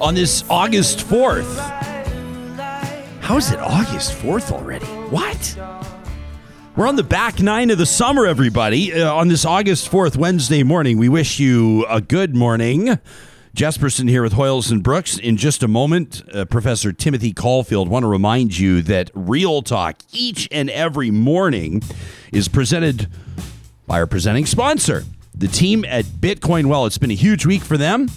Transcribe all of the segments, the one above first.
on this August 4th. How is it August 4th already? What? We're on the back nine of the summer, everybody. Uh, on this August 4th, Wednesday morning, we wish you a good morning. Jesperson here with Hoyles and Brooks. In just a moment, uh, Professor Timothy Caulfield want to remind you that Real Talk each and every morning is presented by our presenting sponsor, the team at Bitcoin Well. It's been a huge week for them.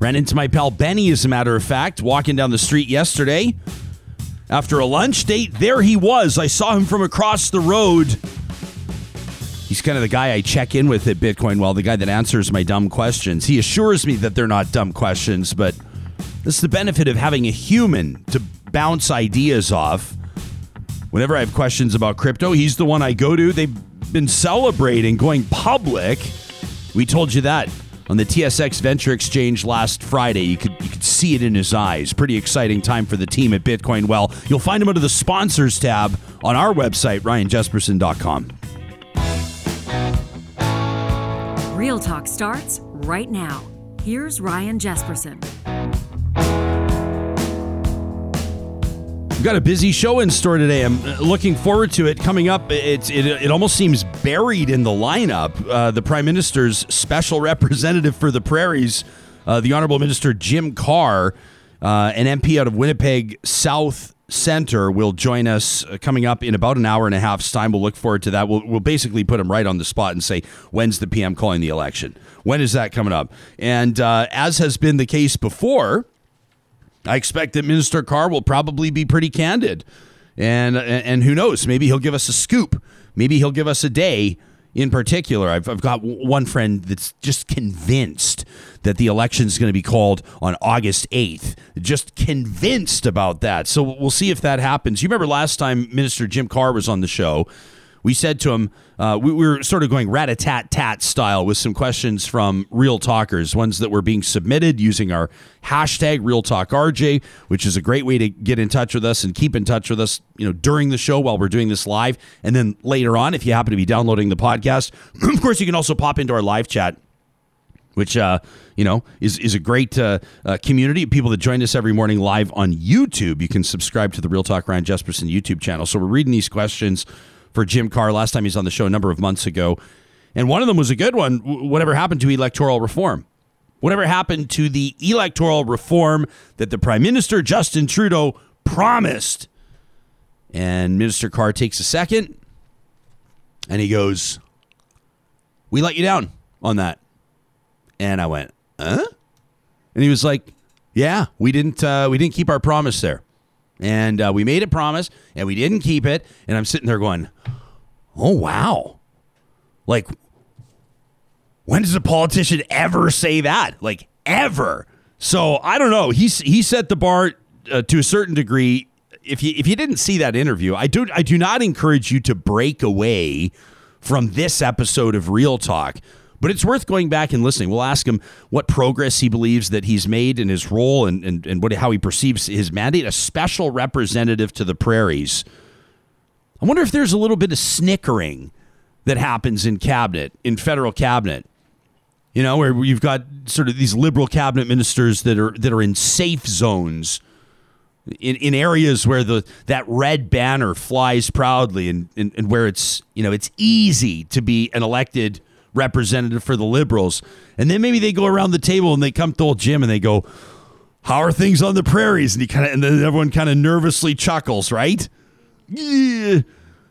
Ran into my pal Benny, as a matter of fact, walking down the street yesterday after a lunch date. There he was. I saw him from across the road. He's kind of the guy I check in with at Bitcoin Well, the guy that answers my dumb questions. He assures me that they're not dumb questions, but this is the benefit of having a human to bounce ideas off. Whenever I have questions about crypto, he's the one I go to. They've been celebrating going public. We told you that on the TSX Venture Exchange last Friday. You could you could see it in his eyes. Pretty exciting time for the team at Bitcoin Well. You'll find him under the sponsors tab on our website, ryanjesperson.com. Real Talk starts right now. Here's Ryan Jesperson. We've got a busy show in store today. I'm uh, looking forward to it. Coming up, it's it, it almost seems buried in the lineup. Uh, the Prime Minister's special representative for the prairies, uh, the Honorable Minister Jim Carr, uh, an MP out of Winnipeg South Center, will join us uh, coming up in about an hour and a half's time. We'll look forward to that. We'll, we'll basically put him right on the spot and say, when's the PM calling the election? When is that coming up? And uh, as has been the case before, I expect that Minister Carr will probably be pretty candid. And, and who knows? Maybe he'll give us a scoop. Maybe he'll give us a day in particular. I've, I've got one friend that's just convinced that the election is going to be called on August 8th. Just convinced about that. So we'll see if that happens. You remember last time Minister Jim Carr was on the show? We said to him, uh, we, we, were sort of going rat a tat tat style with some questions from Real Talkers, ones that were being submitted using our hashtag Real Talk RJ, which is a great way to get in touch with us and keep in touch with us, you know, during the show while we're doing this live, and then later on, if you happen to be downloading the podcast, of course, you can also pop into our live chat which uh, you know is is a great uh, uh, community of people that join us every morning live on YouTube. You can subscribe to the Real Talk Ryan Jesperson YouTube channel. So we're reading these questions for Jim Carr last time he was on the show a number of months ago. And one of them was a good one. Whatever happened to electoral reform? Whatever happened to the electoral reform that the Prime Minister Justin Trudeau promised? And Minister Carr takes a second and he goes, We let you down on that. And I went, Huh? And he was like, Yeah, we didn't uh, we didn't keep our promise there. And uh, we made a promise and we didn't keep it. And I'm sitting there going, oh, wow. Like, when does a politician ever say that? Like, ever. So I don't know. He's, he set the bar uh, to a certain degree. If you, if you didn't see that interview, I do, I do not encourage you to break away from this episode of Real Talk but it's worth going back and listening. We'll ask him what progress he believes that he's made in his role and, and, and what, how he perceives his mandate, a special representative to the prairies. I wonder if there's a little bit of snickering that happens in cabinet, in federal cabinet. You know, where you've got sort of these liberal cabinet ministers that are that are in safe zones, in, in areas where the that red banner flies proudly, and, and, and where it's you know it's easy to be an elected representative for the liberals. And then maybe they go around the table and they come to old Jim and they go, How are things on the prairies? And he kind of and then everyone kind of nervously chuckles, right? Yeah.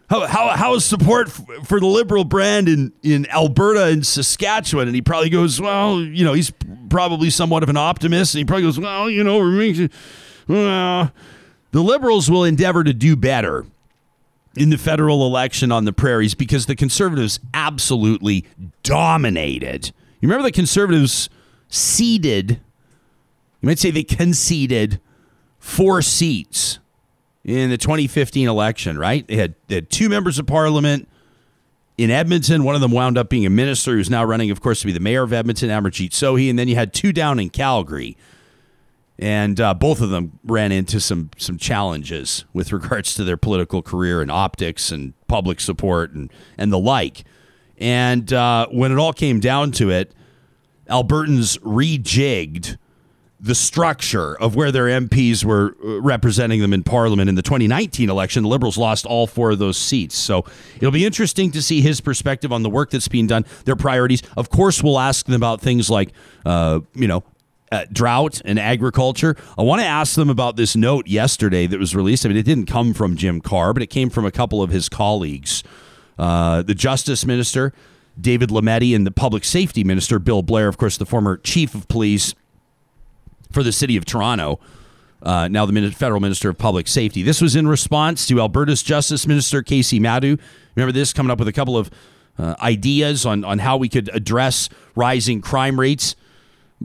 How, how, how is support for the liberal brand in, in Alberta and Saskatchewan? And he probably goes, well, you know, he's probably somewhat of an optimist. And he probably goes, well, you know, well, the liberals will endeavor to do better in the federal election on the prairies because the conservatives absolutely dominated. You remember the conservatives ceded, you might say they conceded four seats in the 2015 election, right? They had, they had two members of parliament in Edmonton. One of them wound up being a minister who's now running, of course, to be the mayor of Edmonton, Amarjeet Sohi. And then you had two down in Calgary and uh, both of them ran into some some challenges with regards to their political career and optics and public support and and the like. And uh, when it all came down to it, Albertans rejigged the structure of where their MPs were uh, representing them in Parliament in the 2019 election. The Liberals lost all four of those seats. So it'll be interesting to see his perspective on the work that's being done, their priorities. Of course, we'll ask them about things like, uh, you know, uh, drought and agriculture. I want to ask them about this note yesterday that was released. I mean, it didn't come from Jim Carr, but it came from a couple of his colleagues. Uh, the Justice Minister, David Lametti, and the Public Safety Minister, Bill Blair, of course, the former Chief of Police for the city of Toronto, uh, now the federal minister of public safety. This was in response to Alberta's Justice Minister Kaycee Madu. Remember this coming up with a couple of uh, ideas on on how we could address rising crime rates,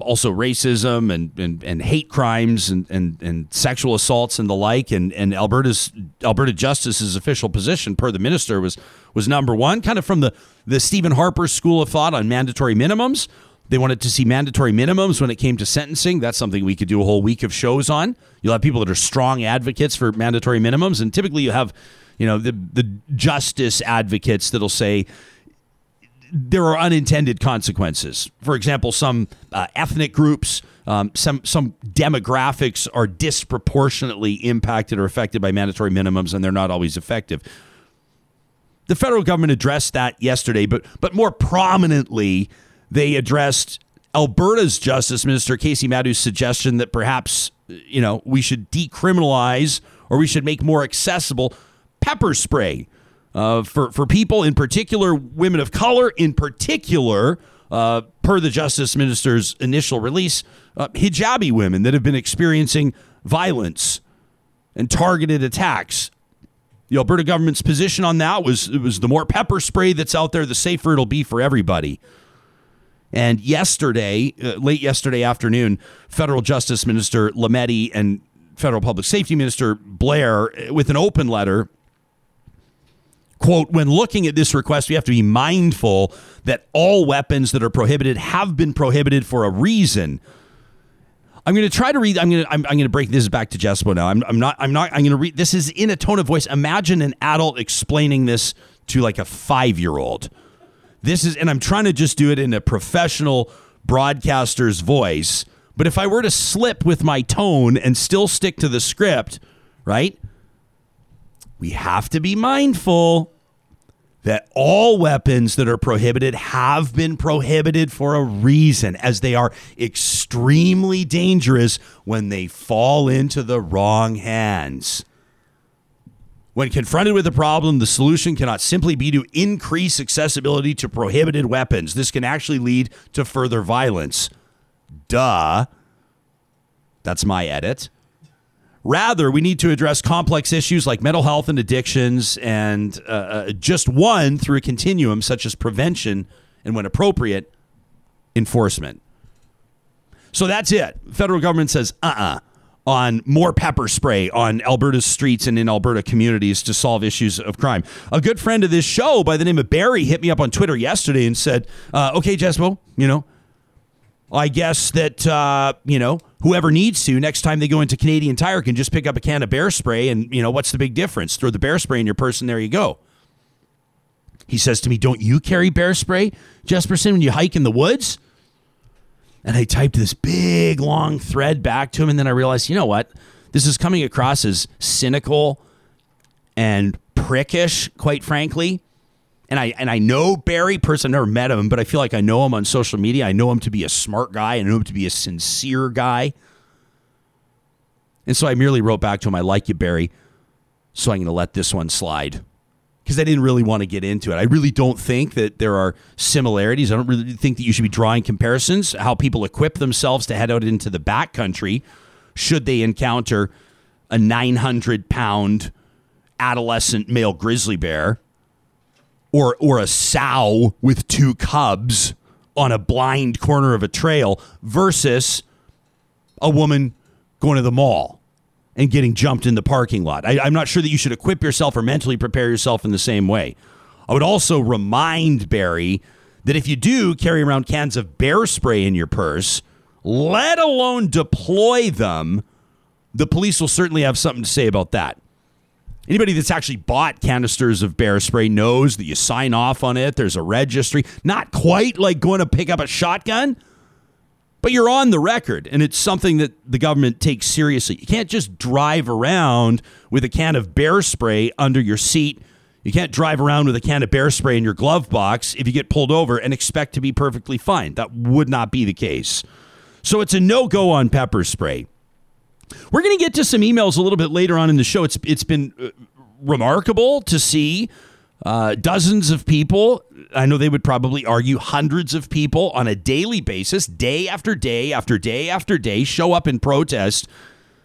also racism and and, and hate crimes and, and and sexual assaults and the like. And and Alberta's Alberta Justice's official position per the minister was was number one, kind of from the the Stephen Harper school of thought on mandatory minimums. They wanted to see mandatory minimums when it came to sentencing. That's something we could do a whole week of shows on. You'll have people that are strong advocates for mandatory minimums, and typically you have, you know, the the justice advocates that'll say there are unintended consequences. For example, some uh, ethnic groups, um, some some demographics are disproportionately impacted or affected by mandatory minimums, and they're not always effective. The federal government addressed that yesterday, but but more prominently, they addressed Alberta's Justice Minister Kaycee Madu's suggestion that perhaps you know we should decriminalize or we should make more accessible pepper spray uh, for for people in particular, women of color in particular. Uh, per the Justice Minister's initial release, uh, hijabi women that have been experiencing violence and targeted attacks. The Alberta government's position on that was it was the more pepper spray that's out there, the safer it'll be for everybody. And yesterday, uh, late yesterday afternoon, Federal Justice Minister Lametti and Federal Public Safety Minister Blair, uh, with an open letter, quote, when looking at this request, we have to be mindful that all weapons that are prohibited have been prohibited for a reason. I'm going to try to read. I'm going to. I'm, I'm going to break this back to Jespo now. I'm, I'm not. I'm not. I'm going to read. This is in a tone of voice. Imagine an adult explaining this to like a five year old. This is, and I'm trying to just do it in a professional broadcaster's voice. But if I were to slip with my tone and still stick to the script, right? We have to be mindful that all weapons that are prohibited have been prohibited for a reason, as they are extremely dangerous when they fall into the wrong hands. When confronted with a problem, the solution cannot simply be to increase accessibility to prohibited weapons. This can actually lead to further violence. Duh. That's my edit. Rather, we need to address complex issues like mental health and addictions, and uh, uh just one through a continuum such as prevention and, when appropriate, enforcement. So that's it. Federal government says, uh uh-uh. uh on more pepper spray on Alberta's streets and in Alberta communities to solve issues of crime. A good friend of this show by the name of Barry hit me up on Twitter yesterday and said, uh, okay, Jespo, you know, I guess that, uh, you know, whoever needs to, next time they go into Canadian Tire can just pick up a can of bear spray and, you know, what's the big difference? Throw the bear spray in your purse and there you go. He says to me, don't you carry bear spray, Jesperson, when you hike in the woods? And I typed this big long thread back to him. And then I realized, you know what? This is coming across as cynical and prickish, quite frankly. And I and I know Barry person, I've never met him, but I feel like I know him on social media. I know him to be a smart guy. I know him to be a sincere guy. And so I merely wrote back to him, I like you, Barry. So I'm going to let this one slide because I didn't really want to get into it. I really don't think that there are similarities. I don't really think that you should be drawing comparisons how people equip themselves to head out into the backcountry should they encounter a 900 pound adolescent male grizzly bear or or a sow with two cubs on a blind corner of a trail versus a woman going to the mall and getting jumped in the parking lot. I, am not sure that you should equip yourself or mentally prepare yourself in the same way. I would also remind Barry that if you do carry around cans of bear spray in your purse, let alone deploy them, the police will certainly have something to say about that. Anybody that's actually bought canisters of bear spray knows that you sign off on it. There's a registry. Not quite like going to pick up a shotgun, but you're on the record, and it's something that the government takes seriously. You can't just drive around with a can of bear spray under your seat. You can't drive around with a can of bear spray in your glove box if you get pulled over and expect to be perfectly fine. That would not be the case. So it's a no go on pepper spray. We're going to get to some emails a little bit later on in the show. It's it's been uh, remarkable to see uh, dozens of people. I know they would probably argue hundreds of people on a daily basis, day after day after day after day, show up in protest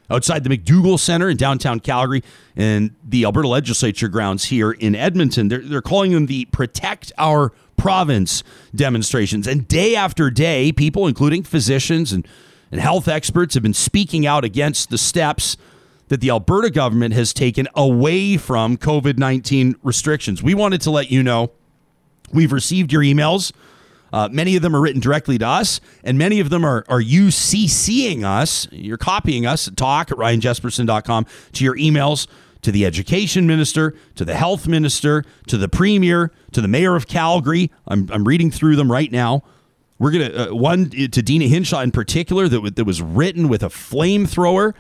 outside the McDougall Center in downtown Calgary and the Alberta Legislature grounds here in Edmonton. They're, they're calling them the Protect Our Province demonstrations. And day after day, people, including physicians and, and health experts, have been speaking out against the steps that the Alberta government has taken away from COVID 19 restrictions. We wanted to let you know we've received your emails. Uh, many of them are written directly to us, and many of them are, are you CCing us. You're copying us, at talk at ryanjesperson.com, to your emails to the education minister, to the health minister, to the premier, to the mayor of Calgary. I'm, I'm reading through them right now. We're to, uh, one to Deena Hinshaw in particular, that, that was written with a flamethrower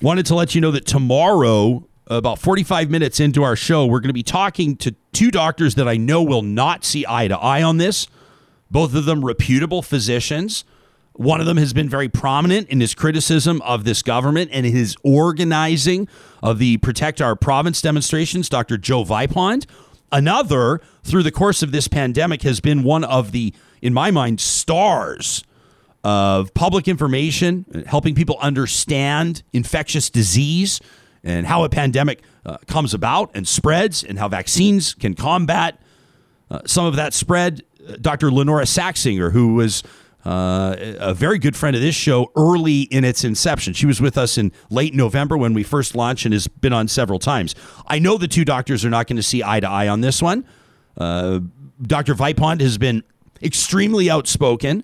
wanted to let you know that tomorrow, about 45 minutes into our show, we're going to be talking to two doctors that I know will not see eye to eye on this. Both of them reputable physicians. One of them has been very prominent in his criticism of this government and his organizing of the Protect Our Province demonstrations, Dr. Joe Vipond. Another, through the course of this pandemic, has been one of the, in my mind, stars of public information, helping people understand infectious disease and how a pandemic uh, comes about and spreads and how vaccines can combat uh, some of that spread. Uh, Dr. Lynora Saxinger, who was uh, a very good friend of this show early in its inception. She was with us in late November when we first launched and has been on several times. I know the two doctors are not going to see eye to eye on this one. Uh, Dr. Vipond has been extremely outspoken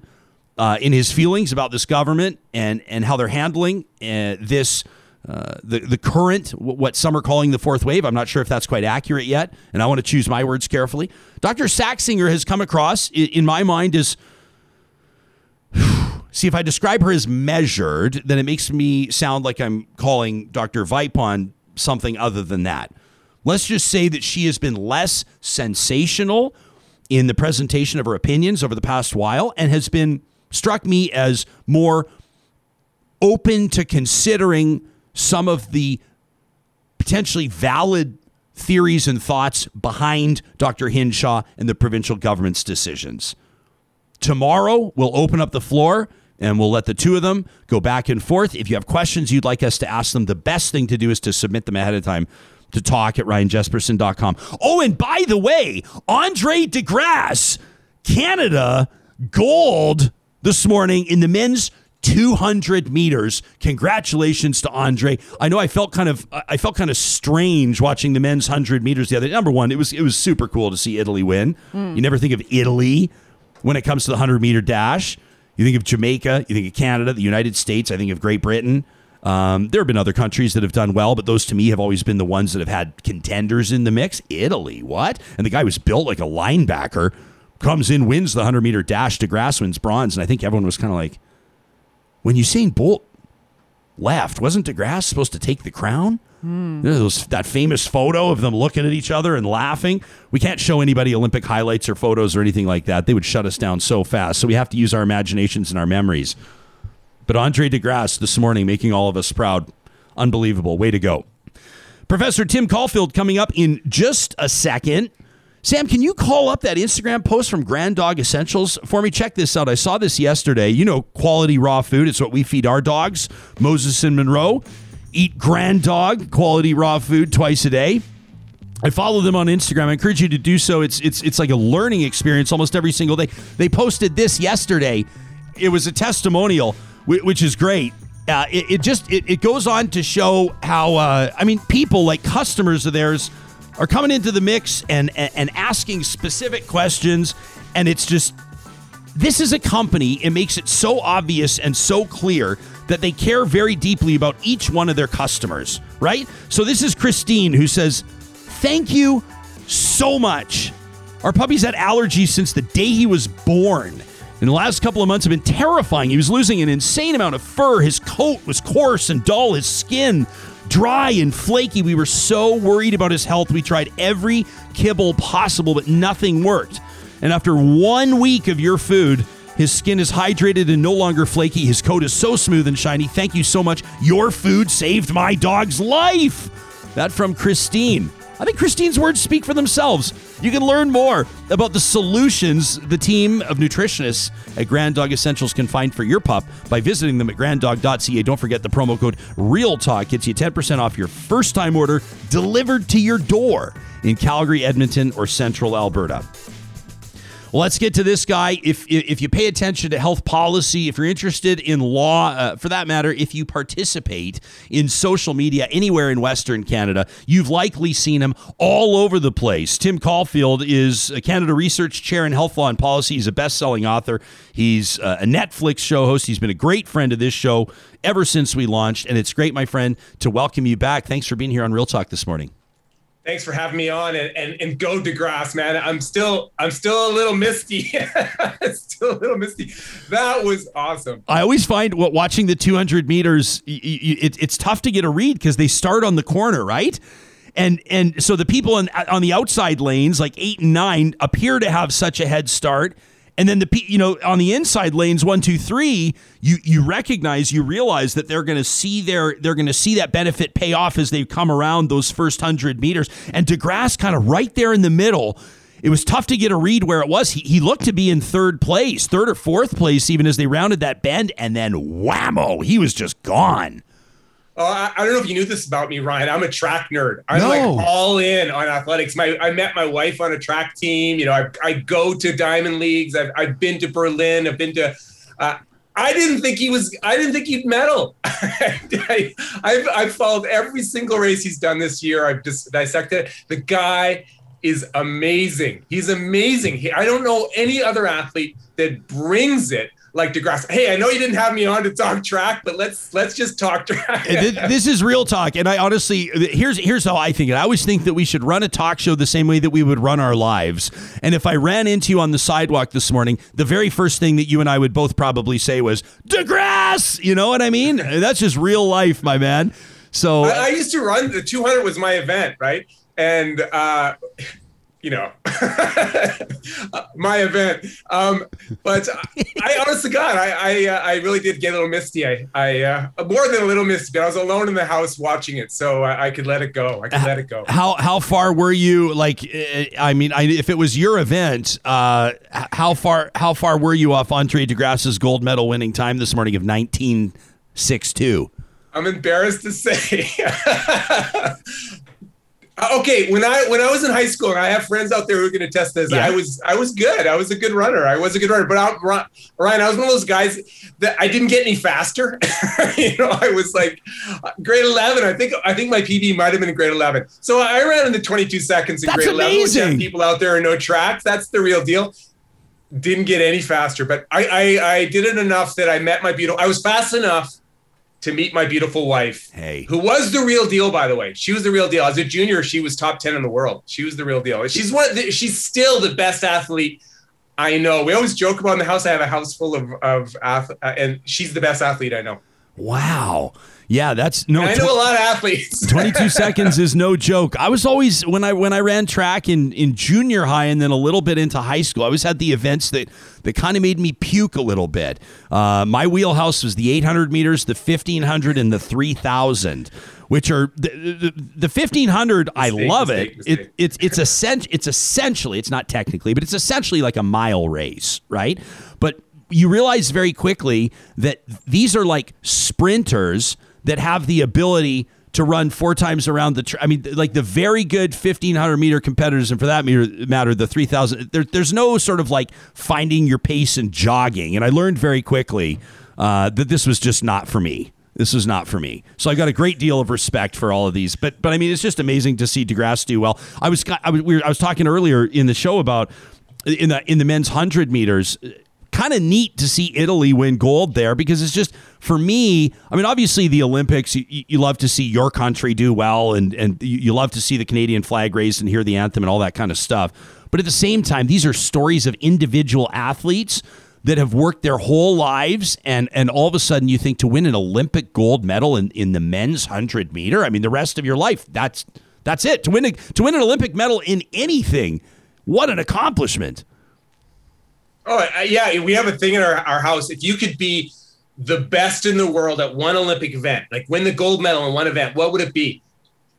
uh, in his feelings about this government and and how they're handling uh, this. Uh, the the current what some are calling the fourth wave. I'm not sure if that's quite accurate yet, and I want to choose my words carefully. Dr. Saxinger has come across, in my mind, as see if I describe her as measured, then it makes me sound like I'm calling Dr. Vipond something other than that. Let's just say that she has been less sensational in the presentation of her opinions over the past while and has been struck me as more open to considering some of the potentially valid theories and thoughts behind Dr. Hinshaw and the provincial government's decisions. Tomorrow, we'll open up the floor and we'll let the two of them go back and forth. If you have questions you'd like us to ask them, the best thing to do is to submit them ahead of time to talk at ryanjesperson.com. Oh, and by the way, Andre DeGrasse, Canada, gold this morning in the men's 200 meters. Congratulations to Andre. I know I felt kind of I felt kind of strange watching the men's 100 meters the other day. Number 1, it was it was super cool to see Italy win. Mm. You never think of Italy when it comes to the 100 meter dash. You think of Jamaica, you think of Canada, the United States, I think of Great Britain. Um, there have been other countries that have done well, but those to me have always been the ones that have had contenders in the mix. Italy, what? And the guy was built like a linebacker comes in, wins the 100 meter dash. to Grassman's bronze. And I think everyone was kind of like, when Usain Bolt left, wasn't DeGrasse supposed to take the crown? Mm. Those, that famous photo of them looking at each other and laughing. We can't show anybody Olympic highlights or photos or anything like that. They would shut us down so fast. So we have to use our imaginations and our memories. But Andre DeGrasse this morning making all of us proud. Unbelievable. Way to go. Professor Tim Caulfield coming up in just a second. Sam, can you call up that Instagram post from Grand Dog Essentials for me? Check this out. I saw this yesterday. You know, quality raw food. It's what we feed our dogs. Moses and Monroe eat Grand Dog quality raw food twice a day. I follow them on Instagram. I encourage you to do so. It's it's it's like a learning experience almost every single day. They posted this yesterday. It was a testimonial, which is great. Uh, it, it, just it, it goes on to show how uh, I mean people like customers of theirs are coming into the mix and, and, and asking specific questions. And it's just, this is a company, it makes it so obvious and so clear that they care very deeply about each one of their customers, right? So this is Christine who says, Thank you so much. Our puppy's had allergies since the day he was born. In the last couple of months have been terrifying. He was losing an insane amount of fur. His coat was coarse and dull. His skin dry and flaky. We were so worried about his health. We tried every kibble possible, but nothing worked. And after one week of your food, his skin is hydrated and no longer flaky. His coat is so smooth and shiny. Thank you so much. Your food saved my dog's life. That from Christine. I think Christine's words speak for themselves. You can learn more about the solutions the team of nutritionists at Grand Dog Essentials can find for your pup by visiting them at granddog.ca. Don't forget the promo code REALTALK gets you 10% off your first time order delivered to your door in Calgary, Edmonton, or Central Alberta. Let's get to this guy. If if you pay attention to health policy, if you're interested in law, uh, for that matter, if you participate in social media anywhere in Western Canada, you've likely seen him all over the place. Tim Caulfield is a Canada Research Chair in Health Law and Policy. He's a best-selling author. He's uh, a Netflix show host. He's been a great friend of this show ever since we launched, and it's great, my friend, to welcome you back. Thanks for being here on Real Talk this morning. Thanks for having me on and, and, and go DeGrasse, man. I'm still I'm still a little misty. still a little misty. That was awesome. I always find what watching the 200 meters, it, it's tough to get a read because they start on the corner, right? and and so the people on on the outside lanes like eight and nine appear to have such a head start and then the you know on the inside lanes one two three you you recognize you realize that they're going to see their they're going to see that benefit pay off as they come around those first hundred meters and DeGrasse kind of right there in the middle. It was tough to get a read where it was. He, he looked to be in third place, third or fourth place, even as they rounded that bend, and then whammo, he was just gone. Oh, I, don't know if you knew this about me, Ryan. I'm a track nerd. I'm no. like all in on athletics. My I met my wife on a track team. You know, I, I go to diamond leagues. I've, I've been to Berlin. I've been to. Uh, I didn't think he was. I didn't think he'd medal. I, have I've followed every single race he's done this year. I've just dissected. The guy is amazing. He's amazing. He, I don't know any other athlete that brings it like DeGrasse. Hey, I know you didn't have me on to talk track, but let's let's just talk track. this is real talk, and I honestly here's here's how I think it. I always think that we should run a talk show the same way that we would run our lives. And if I ran into you on the sidewalk this morning, the very first thing that you and I would both probably say was DeGrasse. You know what I mean? That's just real life, my man. So I, I used to run the 200 was my event, right? And uh, you know, my event. Um, but I, honest to God, I, I, uh, I, really did get a little misty. I, I uh, more than a little misty, but I was alone in the house watching it, so I, I could let it go. I could let it go. How how far were you? Like, I mean, I, if it was your event, uh, how far how far were you off Andre DeGrasse's gold medal winning time this morning of nineteen six two? I'm embarrassed to say. Uh, okay, when I when I was in high school, and I have friends out there who can attest this, yeah. I was I was good. I was a good runner. I was a good runner. But I, Ryan, I was one of those guys that I didn't get any faster. you know, I was like grade eleven. I think I think my PB might have been in grade eleven. So I ran in the twenty two seconds in That's grade amazing. eleven. People out there who no tracks, that's the real deal. Didn't get any faster, but I I, I did it enough that I met my beautiful. I was fast enough to meet my beautiful wife. Hey. Who was the real deal, by the way. She was the real deal. As a junior, she was top 10 in the world. She was the real deal. She's one the, she's still the best athlete I know. We always joke about in the house. I have a house full of, of uh, and she's the best athlete I know. Wow. Yeah, that's no. And I know tw- a lot of athletes. Twenty-two seconds is no joke. I was always when I when I ran track in in junior high and then a little bit into high school. I always had the events that that kind of made me puke a little bit. Uh, my wheelhouse was the 800 meters, the 1500, and the 3000 which are the, the, the 1500 i love mistake, it. Mistake. it it's it's essentially it's essentially it's not technically but it's essentially like a mile race right but you realize very quickly that these are like sprinters that have the ability to run four times around the. Tr- I mean, like the very good fifteen hundred meter competitors, and for that matter, the three thousand. There, there's no sort of like finding your pace and jogging. And I learned very quickly uh, that this was just not for me. This was not for me. So I got a great deal of respect for all of these. But but I mean, it's just amazing to see DeGrasse do well. I was I was, we were, I was talking earlier in the show about in the in the men's hundred meters kind of neat to see Italy win gold there because it's just for me. I mean, obviously the Olympics, you, you love to see your country do well, and and you love to see the Canadian flag raised and hear the anthem and all that kind of stuff. But at the same time, these are stories of individual athletes that have worked their whole lives and and all of a sudden you think to win an Olympic gold medal in, in the men's 100 meter, I mean the rest of your life, that's that's it. To win a, to win an Olympic medal in anything, what an accomplishment. Oh, yeah, we have a thing in our, our house. If you could be the best in the world at one Olympic event, like win the gold medal in one event, what would it be?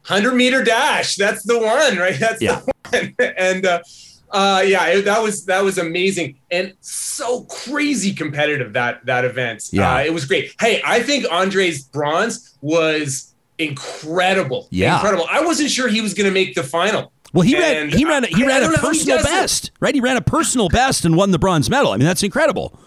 100 meter dash. That's the one, right? That's yeah. the one. and uh, uh, yeah, it, that was that was amazing and so crazy competitive that that event. Yeah, uh, it was great. Hey, I think Andre's bronze was incredible. Yeah, incredible. I wasn't sure he was going to make the final. Well, he ran he ran he I, ran I a personal best, right? He ran a personal best and won the bronze medal. I mean, that's incredible.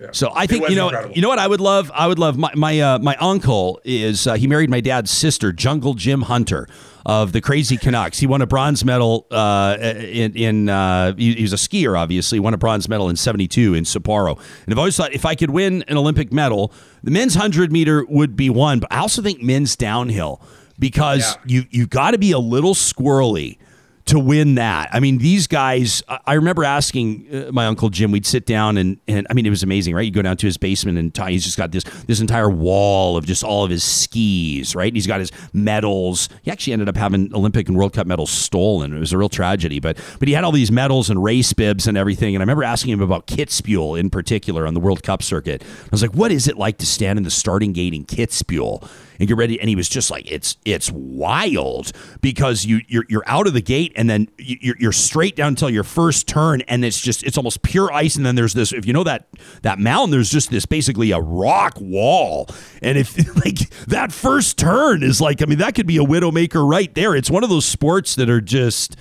Yeah. So I think you know incredible. you know what I would love I would love my my uh, my uncle is uh, he married my dad's sister Jungle Jim Hunter of the Crazy Canucks. He won a bronze medal uh, in in uh, he, he, was a skier obviously won a bronze medal in '72 in Sapporo. And I've always thought if I could win an Olympic medal, the men's hundred meter would be one, but I also think men's downhill because yeah. you you got to be a little squirrely to win that. I mean, these guys, I remember asking uh, my uncle Jim, we'd sit down and, and I mean, it was amazing, right? You go down to his basement and he's just got this, this entire wall of just all of his skis, right? He's got his medals. He actually ended up having Olympic and World Cup medals stolen. It was a real tragedy, but, but he had all these medals and race bibs and everything. And I remember asking him about Kitzbühel in particular on the World Cup circuit. I was like, what is it like to stand in the starting gate in Kitzbühel? And get ready. And he was just like, it's it's wild because you you're, you're out of the gate and then you're, you're straight down until your first turn, and it's just it's almost pure ice. And then there's this, if you know that that mountain, there's just this basically a rock wall. And if like that first turn is like, I mean, that could be a widowmaker right there. It's one of those sports that are just.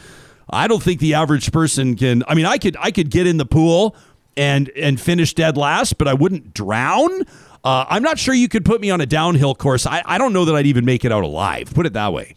I don't think the average person can. I mean, I could I could get in the pool and and finish dead last, but I wouldn't drown. Uh, I'm not sure you could put me on a downhill course. I, I don't know that I'd even make it out alive. Put it that way.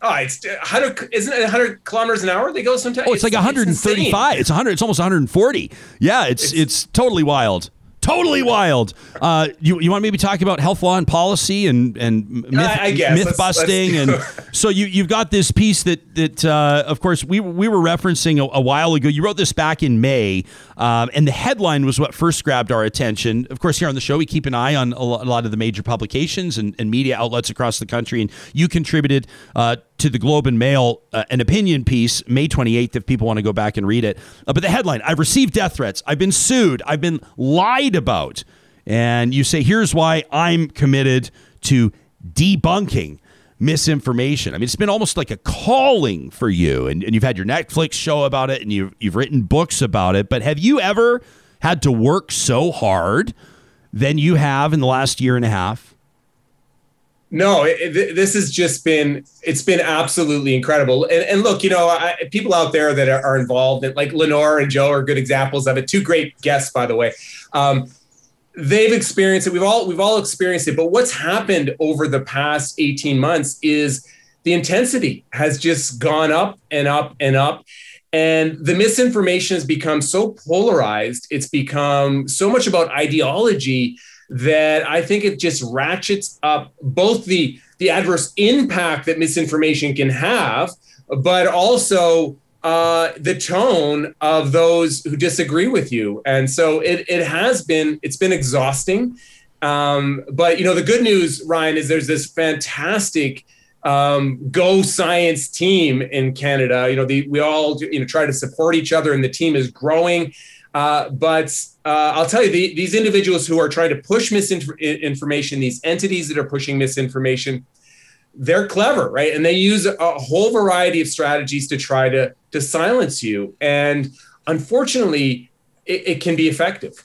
Oh, it's 100. Isn't it 100 kilometers an hour? They go sometimes. Oh, it's, it's like 135. It's, it's 100. It's almost 140. Yeah, it's, it's it's totally wild totally wild. Uh, you you want to maybe talk about health law and policy and and myth, I, I myth let's, busting let's and so you you've got this piece that that uh, of course we we were referencing a, a, while ago. You wrote this back in May, um, and the headline was what first grabbed our attention. Of course, here on the show we keep an eye on a lot of the major publications and, and media outlets across the country, and you contributed. Uh, to the Globe and Mail uh, an opinion piece May 28th if people want to go back and read it. Uh, but the headline I've received death threats. I've been sued. I've been lied about. And you say, here's why I'm committed to debunking misinformation. I mean, it's been almost like a calling for you. And, and you've had your Netflix show about it and you've, you've written books about it. But have you ever had to work so hard than you have in the last year and a half? No, it, it, this has just been it's been absolutely incredible. And, and look, you know, I, people out there that are, are involved, like Lenore and Joe, are good examples of it. Two great guests, by the way. Um, they've experienced it. We've all we've all experienced it. But what's happened over the past eighteen months is the intensity has just gone up and up and up. And the misinformation has become so polarized. It's become so much about ideology that I think it just ratchets up both the the adverse impact that misinformation can have, but also uh, the tone of those who disagree with you. And so it it has been it's been exhausting. Um, but you know the good news, Ryan, is there's this fantastic um, go science team in Canada. You know, the, we all you know try to support each other, and the team is growing. Uh, but uh, I'll tell you, the, these individuals who are trying to push misinformation, these entities that are pushing misinformation, they're clever, right? And they use a, whole variety of strategies to try to to silence you. And unfortunately, it, it can be effective.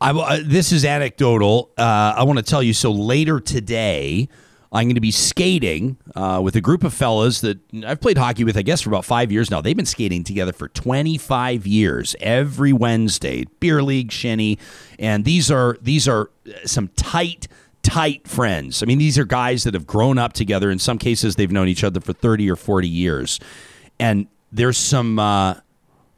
I, uh, this is anecdotal. Uh, I want to tell you. So later today, I'm going to be skating uh, with a group of fellas that I've played hockey with, I guess, for about five years now. They've been skating together for 25 years, every Wednesday, beer league, shinny, and these are these are some tight, tight friends. I mean, these are guys that have grown up together. In some cases, they've known each other for 30 or 40 years, and there's some. Uh,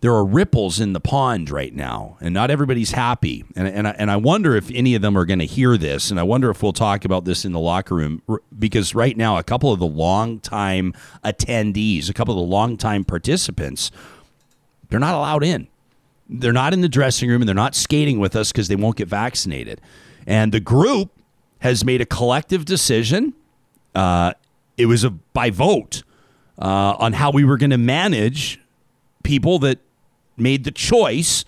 there are ripples in the pond right now, and not everybody's happy. And, and, I, and I wonder if any of them are going to hear this, and I wonder if we'll talk about this in the locker room because right now, a couple of the longtime attendees, a couple of the longtime participants, they're not allowed in. they're not in the dressing room and they're not skating with us because they won't get vaccinated. And the group has made a collective decision. Uh, it was a by vote uh, on how we were going to manage people that made the choice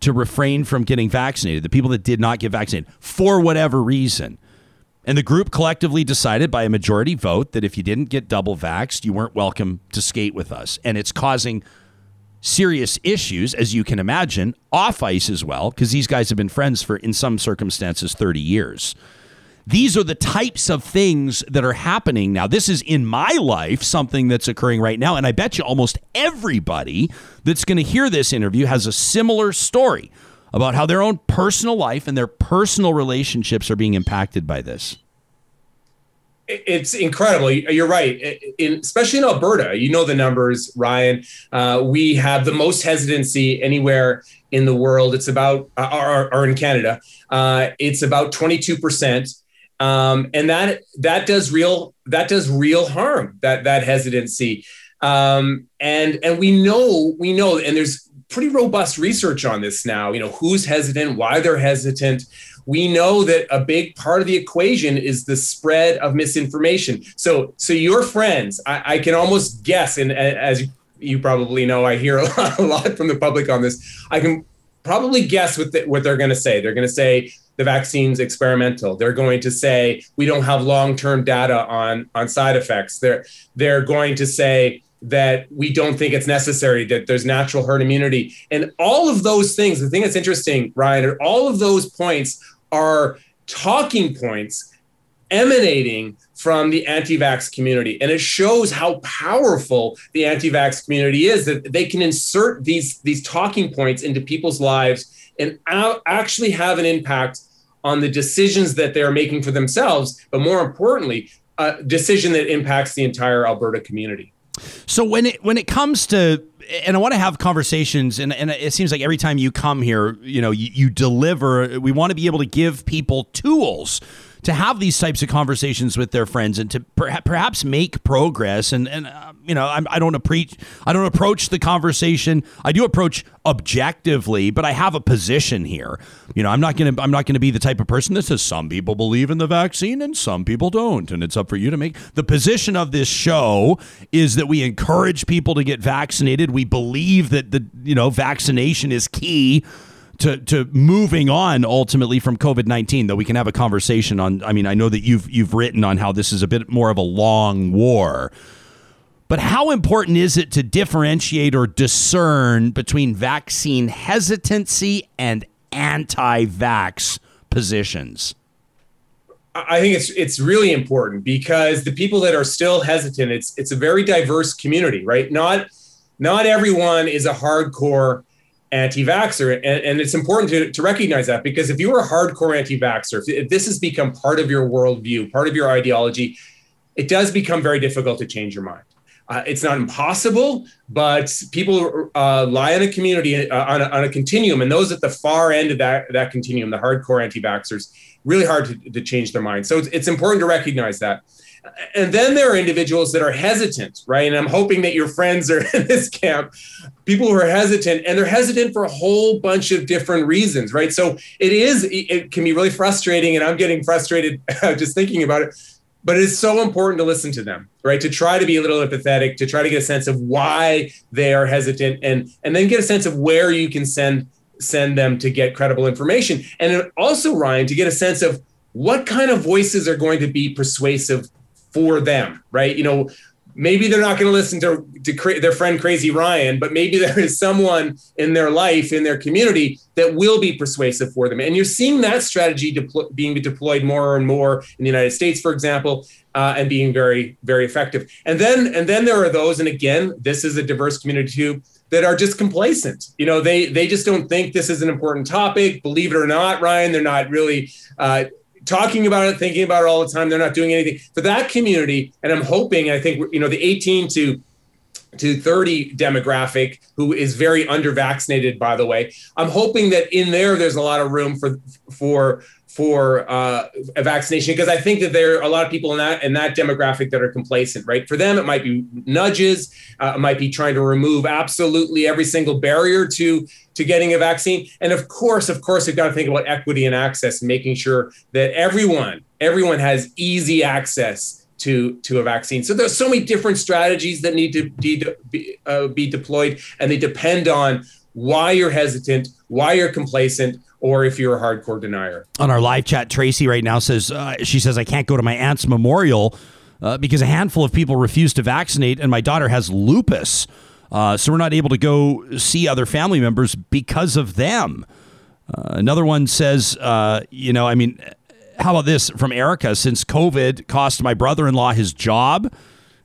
to refrain from getting vaccinated, the people that did not get vaccinated for whatever reason. And the group collectively decided by a majority vote that if you didn't get double vaxxed, you weren't welcome to skate with us. And it's causing serious issues, as you can imagine, off ice as well, because these guys have been friends for, in some circumstances, 30 years. These are the types of things that are happening now. This is in my life something that's occurring right now. And I bet you almost everybody that's going to hear this interview has a similar story about how their own personal life and their personal relationships are being impacted by this it's incredible. You're right. In, especially in Alberta, you know the numbers, Ryan. Uh, we have the most hesitancy anywhere in the world. It's about, uh, or, or in Canada, uh, it's about 22 percent, um, and that that does real that does real harm. That that hesitancy, um, and and we know we know, and there's pretty robust research on this now. You know who's hesitant, why they're hesitant we know that a big part of the equation is the spread of misinformation. So, so your friends, I, I can almost guess, and as you probably know, I hear a lot, a lot from the public on this. I can probably guess what, the, what they're going to say. They're going to say the vaccine's experimental. They're going to say we don't have long-term data on on side effects. They're they're going to say that we don't think it's necessary, that there's natural herd immunity. And all of those things, the thing that's interesting, Ryan, all of those points are talking points emanating from the anti-vax community and it shows how powerful the anti-vax community is that they can insert these these talking points into people's lives and actually have an impact on the decisions that they're making for themselves but more importantly a decision that impacts the entire alberta community so when it when it comes to and I want to have conversations, and, and it seems like every time you come here, you know, you, you deliver. We want to be able to give people tools to have these types of conversations with their friends and to per- perhaps make progress. And and uh, you know, I'm, I don't approach I don't approach the conversation. I do approach objectively, but I have a position here. You know, I'm not gonna I'm not gonna be the type of person that says some people believe in the vaccine and some people don't, and it's up for you to make the position of this show is that we encourage people to get vaccinated. We believe that the you know vaccination is key to to moving on ultimately from COVID nineteen. Though we can have a conversation on. I mean, I know that you've you've written on how this is a bit more of a long war. But how important is it to differentiate or discern between vaccine hesitancy and anti-vax positions? I think it's it's really important because the people that are still hesitant, it's it's a very diverse community, right? Not not everyone is a hardcore anti-vaxxer. And, and it's important to, to recognize that because if you are a hardcore anti-vaxxer if, this has become part of your worldview part of your ideology it does become very difficult to change your mind. Uh, it's not impossible but people uh, lie in a community uh, on, a, on a continuum and those at the far end of that, that continuum the hardcore anti-vaxxers really hard to, to change their mind so it's, it's important to recognize that and then there are individuals that are hesitant, right? And I'm hoping that your friends are in this camp, people who are hesitant, and they're hesitant for a whole bunch of different reasons, right? So it is, it can be really frustrating, and I'm getting frustrated just thinking about it. But it's so important to listen to them, right? To try to be a little empathetic, to try to get a sense of why they are hesitant, and and then get a sense of where you can send send them to get credible information, and also Ryan to get a sense of what kind of voices are going to be persuasive for them, right? You know, maybe they're not going to listen to, to cra- their friend Crazy Ryan, but maybe there is someone in their life, in their community, that will be persuasive for them. And you're seeing that strategy being deployed more and more in the United States, for example, uh, and being very, very effective. And then, and then there are those, and again, this is a diverse community too, that are just complacent. You know, they they just don't think this is an important topic. Believe it or not, Ryan, they're not really uh, talking about it, thinking about it all the time. They're not doing anything for that community. And I'm hoping, I think, you know, the 18 to to 30 demographic who is very under vaccinated by the way i'm hoping that in there there's a lot of room for for for uh, a vaccination because I think that there are a lot of people in that in that demographic that are complacent. Right, for them it might be nudges, uh, it might be trying to remove absolutely every single barrier to to getting a vaccine, and of course, of course, we've got to think about equity and access making sure that everyone everyone has easy access to to a vaccine. So there's so many different strategies that need to be, uh, be deployed, and they depend on why you're hesitant, why you're complacent, or if you're a hardcore denier. On our live chat, Tracy right now says uh, she says I can't go to my aunt's memorial uh, because a handful of people refuse to vaccinate, and my daughter has lupus, uh, so we're not able to go see other family members because of them. Uh, another one says, uh, you know, I mean, how about this from Erica? Since COVID cost my brother-in-law his job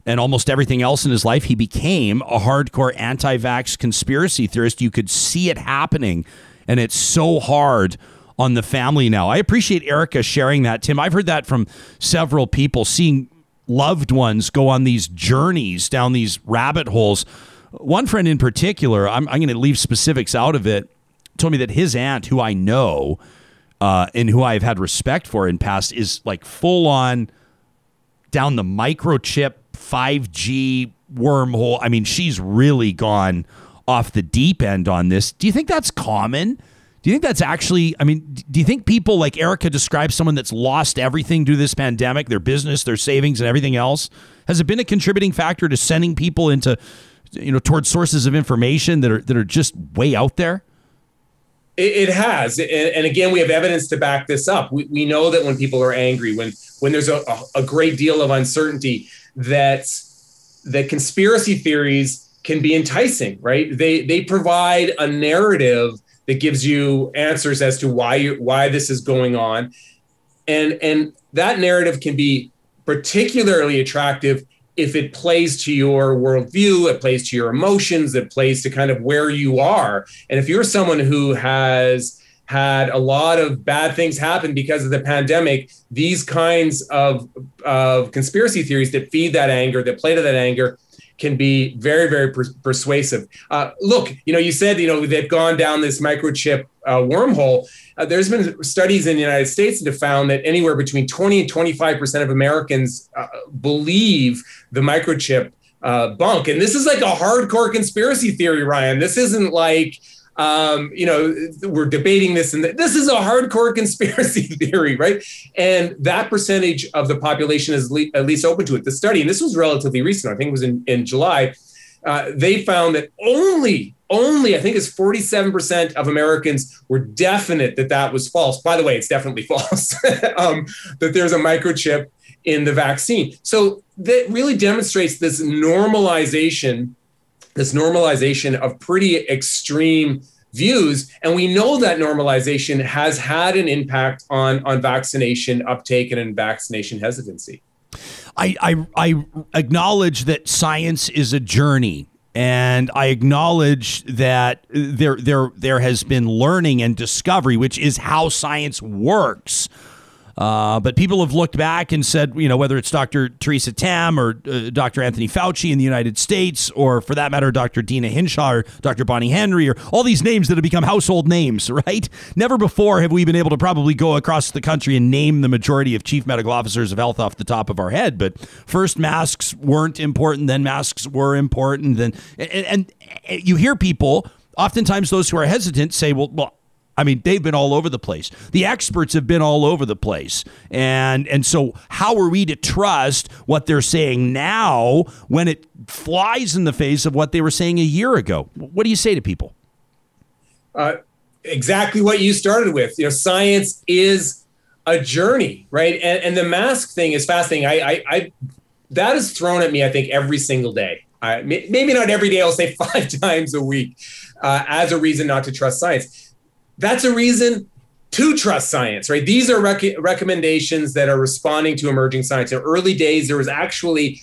and almost everything else in his life, he became a hardcore anti-vax conspiracy theorist. You could see it happening and it's so hard on the family now. I appreciate Erica sharing that, Tim. I've heard that from several people, seeing loved ones go on these journeys down these rabbit holes. One friend in particular, I'm, I'm going to leave specifics out of it, told me that his aunt, who I know uh, and who I've had respect for in past, is like full on down the microchip 5G wormhole. I mean, she's really gone off the deep end on this. Do you think that's common? Do you think that's actually, I mean, do you think people like Erica describes someone that's lost everything due this pandemic, their business, their savings, and everything else? Has it been a contributing factor to sending people into, you know, towards sources of information that are that are just way out there? It, has, and, again, we have evidence to back this up. We, we know that when people are angry, when when there's a, a great deal of uncertainty, that that conspiracy theories can be enticing, right? They they provide a narrative that gives you answers as to why you why this is going on, and and that narrative can be particularly attractive if it plays to your worldview, it plays to your emotions, it plays to kind of where you are. And if you're someone who has had a lot of bad things happen because of the pandemic, these kinds of, of conspiracy theories that feed that anger, that play to that anger, can be very, very per- persuasive. Uh, look, you know, you said, you know, they've gone down this microchip uh, wormhole. Uh, there's been studies in the United States that have found that anywhere between 20 and 25% of Americans uh, believe the microchip uh, bunk. And this is like a hardcore conspiracy theory, Ryan. This isn't like, um, you know, we're debating this, and this is a hardcore conspiracy theory, right? And that percentage of the population is le- at least open to it. The study, and this was relatively recent, I think it was in, in July, uh, they found that only, only, I think it's 47% of Americans were definite that that was false. By the way, it's definitely false, um, that there's a microchip in the vaccine. So that really demonstrates this normalization this normalization of pretty extreme views. And we know that normalization has had an impact on on vaccination uptake and in vaccination hesitancy. I, I i acknowledge that science is a journey. And I acknowledge that there there there has been learning and discovery, which is how science works. Uh, but people have looked back and said, you know, whether it's Dr. Teresa Tam or uh, Dr. Anthony Fauci in the United States, or for that matter, Dr. Deena Hinshaw or Dr. Bonnie Henry, or all these names that have become household names, right? Never before have we been able to probably go across the country and name the majority of chief medical officers of health off the top of our head. But first, masks weren't important, then masks were important. Then, and, and, and you hear people, oftentimes those who are hesitant, say, well, well, I mean, they've been all over the place. The experts have been all over the place. And and so how are we to trust what they're saying now when it flies in the face of what they were saying a year ago? What do you say to people? Uh, exactly what you started with. You know, science is a journey, right? And, and the mask thing is fascinating. I, I, I that is thrown at me, I think, every single day. I, maybe not every day, I'll say five times a week uh, as a reason not to trust science that's a reason to trust science, right? These are rec- recommendations that are responding to emerging science. In early days, there was actually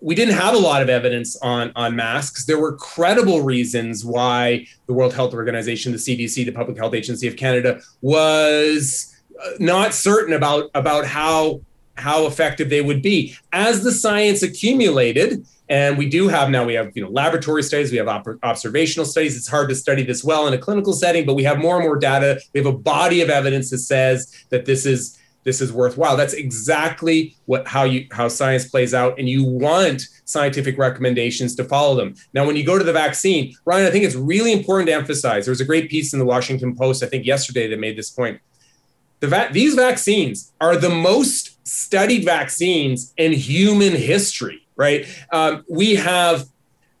we didn't have a lot of evidence on on masks. There were credible reasons why the World Health Organization, the CDC, the Public Health Agency of Canada was uh, not certain about about how how effective they would be. As the science accumulated, And we do have now we have you know laboratory studies, we have op- observational studies. It's hard to study this well in a clinical setting, but we have more and more data. We have a body of evidence that says that this is this is worthwhile. That's exactly what how you how science plays out, and you want scientific recommendations to follow them. Now, when you go to the vaccine, Ryan, I think it's really important to emphasize. There was a great piece in the Washington Post, I think yesterday, that made this point. The va- these vaccines are the most studied vaccines in human history. Right? Um, we have,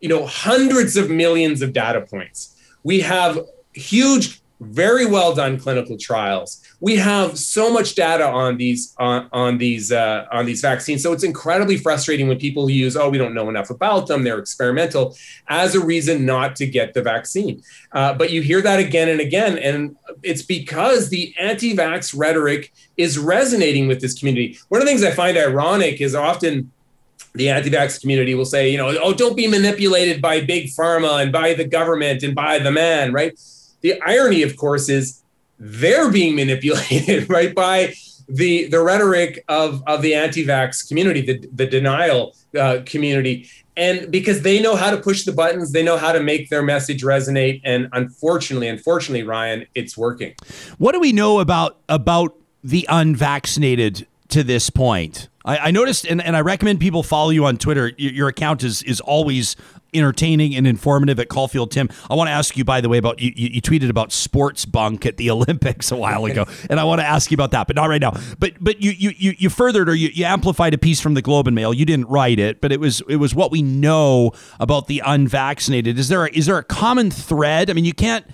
you know, hundreds of millions of data points. We have huge very well done clinical trials. We have so much data on these on, on these uh, on these vaccines, so it's incredibly frustrating when people use "oh, we don't know enough about them; they're experimental" as a reason not to get the vaccine. Uh, but you hear that again and again, and it's because the anti-vax rhetoric is resonating with this community. One of the things I find ironic is often the anti-vax community will say, you know, oh, don't be manipulated by big pharma and by the government and by the man, right? The irony, of course, is they're being manipulated right by the the rhetoric of of the anti-vax community, the the denial uh, community, and because they know how to push the buttons, they know how to make their message resonate, and unfortunately, unfortunately, Ryan, it's working. What do we know about about the unvaccinated to this point? I, I noticed, and, and I recommend people follow you on Twitter. Your, your account is is always entertaining and informative at Caulfield Tim. I want to ask you, by the way, about you, you, tweeted about sports bunk at the Olympics a while ago, and I want to ask you about that, but not right now. But but you you you furthered or you, you amplified a piece from the Globe and Mail. You didn't write it, but it was it was what we know about the unvaccinated. Is there a, is there a common thread? I mean, you can't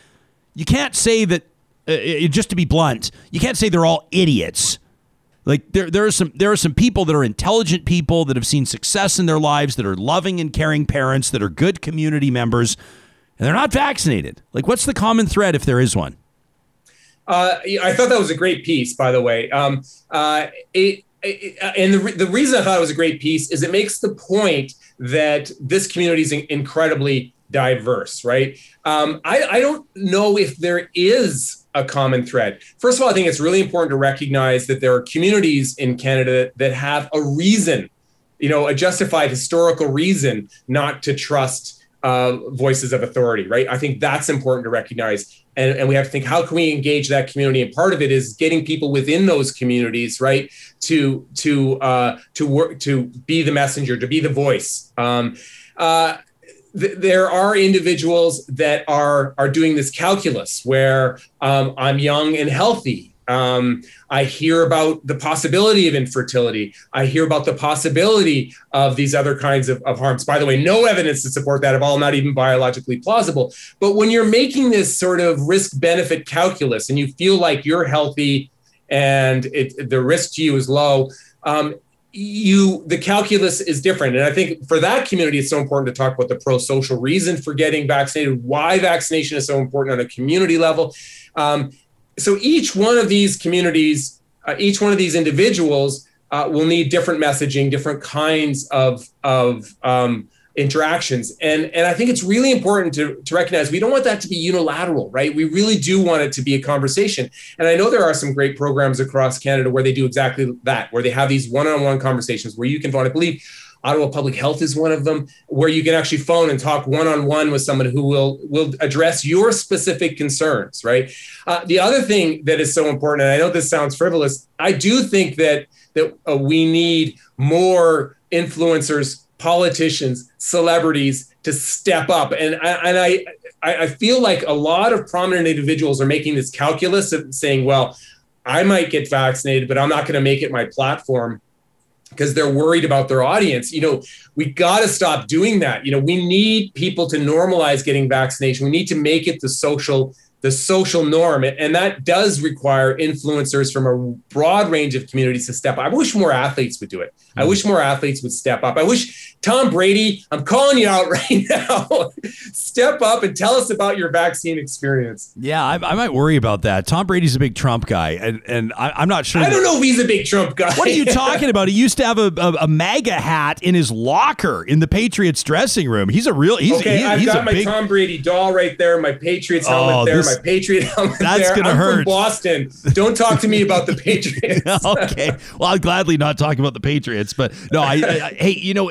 you can't say that. Uh, just to be blunt, you can't say they're all idiots like there, there are some there are some people that are intelligent people that have seen success in their lives, that are loving and caring parents, that are good community members, and they're not vaccinated. Like, what's the common thread if there is one? Uh, I thought that was a great piece, by the way. Um, uh, it, and the, the reason I thought it was a great piece is it makes the point that this community is incredibly diverse, right? Um, I, I don't know if there is a common thread. First of all, I think it's really important to recognize that there are communities in Canada that have a reason, you know, a justified historical reason not to trust uh, voices of authority, right? I think that's important to recognize. And, and we have to think how can we engage that community? And part of it is getting people within those communities, right, to to uh, to work to be the messenger, to be the voice. Um, uh, th- there are individuals that are are doing this calculus where um, I'm young and healthy. Um, I hear about the possibility of infertility. I hear about the possibility of these other kinds of, of harms. By the way, no evidence to support that at all, not even biologically plausible. But when you're making this sort of risk benefit calculus and you feel like you're healthy and it, the risk to you is low, um, you the calculus is different. And i think for that community it's so important to talk about the pro-social reason for getting vaccinated why vaccination is so important on a community level. Um, so each one of these communities uh, each one of these individuals uh, will need different messaging different kinds of of um, interactions. And, and I think it's really important to, to recognize we don't want that to be unilateral, right? We really do want it to be a conversation. And I know there are some great programs across Canada where they do exactly that, where they have these one on one conversations where you can phone. I believe Ottawa Public Health is one of them, where you can actually phone and talk one on one with someone who will will address your specific concerns. Right. Uh, the other thing that is so important, and I know this sounds frivolous, I do think that that uh, we need more influencers politicians, celebrities to step up. And, and I, I feel like a lot of prominent individuals are making this calculus of saying, well, I might get vaccinated, but I'm not going to make it my platform because they're worried about their audience. You know, we got to stop doing that. You know, we need people to normalize getting vaccination. We need to make it the social the social norm. And that does require influencers from a broad range of communities to step up. I wish more athletes would do it. I mm-hmm. wish more athletes would step up. I wish Tom Brady, I'm calling you out right now. step up and tell us about your vaccine experience. Yeah, I, I, might worry about that. Tom Brady's a big Trump guy, and, and I, am not sure. I don't know if he's a big Trump guy. What are you talking about? He used to have a, a, a MAGA hat in his locker in the Patriots dressing room. He's a real. He's, okay, he, I've he's got my big, Tom Brady doll right there, my Patriots helmet oh, there, my Patriot helmet. That's there. gonna I'm hurt. From Boston. Don't talk to me about the Patriots. okay. Well, I'll gladly not talk about the Patriots, but no, I, I hey, you know,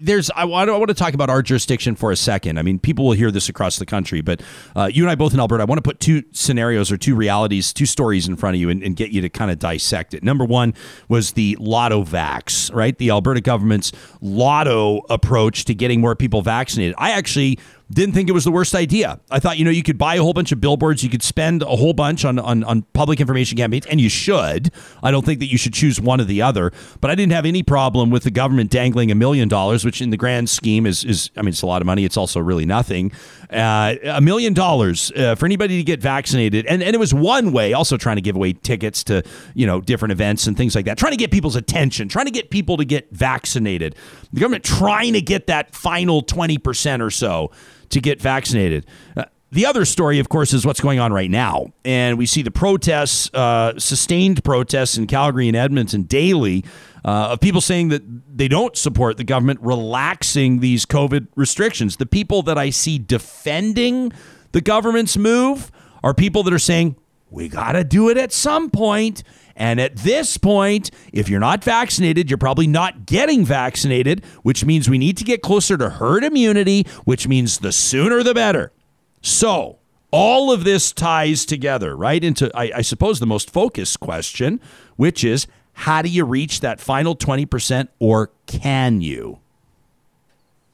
there's I want, I want to talk about our jurisdiction for a second. I mean, people will hear this across the country, but uh, you and I both in Alberta. I want to put two scenarios or two realities, two stories in front of you, and, and get you to kind of dissect it. Number one was the Lotto Vax, right? The Alberta government's Lotto approach to getting more people vaccinated. I actually didn't think it was the worst idea. I thought, you know, you could buy a whole bunch of billboards, you could spend a whole bunch on, on, on public information campaigns, and you should. I don't think that you should choose one or the other, but I didn't have any problem with the government dangling a million dollars, which in the grand scheme is, is I mean, it's a lot of money. It's also really nothing. Uh, a million dollars uh, for anybody to get vaccinated. And, and it was one way, also trying to give away tickets to, you know, different events and things like that, trying to get people's attention, trying to get people to get vaccinated. The government trying to get that final 20% or so to get vaccinated. Uh, the other story, of course, is what's going on right now. And we see the protests, uh, sustained protests in Calgary and Edmonton daily uh, of people saying that they don't support the government relaxing these COVID restrictions. The people that I see defending the government's move are people that are saying, we got to do it at some point. And at this point, if you're not vaccinated, you're probably not getting vaccinated, which means we need to get closer to herd immunity, which means the sooner the better. So, all of this ties together, right, into, I, I suppose, the most focused question, which is how do you reach that final 20% or can you?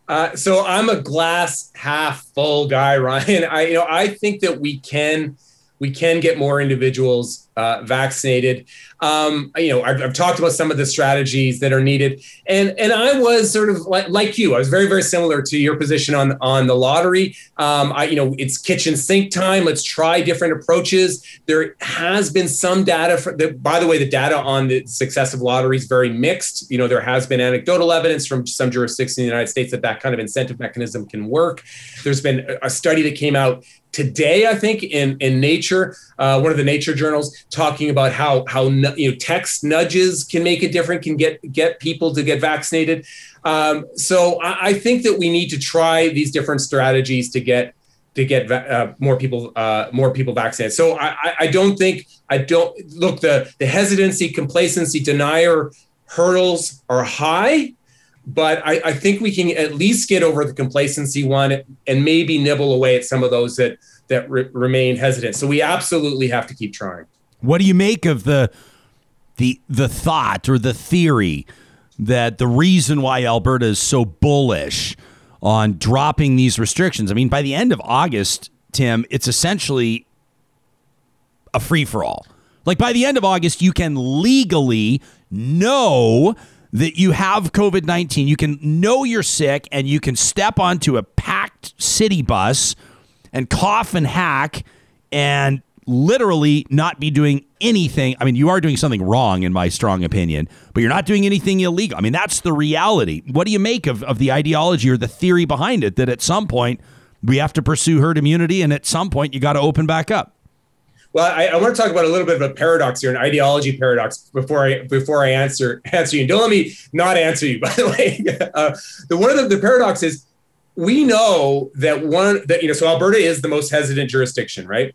Uh, so I'm a glass half full guy, Ryan. I you know I think that we can we can get more individuals uh, vaccinated. Um, you know, I've, I've, talked about some of the strategies that are needed, and and I was sort of like, like you. I was very very similar to your position on on the lottery. Um, I you know it's kitchen sink time. Let's try different approaches. There has been some data. For the, by the way, the data on the success of lotteries very mixed. You know, there has been anecdotal evidence from some jurisdictions in the United States that that kind of incentive mechanism can work. There's been a study that came out today, I think, in in Nature, uh, one of the Nature journals, talking about how how you know text nudges can make a difference, can get get people to get vaccinated. Um, so I, I, think that we need to try these different strategies to get to get uh, more people uh, more people vaccinated. So I, I don't think I don't look the the hesitancy, complacency, denier hurdles are high but I, I, think we can at least get over the complacency one and maybe nibble away at some of those that that re- remain hesitant. So we absolutely have to keep trying. What do you make of the the the thought or the theory that the reason why Alberta is so bullish on dropping these restrictions? I mean, by the end of August, Tim, it's essentially a free for all. Like by the end of August, you can legally know that you have COVID 19. You can know you're sick and you can step onto a packed city bus and cough and hack and literally not be doing anything. I mean, you are doing something wrong, in my strong opinion, but you're not doing anything illegal. I mean, that's the reality. What do you make of, of the ideology or the theory behind it that at some point we have to pursue herd immunity and at some point you got to open back up? Well, I, I, want to talk about a little bit of a paradox here, an ideology paradox, before I before I answer answer you. Don't let me not answer you. By the way, uh, the one of the, the paradox is we know that one that you know so Alberta is the most hesitant jurisdiction, right?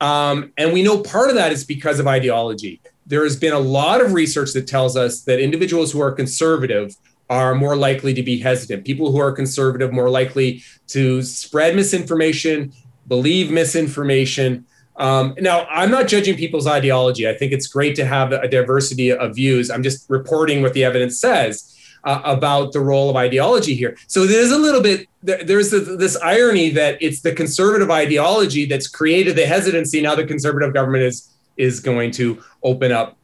Um, and we know part of that is because of ideology. There has been a lot of research that tells us that individuals who are conservative are more likely to be hesitant. People who are conservative more likely to spread misinformation, believe misinformation, um, now, I'm not judging people's ideology. I think it's great to have a diversity of views. I'm just reporting what the evidence says uh, about the role of ideology here. So there's a little bit, there's this irony that it's the conservative ideology that's created the hesitancy. Now the conservative government is is going to open up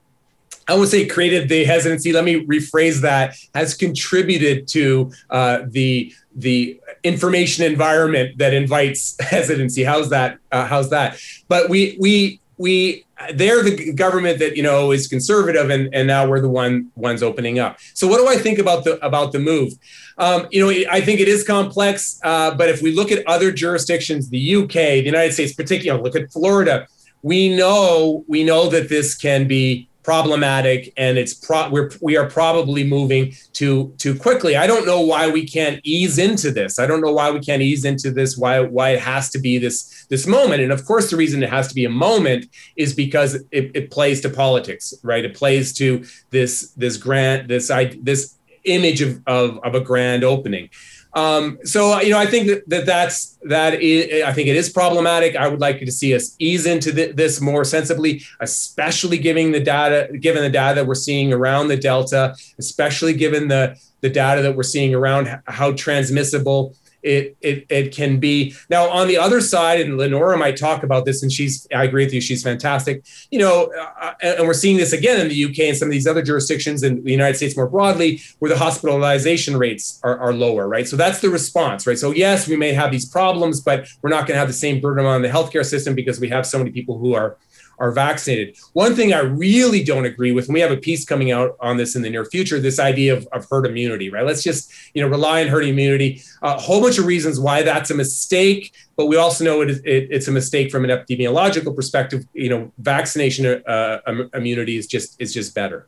I would say created the hesitancy. Let me rephrase that. Has contributed to uh, the the information environment that invites hesitancy. How's that? Uh, how's that? But we we we they're the government that you know is conservative, and and now we're the one ones opening up. So what do I think about the about the move? Um, you know, I think it is complex. Uh, but if we look at other jurisdictions, the UK, the United States, particularly, look at Florida. We know we know that this can be problematic and it's pro- we're we are probably moving too too quickly. I don't know why we can't ease into this. I don't know why we can't ease into this. Why why it has to be this this moment. And of course, the reason it has to be a moment is because it, it plays to politics, right? It plays to this this grant this i this image of, of, of a grand opening. Um, so you know, I think that, that that's that is, I think it is problematic. I would like you to see us ease into the, this more sensibly, especially giving the data, given the data that we're seeing around the delta, especially given the the data that we're seeing around how transmissible it, it it can be. Now on the other side and Lynora might talk about this and she's i agree with you she's fantastic. You know uh, and we're seeing this again in the uk and some of these other jurisdictions in the united states more broadly where the hospitalization rates are, are lower right? So that's the response right? So yes we may have these problems but we're not going to have the same burden on the healthcare system because we have so many people who are are vaccinated. One thing I really don't agree with, and we have a piece coming out on this in the near future, this idea of, of herd immunity, right? Let's just, you know, rely on herd immunity. A whole bunch of reasons why that's a mistake, but we also know it, it, it's a mistake from an epidemiological perspective. You know, vaccination uh, immunity is just is just better.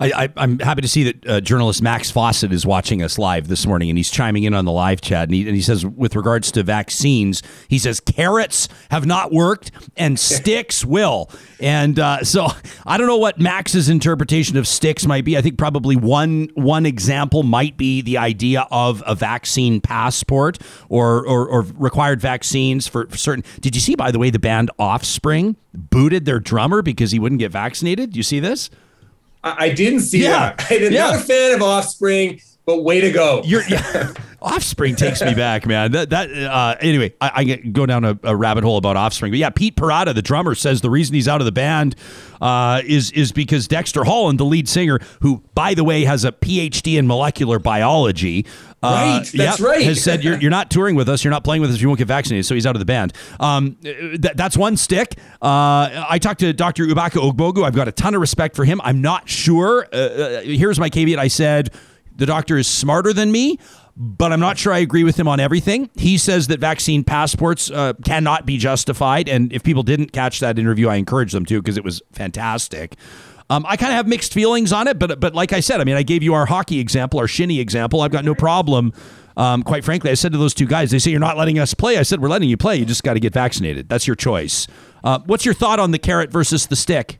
I, am happy to see that uh, journalist Max Fawcett is watching us live this morning, and he's chiming in on the live chat. And he, and he says, with regards to vaccines, he says carrots have not worked and sticks will. And uh, so I don't know what Max's interpretation of sticks might be. I think probably one one example might be the idea of a vaccine passport or or, or required vaccines for, for certain. Did you see, by the way, the band Offspring booted their drummer because he wouldn't get vaccinated? Do you see this? I, didn't see yeah. that. I'm yeah. not a fan of Offspring, but way to go. You're, yeah. Offspring takes me back, man. That that uh, anyway, I, I, go down a, a, rabbit hole about Offspring, but yeah, Pete Parada, the drummer, says the reason he's out of the band uh, is is because Dexter Holland, the lead singer, who by the way has a PhD in molecular biology, right, that's yep, right, has said you're you're not touring with us, you're not playing with us you won't get vaccinated, so he's out of the band. Um, th- that's one stick. Uh, I talked to Dr. Ubaka Ogbogu. I've got a ton of respect for him. I'm not sure. Uh, uh, here's my caveat. I said the doctor is smarter than me but I'm not sure I agree with him on everything. He says that vaccine passports uh, cannot be justified. And if people didn't catch that interview, I encourage them to because it was fantastic. Um, I kind of have mixed feelings on it, but but like I said, I mean, I gave you our hockey example, our shinny example. I've got no problem. Um, quite frankly, I said to those two guys, they say you're not letting us play. I said we're letting you play. You just got to get vaccinated. That's your choice. Uh, what's your thought on the carrot versus the stick?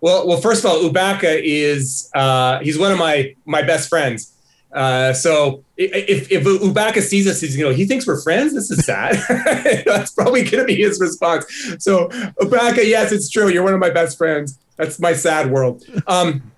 Well, well, first of all, Ubaka is uh, he's one of my my best friends. Uh, so if, if Ubaka sees us, he's you know he thinks we're friends. This is sad. That's probably going to be his response. So Ubaka, yes, it's true. You're one of my best friends. That's my sad world. Um,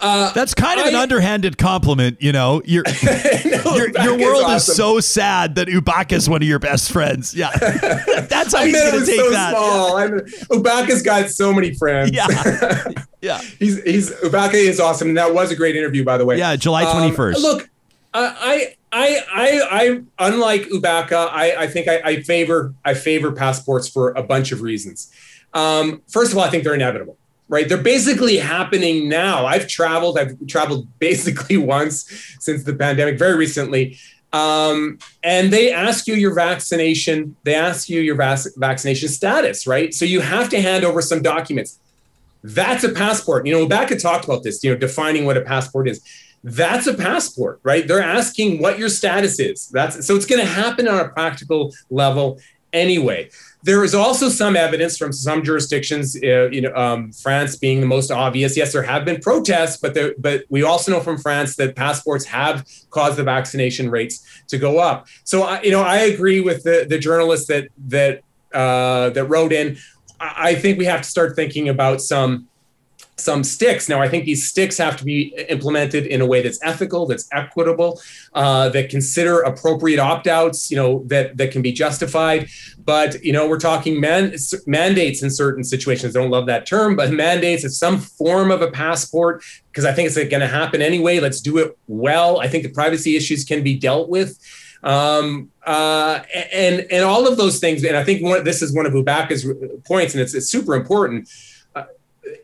uh, That's kind of I, an underhanded compliment, you know. Your no, your, your world is, awesome. is, so sad that Ubaka is one of your best friends. Yeah, that's how he's going to take so that. Small. Yeah. Ubaka's got so many friends. Yeah, yeah. he's he's Ubaka is awesome, and that was a great interview, by the way. Yeah, July twenty first. Um, look, uh, I. I, I, I, unlike Ubaka, I, I think I, I favor, I favor passports for a bunch of reasons. Um, first of all, I think they're inevitable right? They're basically happening now. I've traveled, I've traveled basically once since the pandemic, very recently. Um, and they ask you your vaccination, they ask you your vac- vaccination status, right? So you have to hand over some documents. That's a passport. You know, Ubaka talked about this, you know, defining what a passport is. That's a passport, right? They're asking what your status is. That's so it's going to happen on a practical level anyway. There is also some evidence from some jurisdictions, uh, you know, um, France being the most obvious. Yes, there have been protests, but there, but we also know from France that passports have caused the vaccination rates to go up. So, I, you know, I agree with the the journalist that that uh, that wrote in. I think we have to start thinking about some some sticks. Now, I think these sticks have to be implemented in a way that's ethical, that's equitable, uh, that consider appropriate opt-outs, you know, that that can be justified. But you know, we're talking man- mandates in certain situations. I don't love that term, but mandates is some form of a passport because I think it's going to happen anyway. Let's do it well. I think the privacy issues can be dealt with. Um, uh, and and all of those things, and I think one, this is one of Ubaka's points, and it's, it's super important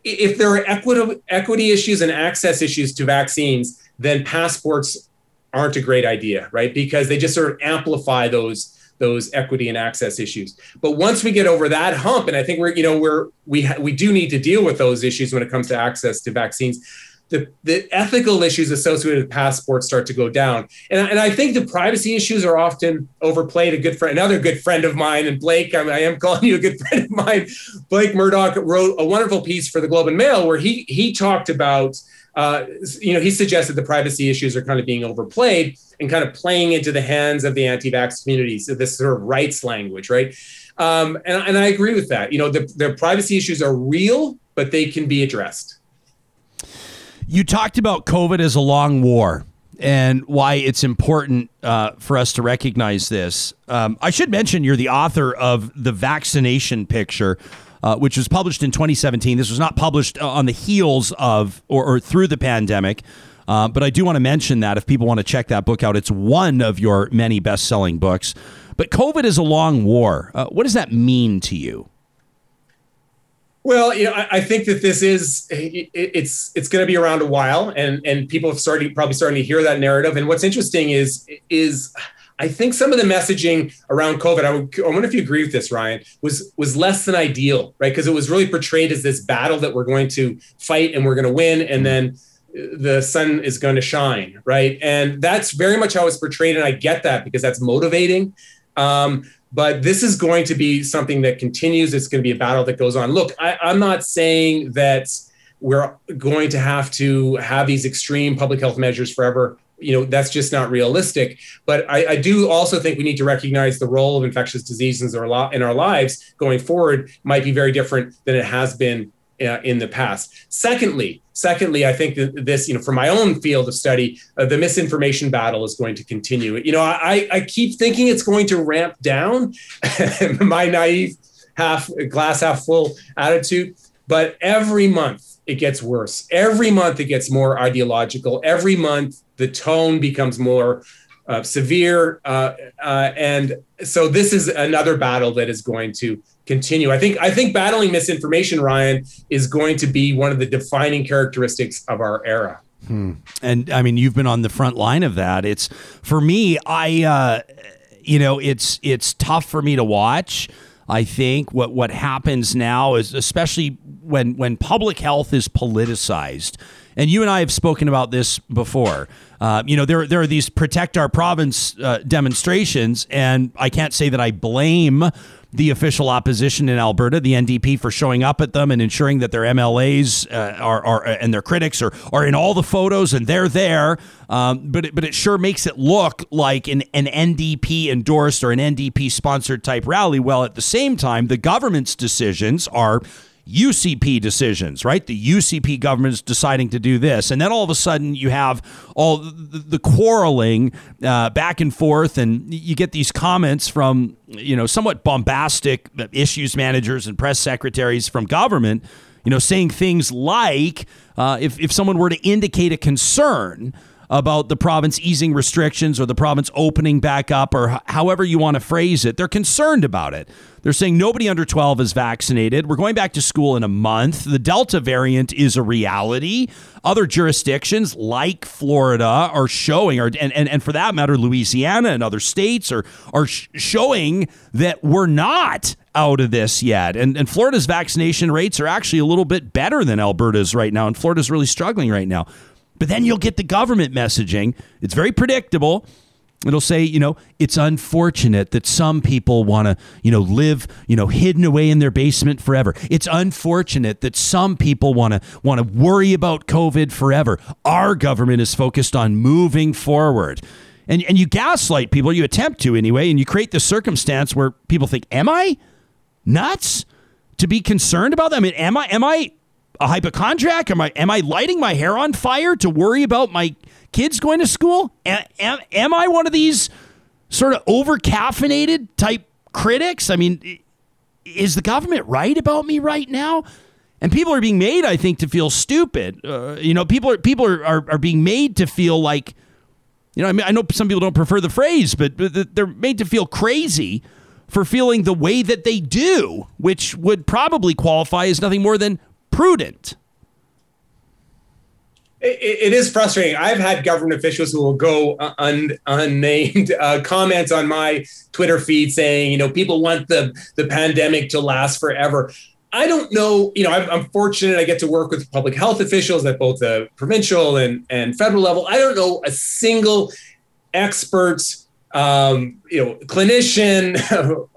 if there are equity equity issues and access issues to vaccines, then passports aren't a great idea, right? Because they just sort of amplify those those equity and access issues. But once we get over that hump, and I think we're you know we're we ha- we do need to deal with those issues when it comes to access to vaccines. The, the ethical issues associated with passports start to go down. And, and I think the privacy issues are often overplayed. A good friend, another good friend of mine, and Blake, I, mean, I am calling you a good friend of mine. Blake Murdoch wrote a wonderful piece for the Globe and Mail where he he talked about, uh, you know, he suggested the privacy issues are kind of being overplayed and kind of playing into the hands of the anti-vax community. So this sort of rights language, right? Um, and, and I agree with that. You know, the, the privacy issues are real, but they can be addressed. You talked about COVID as a long war and why it's important uh, for us to recognize this. Um, I should mention you're the author of The Vaccination Picture. Uh, which was published in 2017. This was not published uh, on the heels of or, or through the pandemic, uh, but I do want to mention that if people want to check that book out, it's one of your many best selling books. But COVID is a long war. Uh, what does that mean to you? Well, you know, I, I think that this is it, it's it's going to be around a while, and and people have started probably starting to hear that narrative. And what's interesting is is I think some of the messaging around COVID, I, would, I wonder if you agree with this, Ryan, was was less than ideal, right? Because it was really portrayed as this battle that we're going to fight and we're going to win, and then the sun is going to shine, right? And that's very much how it's portrayed, and I get that because that's motivating. Um, but this is going to be something that continues. It's going to be a battle that goes on. Look, I, I'm not saying that we're going to have to have these extreme public health measures forever you know that's just not realistic but I, I, do also think we need to recognize the role of infectious diseases in our lives going forward might be very different than it has been uh, in the past secondly Secondly, I think that this, you know, from my own field of study, uh, the misinformation battle is going to continue. You know, I, I keep thinking it's going to ramp down. my naive half glass half full attitude, but every month it gets worse. Every month it gets more ideological. Every month the tone becomes more uh, severe, uh, uh, and so this is another battle that is going to continue. I think I think battling misinformation, Ryan, is going to be one of the defining characteristics of our era. Hmm. And I mean, you've been on the front line of that. It's for me, I, uh, you know, it's it's tough for me to watch. I think what what happens now is, especially when when public health is politicized, and you and I have spoken about this before. Uh, you know, there there are these protect our province uh, demonstrations, and I can't say that I blame the official opposition in Alberta, the NDP, for showing up at them and ensuring that their MLAs uh, are, are, and their critics are, are in all the photos and they're there. Um, but, it, but it sure makes it look like an, an NDP endorsed or an NDP sponsored type rally. Well, at the same time, the government's decisions are UCP decisions, right? The UCP government's deciding to do this. And then all of a sudden you have all the, the quarreling uh, back and forth, and you get these comments from, you know, somewhat bombastic issues managers and press secretaries from government, you know, saying things like uh, if, if someone were to indicate a concern, about the province easing restrictions or the province opening back up or however you want to phrase it. They're concerned about it. They're saying nobody under 12 is vaccinated. We're going back to school in a month. The Delta variant is a reality. Other jurisdictions like Florida are showing, or, and, and, and for that matter, Louisiana and other states are, are sh- showing that we're not out of this yet. And, and Florida's vaccination rates are actually a little bit better than Alberta's right now. And Florida's really struggling right now. But then you'll get the government messaging. It's very predictable. It'll say, you know, it's unfortunate that some people want to, you know, live, you know, hidden away in their basement forever. It's unfortunate that some people want to want to worry about COVID forever. Our government is focused on moving forward. And and you gaslight people, you attempt to anyway, and you create the circumstance where people think, "Am I nuts to be concerned about that? I mean, am I am I a hypochondriac? Am I am I lighting my hair on fire to worry about my kids going to school? Am, am, am I one of these sort of over caffeinated type critics? I mean, is the government right about me right now? And people are being made, I think, to feel stupid. Uh, you know, people are people are, are, are being made to feel like, you know, I mean, I know some people don't prefer the phrase, but, but they're made to feel crazy for feeling the way that they do, which would probably qualify as nothing more than prudent. It, it is frustrating. I've had government officials who will go un, unnamed uh, comments on my Twitter feed saying, you know, people want the the pandemic to last forever. I don't know, you know, I'm, I'm, fortunate I get to work with public health officials at both the provincial and, and federal level. I don't know a single expert, um, you know, clinician,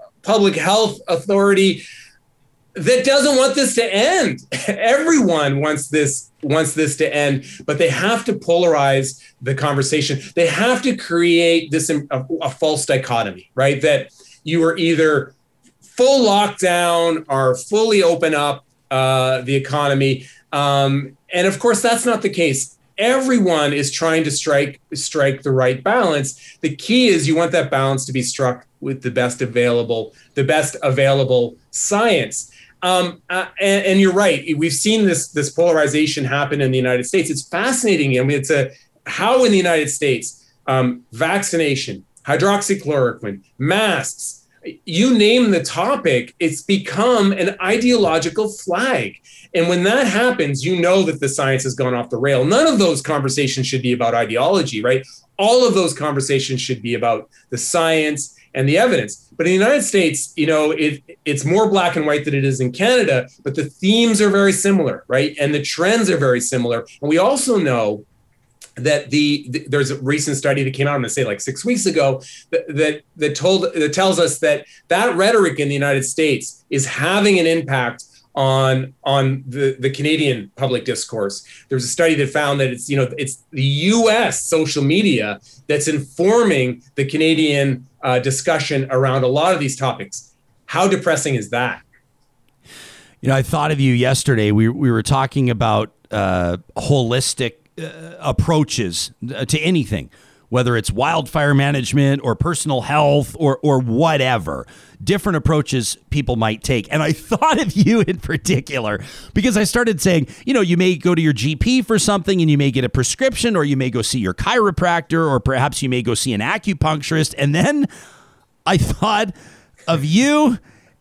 public health authority that doesn't want this to end. Everyone wants this wants this to end, but they have to polarize the conversation. They have to create this a, a false dichotomy, right? That you are either full lockdown or fully open up uh, the economy, um, and of course that's not the case. Everyone is trying to strike strike the right balance. The key is you want that balance to be struck with the best available the best available science. Um, uh, and, and, you're right. We've seen this this polarization happen in the United States. It's fascinating. I mean, it's a how in the United States, um, vaccination, hydroxychloroquine, masks, you name the topic, it's become an ideological flag. And when that happens, you know that the science has gone off the rail. None of those conversations should be about ideology, right? All of those conversations should be about the science and the evidence. But in the United States, you know, it, it's more black and white than it is in Canada, but the themes are very similar, right? And the trends are very similar. And we also know that the, the, there's a recent study that came out, I'm going to say like six weeks ago, that, that that told that tells us that that rhetoric in the United States is having an impact on on the the Canadian public discourse. There was a study that found that it's you know it's the U.S. social media that's informing the Canadian uh, discussion around a lot of these topics. How depressing is that? You know, I thought of you yesterday. We we were talking about uh, holistic uh, approaches to anything whether it's wildfire management or personal health or or whatever different approaches people might take. And i thought of you in particular because i started saying you know you may go to your gp for something and you may get a prescription or you may go see your chiropractor or perhaps you may go see an acupuncturist. And then i thought of you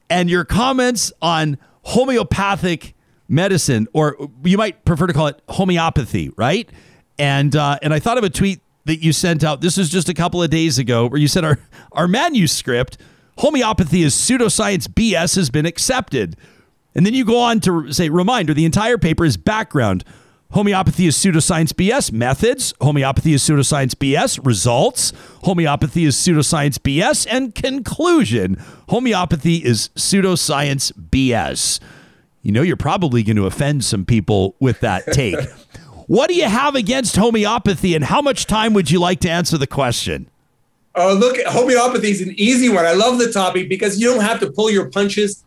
and your comments on homeopathic medicine or you might prefer to call it homeopathy right? And uh, and i thought of a tweet that you sent out. This is just a couple of days ago where you said our, our manuscript, homeopathy is pseudoscience BS, has been accepted. And then you go on to say, reminder, the entire paper is background. Homeopathy is pseudoscience BS. Methods. Homeopathy is pseudoscience BS. Results. Homeopathy is pseudoscience BS. And conclusion. Homeopathy is pseudoscience BS. You know, you're probably going to offend some people with that take. What do you have against homeopathy, and how much time would you like to answer the question? Oh, look, homeopathy is an easy one. I love the topic because you don't have to pull your punches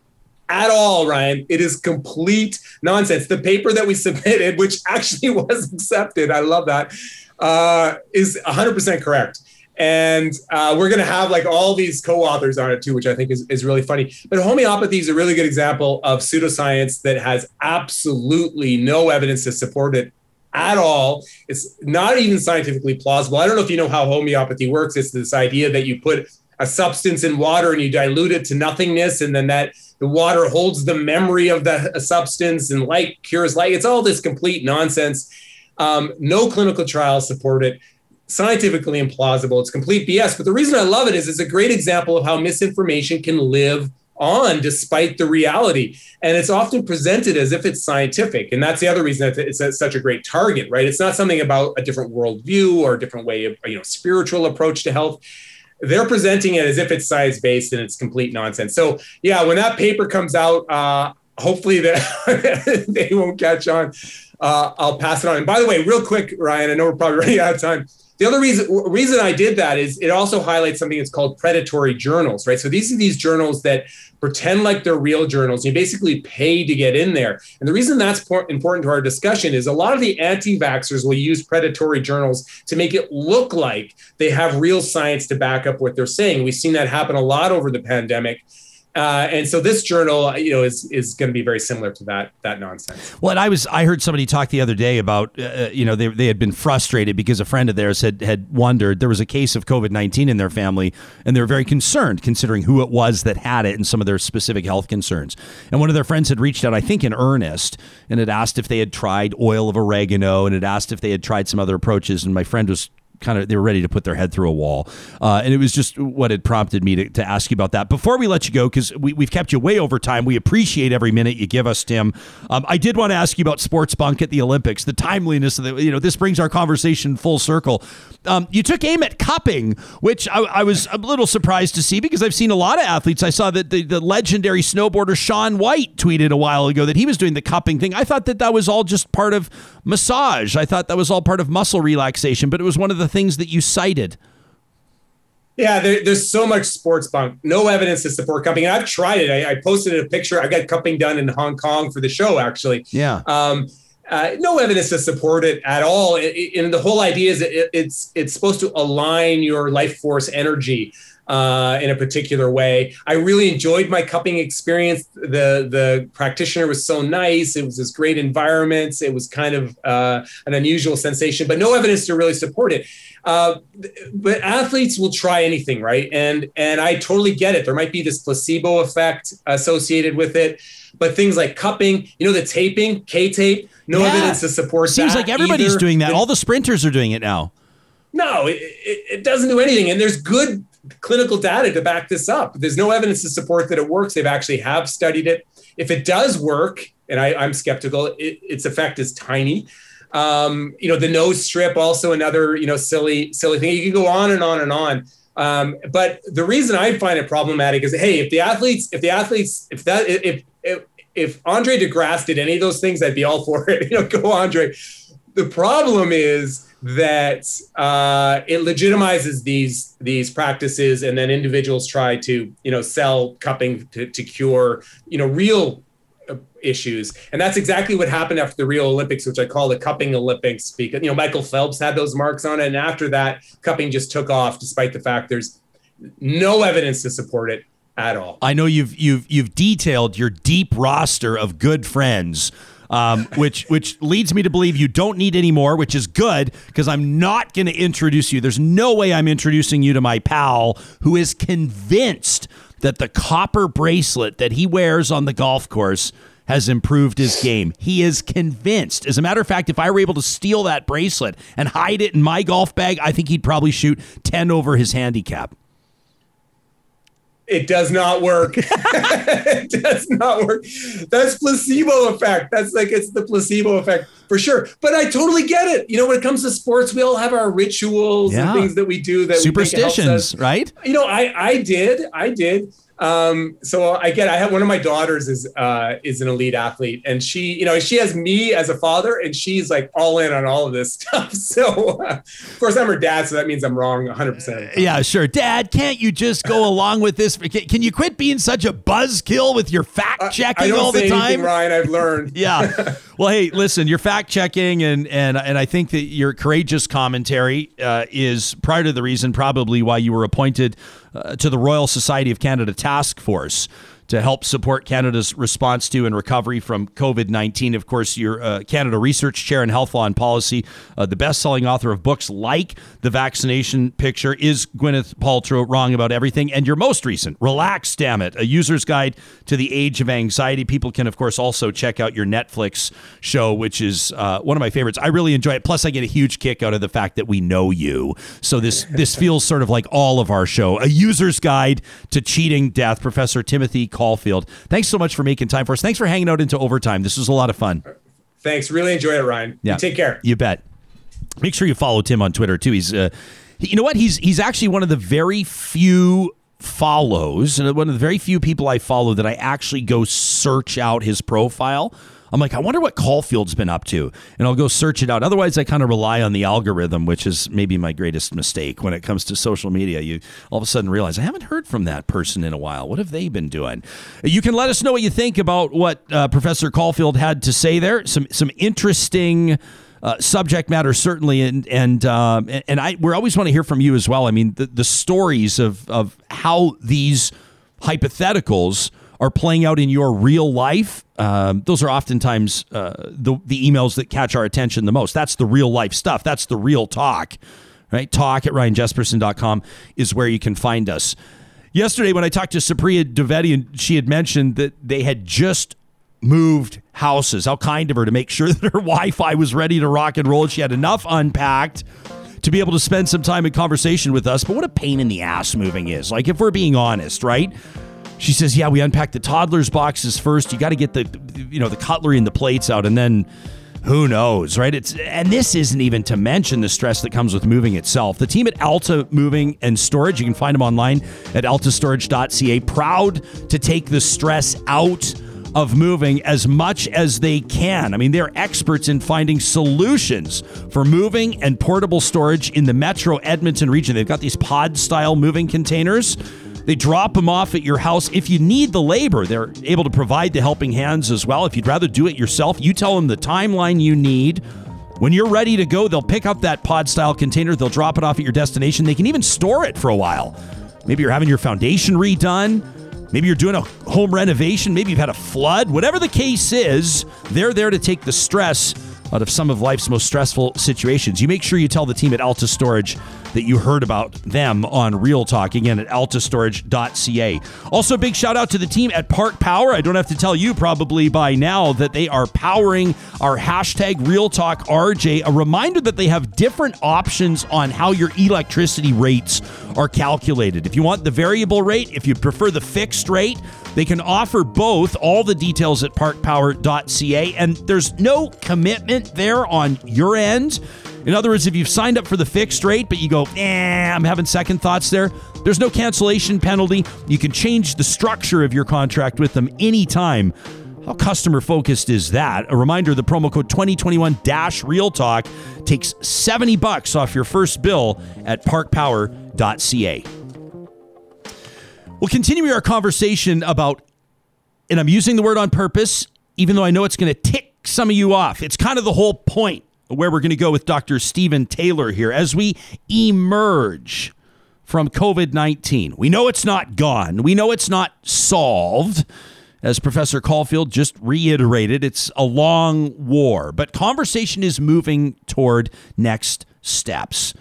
at all, Ryan. It is complete nonsense. The paper that we submitted, which actually was accepted, I love that, uh, is 100% correct. And uh, we're going to have like all these co-authors on it too, which I think is, is really funny. But homeopathy is a really good example of pseudoscience that has absolutely no evidence to support it at all. It's not even scientifically plausible. I don't know if you know how homeopathy works. It's this idea that you put a substance in water and you dilute it to nothingness, and then that the water holds the memory of the substance and light cures light. It's all this complete nonsense. Um, no clinical trials support it. Scientifically implausible. It's complete BS. But the reason I love it is it's a great example of how misinformation can live on despite the reality. And it's often presented as if it's scientific. And that's the other reason that it's such a great target, right? It's not something about a different worldview or a different way of, you know, spiritual approach to health. They're presenting it as if it's science based and it's complete nonsense. So, yeah, when that paper comes out, uh, hopefully that they won't catch on. Uh, I'll pass it on. And by the way, real quick, Ryan, I know we're probably running out of time. The other reason reason I did that is it also highlights something that's called predatory journals, right? So these are these journals that pretend like they're real journals. You basically pay to get in there. And the reason that's important to our discussion is a lot of the anti-vaxxers will use predatory journals to make it look like they have real science to back up what they're saying. We've seen that happen a lot over the pandemic. Uh, and so this journal, you know, is is going to be very similar to that that nonsense. Well, and I was I heard somebody talk the other day about uh, uh, you know they, they had been frustrated because a friend of theirs had had wondered there was a case of COVID nineteen in their family and they were very concerned considering who it was that had it and some of their specific health concerns. And one of their friends had reached out, I think, in earnest, and had asked if they had tried oil of oregano and had asked if they had tried some other approaches. And my friend was kind of they were ready to put their head through a wall. Uh, and it was just what had prompted me to, to ask you about that. Before we let you go, because we, we've kept you way over time, we appreciate every minute you give us, Tim. Um, I did want to ask you about sports bunk at the Olympics, the timeliness of the, you know, this brings our conversation full circle. Um, you took aim at cupping, which I, I, was a little surprised to see because I've seen a lot of athletes. I saw that the, the legendary snowboarder Shaun White tweeted a while ago that he was doing the cupping thing. I thought that that was all just part of massage. I thought that was all part of muscle relaxation, but it was one of the things that you cited. Yeah, there, there's so much sports bunk, no evidence to support cupping. And I've tried it. I, I, posted a picture. I got cupping done in Hong Kong for the show, actually. Yeah. Um, uh, no evidence to support it at all. It, it, and the whole idea is it, it's it's supposed to align your life force energy uh, in a particular way. I really enjoyed my cupping experience. The the practitioner was so nice. It was this great environment. It was kind of uh, an unusual sensation, but no evidence to really support it. Uh, but athletes will try anything, right? And and I totally get it. There might be this placebo effect associated with it, but things like cupping, you know, the taping, K tape, no yeah. evidence to support. It seems like everybody's either. doing that. All the sprinters are doing it now. No, it, it doesn't do anything, and there's good clinical data to back this up. There's no evidence to support that it works. They've actually have studied it. If it does work, and I, am skeptical, it, its effect is tiny. Um, you know, the nose strip, also another you know silly silly thing. You can go on and on and on. Um, but the reason I find it problematic is, hey, if the athletes, if the athletes, if that, if if if Andre De Grasse did any of those things, I'd be all for it. You know, go Andre. The problem is that uh, it legitimizes these these practices, and then individuals try to you know sell cupping to, to cure you know real uh, issues. And that's exactly what happened after the rio olympics which i call the cupping olympics because you know michael phelps had those marks on it and after that cupping just took off despite the fact there's no evidence to support it at all. I know you've you've you've detailed your deep roster of good friends um, which which leads me to believe you don't need any more, which is good because I'm not going to introduce you. There's no way I'm introducing you to my pal who is convinced that the copper bracelet that he wears on the golf course has improved his game. He is convinced. As a matter of fact, if I were able to steal that bracelet and hide it in my golf bag, I think he'd probably shoot 10 over his handicap. It does not work. it does not work. That's placebo effect. That's like it's the placebo effect for sure. But I totally get it. You know, when it comes to sports, we all have our rituals yeah. and things that we do that superstitions, right? You know, I I did, I did. Um, so I get, I have one of my daughters is, uh, is an elite athlete and she, you know, she has me as a father and she's like all in on all of this stuff. So uh, of course I'm her dad. So that means I'm wrong hundred percent. Yeah, sure. Dad, can't you just go along with this? Can you quit being such a buzzkill with your fact checking all the time? Anything, Ryan, I've learned. yeah. Well, Hey, listen, your fact checking and, and, and I think that your courageous commentary, uh, is part of the reason probably why you were appointed uh, to the Royal Society of Canada Task Force to help support Canada's response to and recovery from COVID 19. Of course, you're uh, Canada Research Chair in Health Law and Policy, uh, the best selling author of books like The Vaccination Picture, Is Gwyneth Paltrow Wrong About Everything? And your most recent, Relax, Damn It, a user's guide to the age of anxiety. People can, of course, also check out your Netflix show, which is uh, one of my favorites. I really enjoy it. Plus, I get a huge kick out of the fact that we know you. So this, this feels sort of like all of our show. A user's guide to cheating death. Professor Timothy Caulfield. Thanks so much for making time for us. Thanks for hanging out into overtime. This was a lot of fun. Thanks. Really enjoyed it, Ryan. Yeah. You take care. You bet. Make sure you follow Tim on Twitter too. He's, uh, you know what? He's he's actually one of the very few follows and one of the very few people I follow that I actually go search out his profile I'm like, I wonder what Caulfield's been up to. And I'll go search it out. Otherwise, I kind of rely on the algorithm, which is maybe my greatest mistake when it comes to social media. You all of a sudden realize I haven't heard from that person in a while. What have they been doing? You can let us know what you think about what uh, Professor Caulfield had to say there. Some some interesting. Uh, subject matter certainly, and and uh, and I we always want to hear from you as well. I mean, the, the stories of of how these hypotheticals are playing out in your real life, um, those are oftentimes uh, the, the emails that catch our attention the most. That's the real life stuff. That's the real talk, right? Talk at ryanjesperson.com is where you can find us. Yesterday, when I talked to Supriya and she had mentioned that they had just moved houses. How kind of her to make sure that her Wi Fi was ready to rock and roll. She had enough unpacked to be able to spend some time in conversation with us. But what a pain in the ass moving is. Like, if we're being honest, right? She says, "Yeah, we unpack the toddlers boxes first. You got to get the, you know, the cutlery and the plates out, and then." who knows, right? It's and this isn't even to mention the stress that comes with moving itself. The team at Alta Moving and Storage, you can find them online at altastorage.ca, proud to take the stress out of moving as much as they can. I mean, they're experts in finding solutions for moving and portable storage in the metro Edmonton region. They've got these pod style moving containers they drop them off at your house. If you need the labor, they're able to provide the helping hands as well. If you'd rather do it yourself, you tell them the timeline you need. When you're ready to go, they'll pick up that pod style container, they'll drop it off at your destination. They can even store it for a while. Maybe you're having your foundation redone. Maybe you're doing a home renovation. Maybe you've had a flood. Whatever the case is, they're there to take the stress out of some of life's most stressful situations. You make sure you tell the team at Alta Storage that you heard about them on Real Talk again at altastorage.ca. Also, big shout out to the team at Park Power. I don't have to tell you probably by now that they are powering our hashtag Real Talk RJ. A reminder that they have different options on how your electricity rates are calculated. If you want the variable rate, if you prefer the fixed rate, they can offer both. All the details at parkpower.ca, and there's no commitment there on your end. In other words, if you've signed up for the fixed rate, but you go, eh, I'm having second thoughts there, there's no cancellation penalty. You can change the structure of your contract with them anytime. How customer focused is that? A reminder the promo code 2021 Real Talk takes 70 bucks off your first bill at parkpower.ca. We'll continue our conversation about, and I'm using the word on purpose, even though I know it's going to tick some of you off. It's kind of the whole point where we're going to go with Dr. Steven Taylor here as we emerge from COVID 19. We know it's not gone, we know it's not solved. As Professor Caulfield just reiterated, it's a long war, but conversation is moving toward next steps.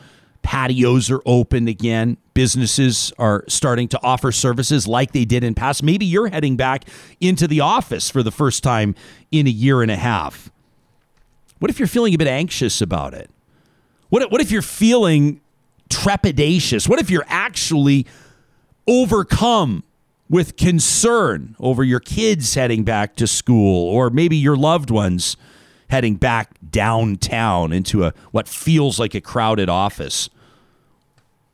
Patios are open again. Businesses are starting to offer services like they did in past. Maybe you're heading back into the office for the first time in a year and a half. What if you're feeling a bit anxious about it? What, what if you're feeling trepidatious? What if you're actually overcome with concern over your kids heading back to school or maybe your loved ones heading back downtown into a what feels like a crowded office?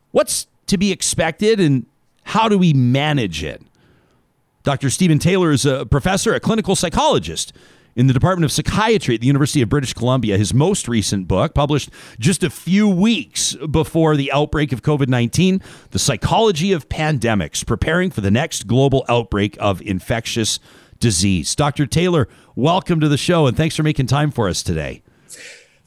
What's to be expected and how do we manage it? Dr. Steven Taylor is a professor, a clinical psychologist in the Department of Psychiatry at the University of British Columbia. His most recent book, published just a few weeks before the outbreak of COVID 19, The Psychology of Pandemics Preparing for the Next Global Outbreak of Infectious Disease. Dr. Taylor, welcome to the show and thanks for making time for us today.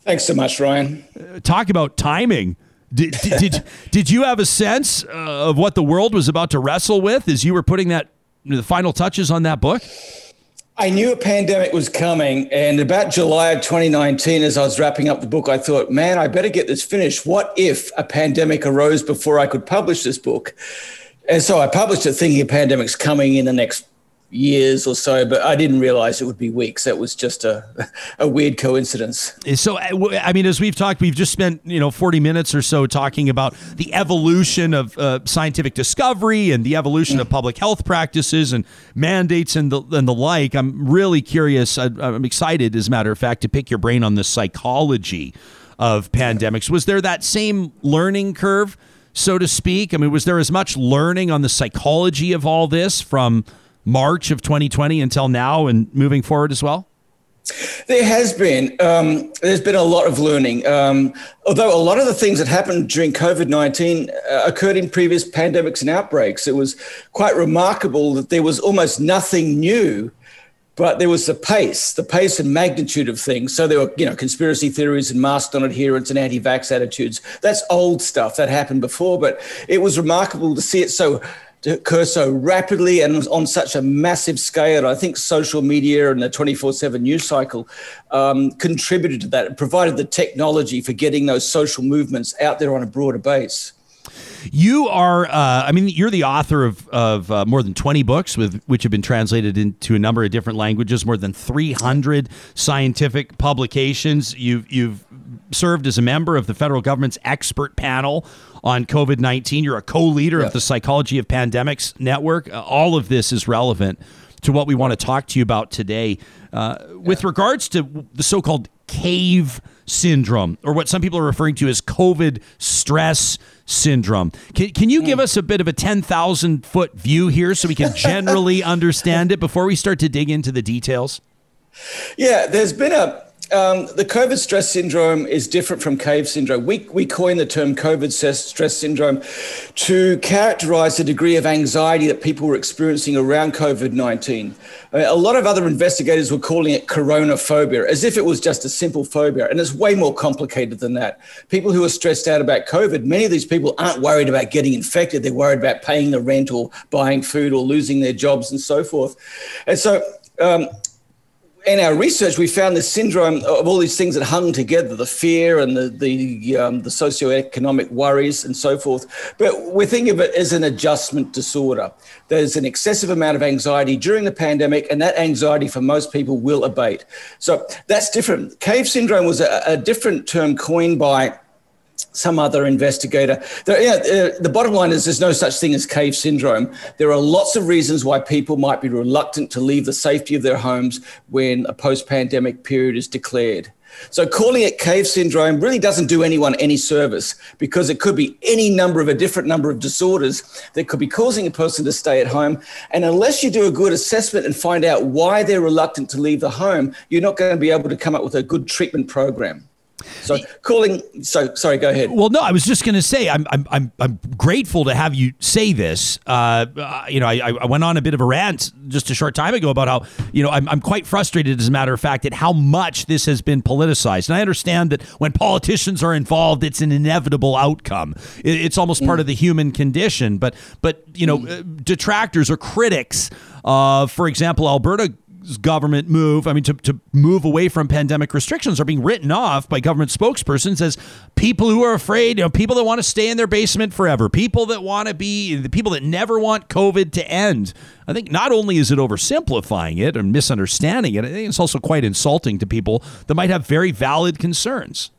Thanks so much, Ryan. Uh, talk about timing. Did, did, did, did, you have a sense uh, of what the world was about to wrestle with as you were putting that the final touches on that book? I knew a pandemic was coming. And about July of 2019, as I was wrapping up the book, I thought, man, I better get this finished. What if a pandemic arose before I could publish this book? And so I published it thinking a pandemic's coming in the next years or so, but I didn't realize it would be weeks. That was just a, a weird coincidence. So, uh, I mean, as we've talked, we've just spent, you know, 40 minutes or so talking about the evolution of uh, scientific discovery and the evolution of public health practices and mandates and the, and the like. I'm really curious. I, I'm excited, as a matter of fact, to pick your brain on the psychology of pandemics. Was there that same learning curve, so to speak? I mean, was there as much learning on the psychology of all this from March of 2020 until now and moving forward as well? There has been. Um, there's been a lot of learning. Um, although a lot of the things that happened during COVID 19 uh, occurred in previous pandemics and outbreaks, it was quite remarkable that there was almost nothing new, but there was the pace, the pace and magnitude of things. So there were, you know, conspiracy theories and mask non adherence and anti vax attitudes. That's old stuff that happened before, but it was remarkable to see it so occur so rapidly and on such a massive scale. I think social media and the 24 7 news cycle um, contributed to that. It provided the technology for getting those social movements out there on a broader base. You are, uh, I mean, you're the author of, of uh, more than 20 books, with which have been translated into a number of different languages, more than 300 scientific publications. You've, you've served as a member of the federal government's expert panel on COVID 19. You're a co leader of the Psychology of Pandemics Network. Uh, all of this is relevant to what we want to talk to you about today. Uh, with regards to the so called cave syndrome, or what some people are referring to as COVID stress syndrome. Can, can you give hmm. us a bit of a 10,000 foot view here so we can generally understand it before we start to dig into the details? Yeah, there's been a um, the COVID stress syndrome is different from cave syndrome. We, we coined the term COVID stress syndrome to characterize the degree of anxiety that people were experiencing around COVID 19. A lot of other investigators were calling it coronaphobia, as if it was just a simple phobia. And it's way more complicated than that. People who are stressed out about COVID, many of these people aren't worried about getting infected. They're worried about paying the rent or buying food or losing their jobs and so forth. And so, um, in our research, we found the syndrome of all these things that hung together the fear and the, the, um, the socioeconomic worries and so forth. But we think of it as an adjustment disorder. There's an excessive amount of anxiety during the pandemic, and that anxiety for most people will abate. So that's different. Cave syndrome was a, a different term coined by some other investigator. There, yeah, uh, the bottom line is there's no such thing as cave syndrome. There are lots of reasons why people might be reluctant to leave the safety of their homes when a post pandemic period is declared. So calling it cave syndrome really doesn't do anyone any service because it could be any number of a different number of disorders that could be causing a person to stay at home. And unless you do a good assessment and find out why they're reluctant to leave the home, you're not going to be able to come up with a good treatment program. So calling. So sorry. Go ahead. Well, no, I was just going to say I'm I'm I'm I'm grateful to have you say this. Uh, uh, you know, I, I went on a bit of a rant just a short time ago about how you know I'm I'm quite frustrated, as a matter of fact, at how much this has been politicized. And I understand that when politicians are involved, it's an inevitable outcome. It, it's almost mm. part of the human condition. But but you know, mm. detractors or critics. Uh, for example, Alberta government move, I mean, to, to move away from pandemic restrictions are being written off by government spokespersons as people who are afraid, you know, people that want to stay in their basement forever, people that want to be, the people that never want COVID to end. I think not only is it oversimplifying it and misunderstanding it, I think it's also quite insulting to people that might have very valid concerns.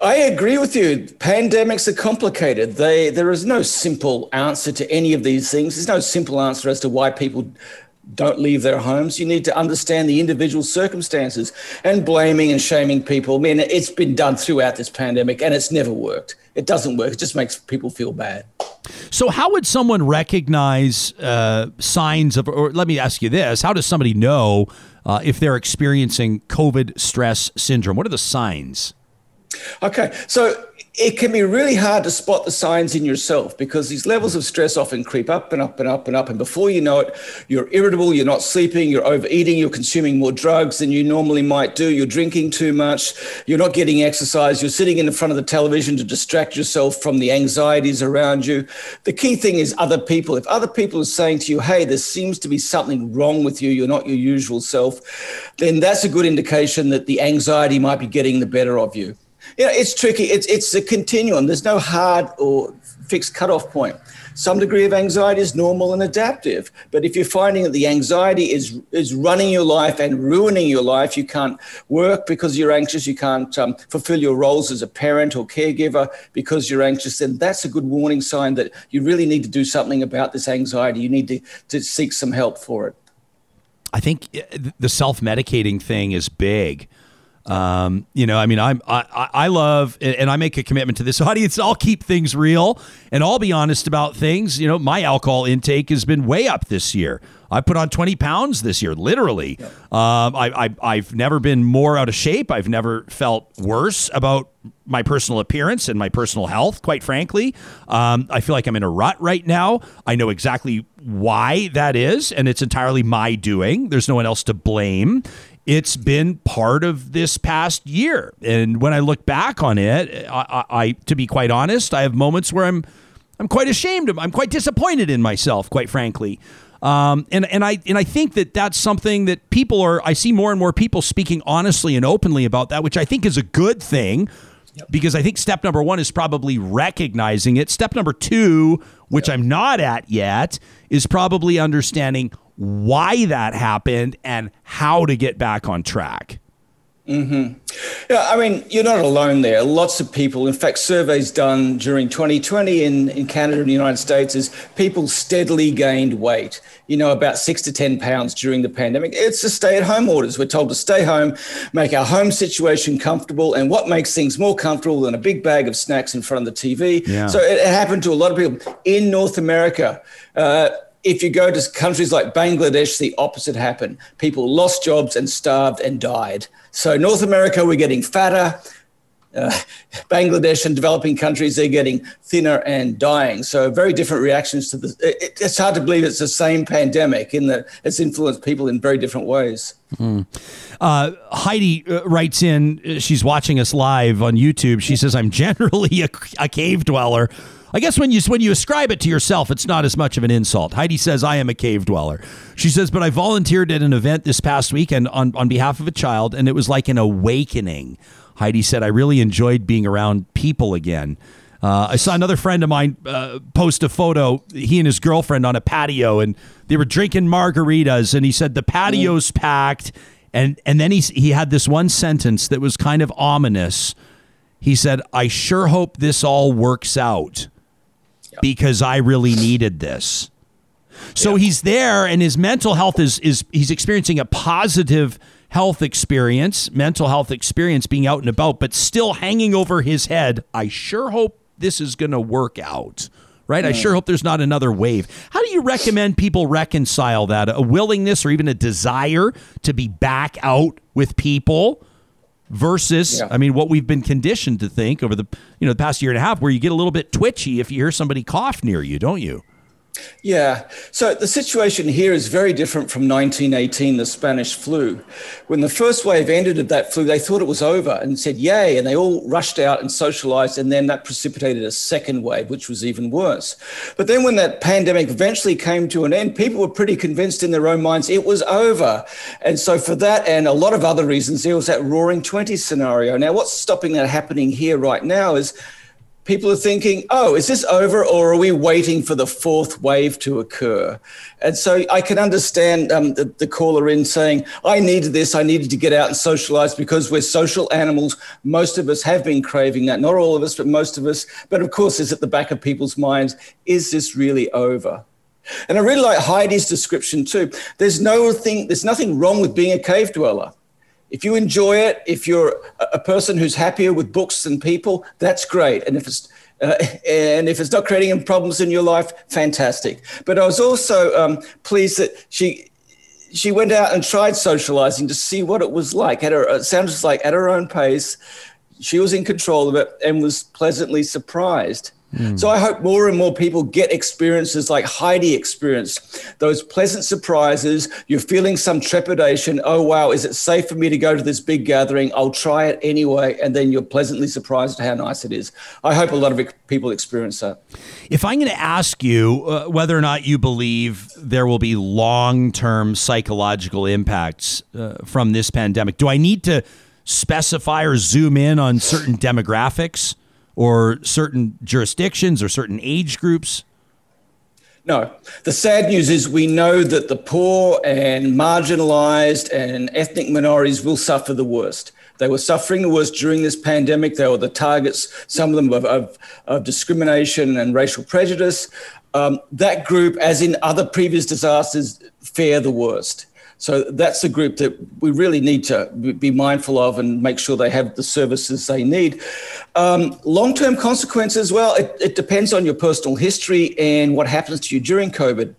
I agree with you. Pandemics are complicated. They there is no simple answer to any of these things. There's no simple answer as to why people don't leave their homes. You need to understand the individual circumstances and blaming and shaming people. I mean, it's been done throughout this pandemic and it's never worked. It doesn't work. It just makes people feel bad. So, how would someone recognize uh, signs of, or let me ask you this how does somebody know uh, if they're experiencing COVID stress syndrome? What are the signs? Okay, so it can be really hard to spot the signs in yourself because these levels of stress often creep up and up and up and up. And before you know it, you're irritable, you're not sleeping, you're overeating, you're consuming more drugs than you normally might do, you're drinking too much, you're not getting exercise, you're sitting in front of the television to distract yourself from the anxieties around you. The key thing is other people. If other people are saying to you, hey, there seems to be something wrong with you, you're not your usual self, then that's a good indication that the anxiety might be getting the better of you. You know, it's tricky. It's it's a continuum. There's no hard or fixed cutoff point. Some degree of anxiety is normal and adaptive, but if you're finding that the anxiety is is running your life and ruining your life, you can't work because you're anxious. You can't um, fulfill your roles as a parent or caregiver because you're anxious. Then that's a good warning sign that you really need to do something about this anxiety. You need to to seek some help for it. I think uh, the self medicating thing is big. Um, you know, I mean, I'm I, I love and I make a commitment to this audience. I'll keep things real and I'll be honest about things. You know, my alcohol intake has been way up this year. I put on 20 pounds this year, literally. Yep. Um, I, I have never been more out of shape. I've never felt worse about my personal appearance and my personal health. Quite frankly, um, I feel like I'm in a rut right now. I know exactly why that is, and it's entirely my doing. There's no one else to blame it's been part of this past year. And when I look back on it, I, I, to be quite honest, I have moments where I'm I'm quite ashamed of I'm quite disappointed in myself, quite frankly. Um, and and I and I think that that's something that people are. I see more and more people speaking honestly and openly about that, which I think is a good thing. Yep. Because I think step number one is probably recognizing it. Step number two, which yep. I'm not at yet, is probably understanding why that happened and how to get back on track. Mm-hmm. Yeah, I mean, you're not alone there. Lots of people, in fact, surveys done during 2020 in, in Canada and the United States is people steadily gained weight, you know, about six to 10 pounds during the pandemic. It's the stay at home orders. We're told to stay home, make our home situation comfortable. And what makes things more comfortable than a big bag of snacks in front of the TV? Yeah. So it, it happened to a lot of people in North America. Uh, if you go to countries like Bangladesh, the opposite happened. People lost jobs and starved and died. So, North America, we're getting fatter. Uh, Bangladesh and developing countries, they're getting thinner and dying. So, very different reactions to this. It, it's hard to believe it's the same pandemic in that it's influenced people in very different ways. Mm. Uh, Heidi uh, writes in, uh, she's watching us live on YouTube. She says, I'm generally a, a cave dweller I guess when you when you ascribe it to yourself, it's not as much of an insult. Heidi says, "I am a cave dweller." She says, "But I volunteered at an event this past weekend on on behalf of a child, and it was like an awakening." Heidi said, "I really enjoyed being around people again." Uh, I saw another friend of mine uh, post a photo. He and his girlfriend on a patio, and they were drinking margaritas. And he said the patio's packed, and and then he he had this one sentence that was kind of ominous. He said, "I sure hope this all works out." Because I really needed this. So he's there and his mental health is is he's experiencing a positive health experience, mental health experience being out and about, but still hanging over his head. I sure hope this is going to work out. Right? I sure hope there's not another wave. How do you recommend people reconcile that? A willingness or even a desire to be back out with people versus yeah. I mean what we've been conditioned to think over the you know the past year and a half where you get a little bit twitchy if you hear somebody cough near you, don't you? Yeah. So the situation here is very different from 1918, the Spanish flu. When the first wave ended of that flu, they thought it was over and said, yay. And they all rushed out and socialized. And then that precipitated a second wave, which was even worse. But then when that pandemic eventually came to an end, people were pretty convinced in their own minds it was over. And so for that and a lot of other reasons, there was that roaring 20 scenario. Now, what's stopping that happening here right now is people are thinking, oh, is this over or are we waiting for the fourth wave to occur? And so I can understand um, the, the, caller in saying, I needed this, I needed to get out and socialize because we're social animals. Most of us have been craving that. Not all of us, but most of us. But of course, it's at the back of people's minds is this really over? And I really like Heidi's description too. There's no thing, there's nothing wrong with being a cave dweller. If you enjoy it, if you're a person who's happier with books than people, that's great. And if it's uh, and if it's not creating any problems in your life, fantastic. But I was also um, pleased that she she went out and tried socializing to see what it was like. At her, it sounds like at her own pace, she was in control of it and was pleasantly surprised. So I hope more and more people get experiences like Heidi experienced, those pleasant surprises. You're feeling some trepidation. Oh, wow, is it safe for me to go to this big gathering? I'll try it anyway. And then you're pleasantly surprised at how nice it is. I hope a lot of people experience that. If I'm going to ask you uh, whether or not you believe there will be long term psychological impacts uh, from this pandemic, do I need to specify or zoom in on certain demographics? Or certain jurisdictions or certain age groups? No. The sad news is we know that the poor and marginalized and ethnic minorities will suffer the worst. They were suffering the worst during this pandemic. They were the targets, some of them of, of, of discrimination and racial prejudice. Um, that group, as in other previous disasters, fare the worst. So that's a group that we really need to be mindful of and make sure they have the services they need. Um, Long term consequences, well, it, it, depends on your personal history and what happens to you during COVID.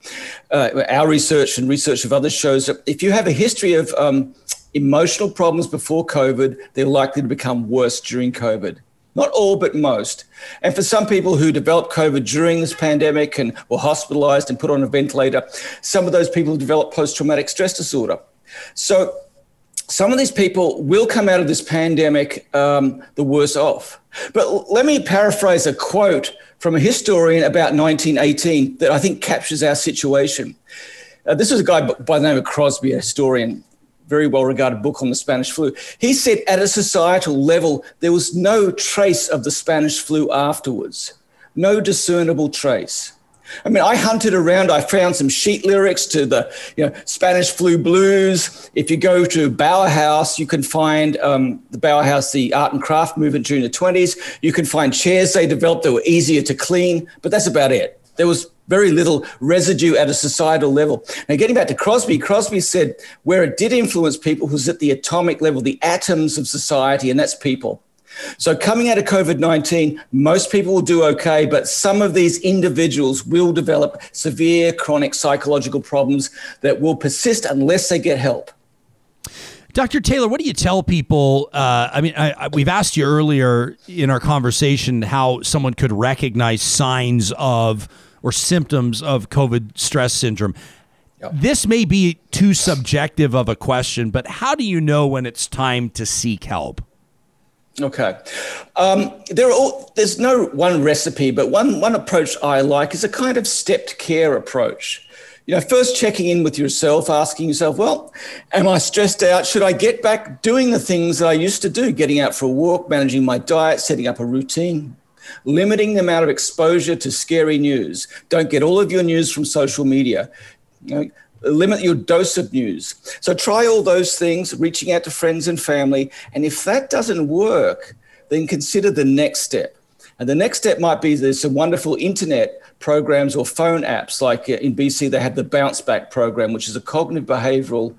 Uh, our research and research of others shows that if you have a history of um, emotional problems before COVID, they're likely to become worse during COVID. Not all, but most. And for some people who developed COVID during this pandemic and were hospitalized and put on a ventilator, some of those people developed post traumatic stress disorder. So some of these people will come out of this pandemic um, the worse off. But let me paraphrase a quote from a historian about 1918 that I think captures our situation. Uh, this was a guy by the name of Crosby, a historian very well regarded book on the Spanish flu. He said at a societal level, there was no trace of the Spanish flu afterwards, no discernible trace. I mean, I hunted around. I found some sheet lyrics to the you know Spanish flu blues. If you go to Bauhaus, you can find um, the Bauhaus, the art and craft movement during the 20s. You can find chairs they developed that were easier to clean, but that's about it. There was very little residue at a societal level. Now, getting back to Crosby, Crosby said where it did influence people was at the atomic level, the atoms of society, and that's people. So, coming out of COVID 19, most people will do okay, but some of these individuals will develop severe chronic psychological problems that will persist unless they get help. Dr. Taylor, what do you tell people? Uh, I mean, I, I, we've asked you earlier in our conversation how someone could recognize signs of or symptoms of COVID stress syndrome. Yep. This may be too subjective of a question, but how do you know when it's time to seek help? Okay. Um, there are all, there's no one recipe, but one, one approach I like is a kind of stepped care approach. You know, first checking in with yourself, asking yourself, well, am I stressed out? Should I get back doing the things that I used to do, getting out for a walk, managing my diet, setting up a routine? Limiting the amount of exposure to scary news. Don't get all of your news from social media. You know, limit your dose of news. So try all those things, reaching out to friends and family. And if that doesn't work, then consider the next step. And the next step might be there's some wonderful internet programs or phone apps. Like uh, in BC, they have the Bounce Back program, which is a cognitive behavioral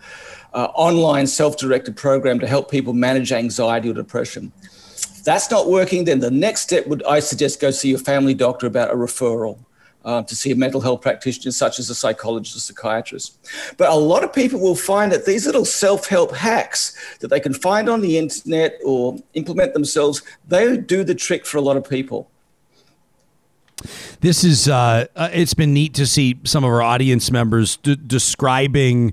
uh, online self directed program to help people manage anxiety or depression. That's not working, then the next step would I suggest go see your family doctor about a referral uh, to see a mental health practitioner, such as a psychologist or psychiatrist. But a lot of people will find that these little self help hacks that they can find on the internet or implement themselves, they do the trick for a lot of people. This is, uh, uh it's been neat to see some of our audience members d- describing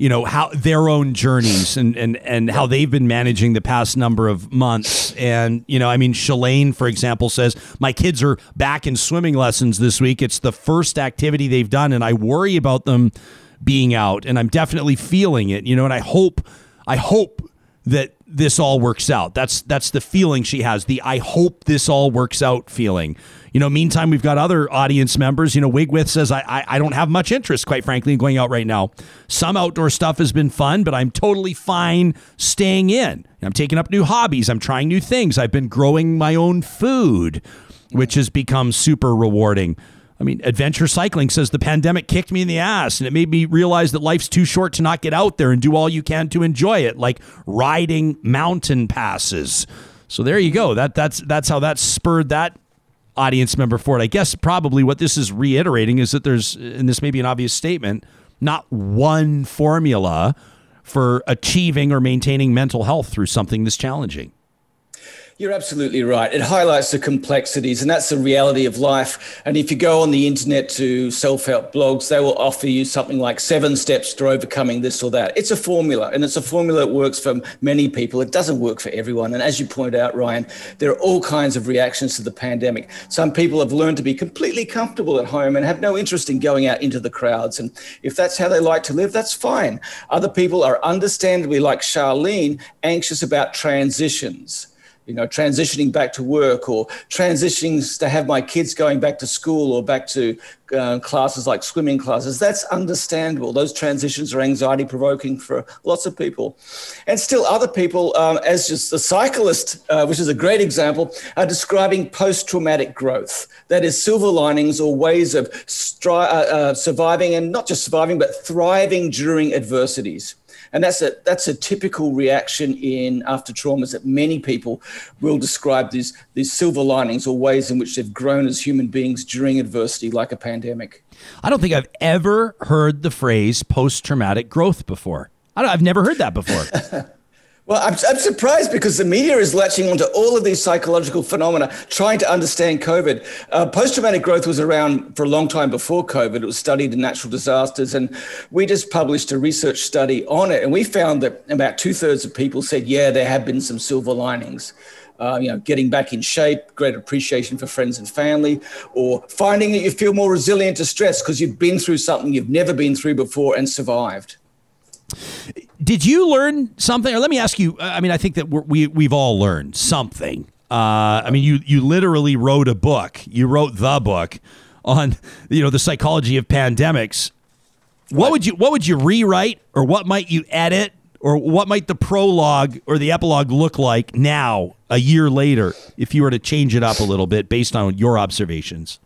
you know how their own journeys and and and how they've been managing the past number of months. And you know i mean shalane for example says my kids are back in swimming lessons this week. It's the first activity they've done and i worry about them being out and i'm definitely feeling it you know and i hope i hope that this all works out. That's that's the feeling she has the i hope this all works out feeling you know, meantime, we've got other audience members. You know, Wigwith says, I, I, I don't have much interest, quite frankly, in going out right now. Some outdoor stuff has been fun, but I'm totally fine staying in. I'm taking up new hobbies. I'm trying new things. I've been growing my own food, which has become super rewarding. I mean, Adventure Cycling says the pandemic kicked me in the ass and it made me realize that life's too short to not get out there and do all you can to enjoy it, like riding mountain passes. So there you go. That that's that's how that spurred that audience member for it. I guess probably what this is reiterating is that there's, and this may be an obvious statement, not one formula for achieving or maintaining mental health through something this challenging. You're absolutely right. It highlights the complexities, and that's the reality of life. And if you go on the internet to self help blogs, they will offer you something like seven steps to overcoming this or that. It's a formula, and it's a formula that works for many people. It doesn't work for everyone. And as you point out, Ryan, there are all kinds of reactions to the pandemic. Some people have learned to be completely comfortable at home and have no interest in going out into the crowds. And if that's how they like to live, that's fine. Other people are understandably, like Charlene, anxious about transitions you know, transitioning back to work or transitioning to have my kids going back to school or back to uh, classes like swimming classes. That's understandable. Those transitions are anxiety provoking for lots of people. And still, other people, um, as just the cyclist, uh, which is a great example, are describing post traumatic growth. That is, silver linings or ways of stri- uh, uh, surviving and not just surviving, but thriving during adversities. And that's a that's a typical reaction in after traumas that many people will describe these these silver linings or ways in which they've grown as human beings during adversity, like a pandemic. I don't think I've ever heard the phrase post traumatic growth before. I have never heard that before. Well, I'm, I'm, surprised because the media is latching onto all of these psychological phenomena, trying to understand COVID. Uh, Post traumatic growth was around for a long time before COVID. It was studied in natural disasters. And we just published a research study on it. And we found that about two thirds of people said, yeah, there have been some silver linings. Uh, you know, getting back in shape, great appreciation for friends and family, or finding that you feel more resilient to stress because you've been through something you've never been through before and survived. Did you learn something? Or let me ask you. I mean, I think that we we've all learned something. Uh, I mean, you you literally wrote a book. You wrote the book on you know the psychology of pandemics. What, what would you what would you rewrite or what might you edit or what might the prologue or the epilogue look like now a year later if you were to change it up a little bit based on your observations?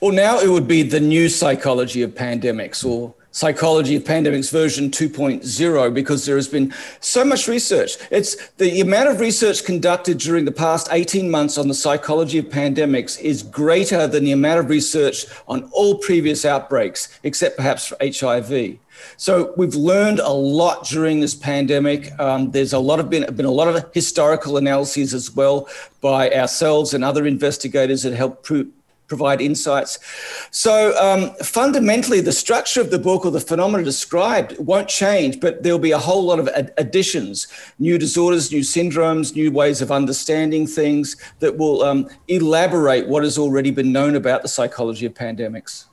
Well, now it would be the new psychology of pandemics or psychology of pandemics version 2.0 because there has been so much research it's the amount of research conducted during the past 18 months on the psychology of pandemics is greater than the amount of research on all previous outbreaks except perhaps for hiv so we've learned a lot during this pandemic. Um, there's a lot of been, been a lot of historical analyses as well by ourselves and other investigators that help prove, provide insights. So um, fundamentally, the structure of the book or the phenomena described won't change, but there'll be a whole lot of ad- additions, new disorders, new syndromes, new ways of understanding things that will um, elaborate what has already been known about the psychology of pandemics.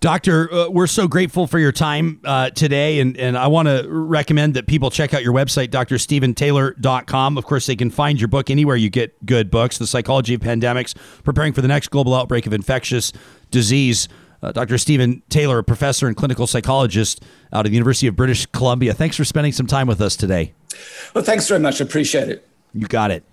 Doctor, uh, we're so grateful for your time uh, today, and, and I want to recommend that people check out your website, drstephentaylor.com. Of course, they can find your book anywhere you get good books The Psychology of Pandemics, Preparing for the Next Global Outbreak of Infectious Disease. Uh, Dr. Steven Taylor, a professor and clinical psychologist out of the University of British Columbia. Thanks for spending some time with us today. Well, thanks very much. Appreciate it. You got it.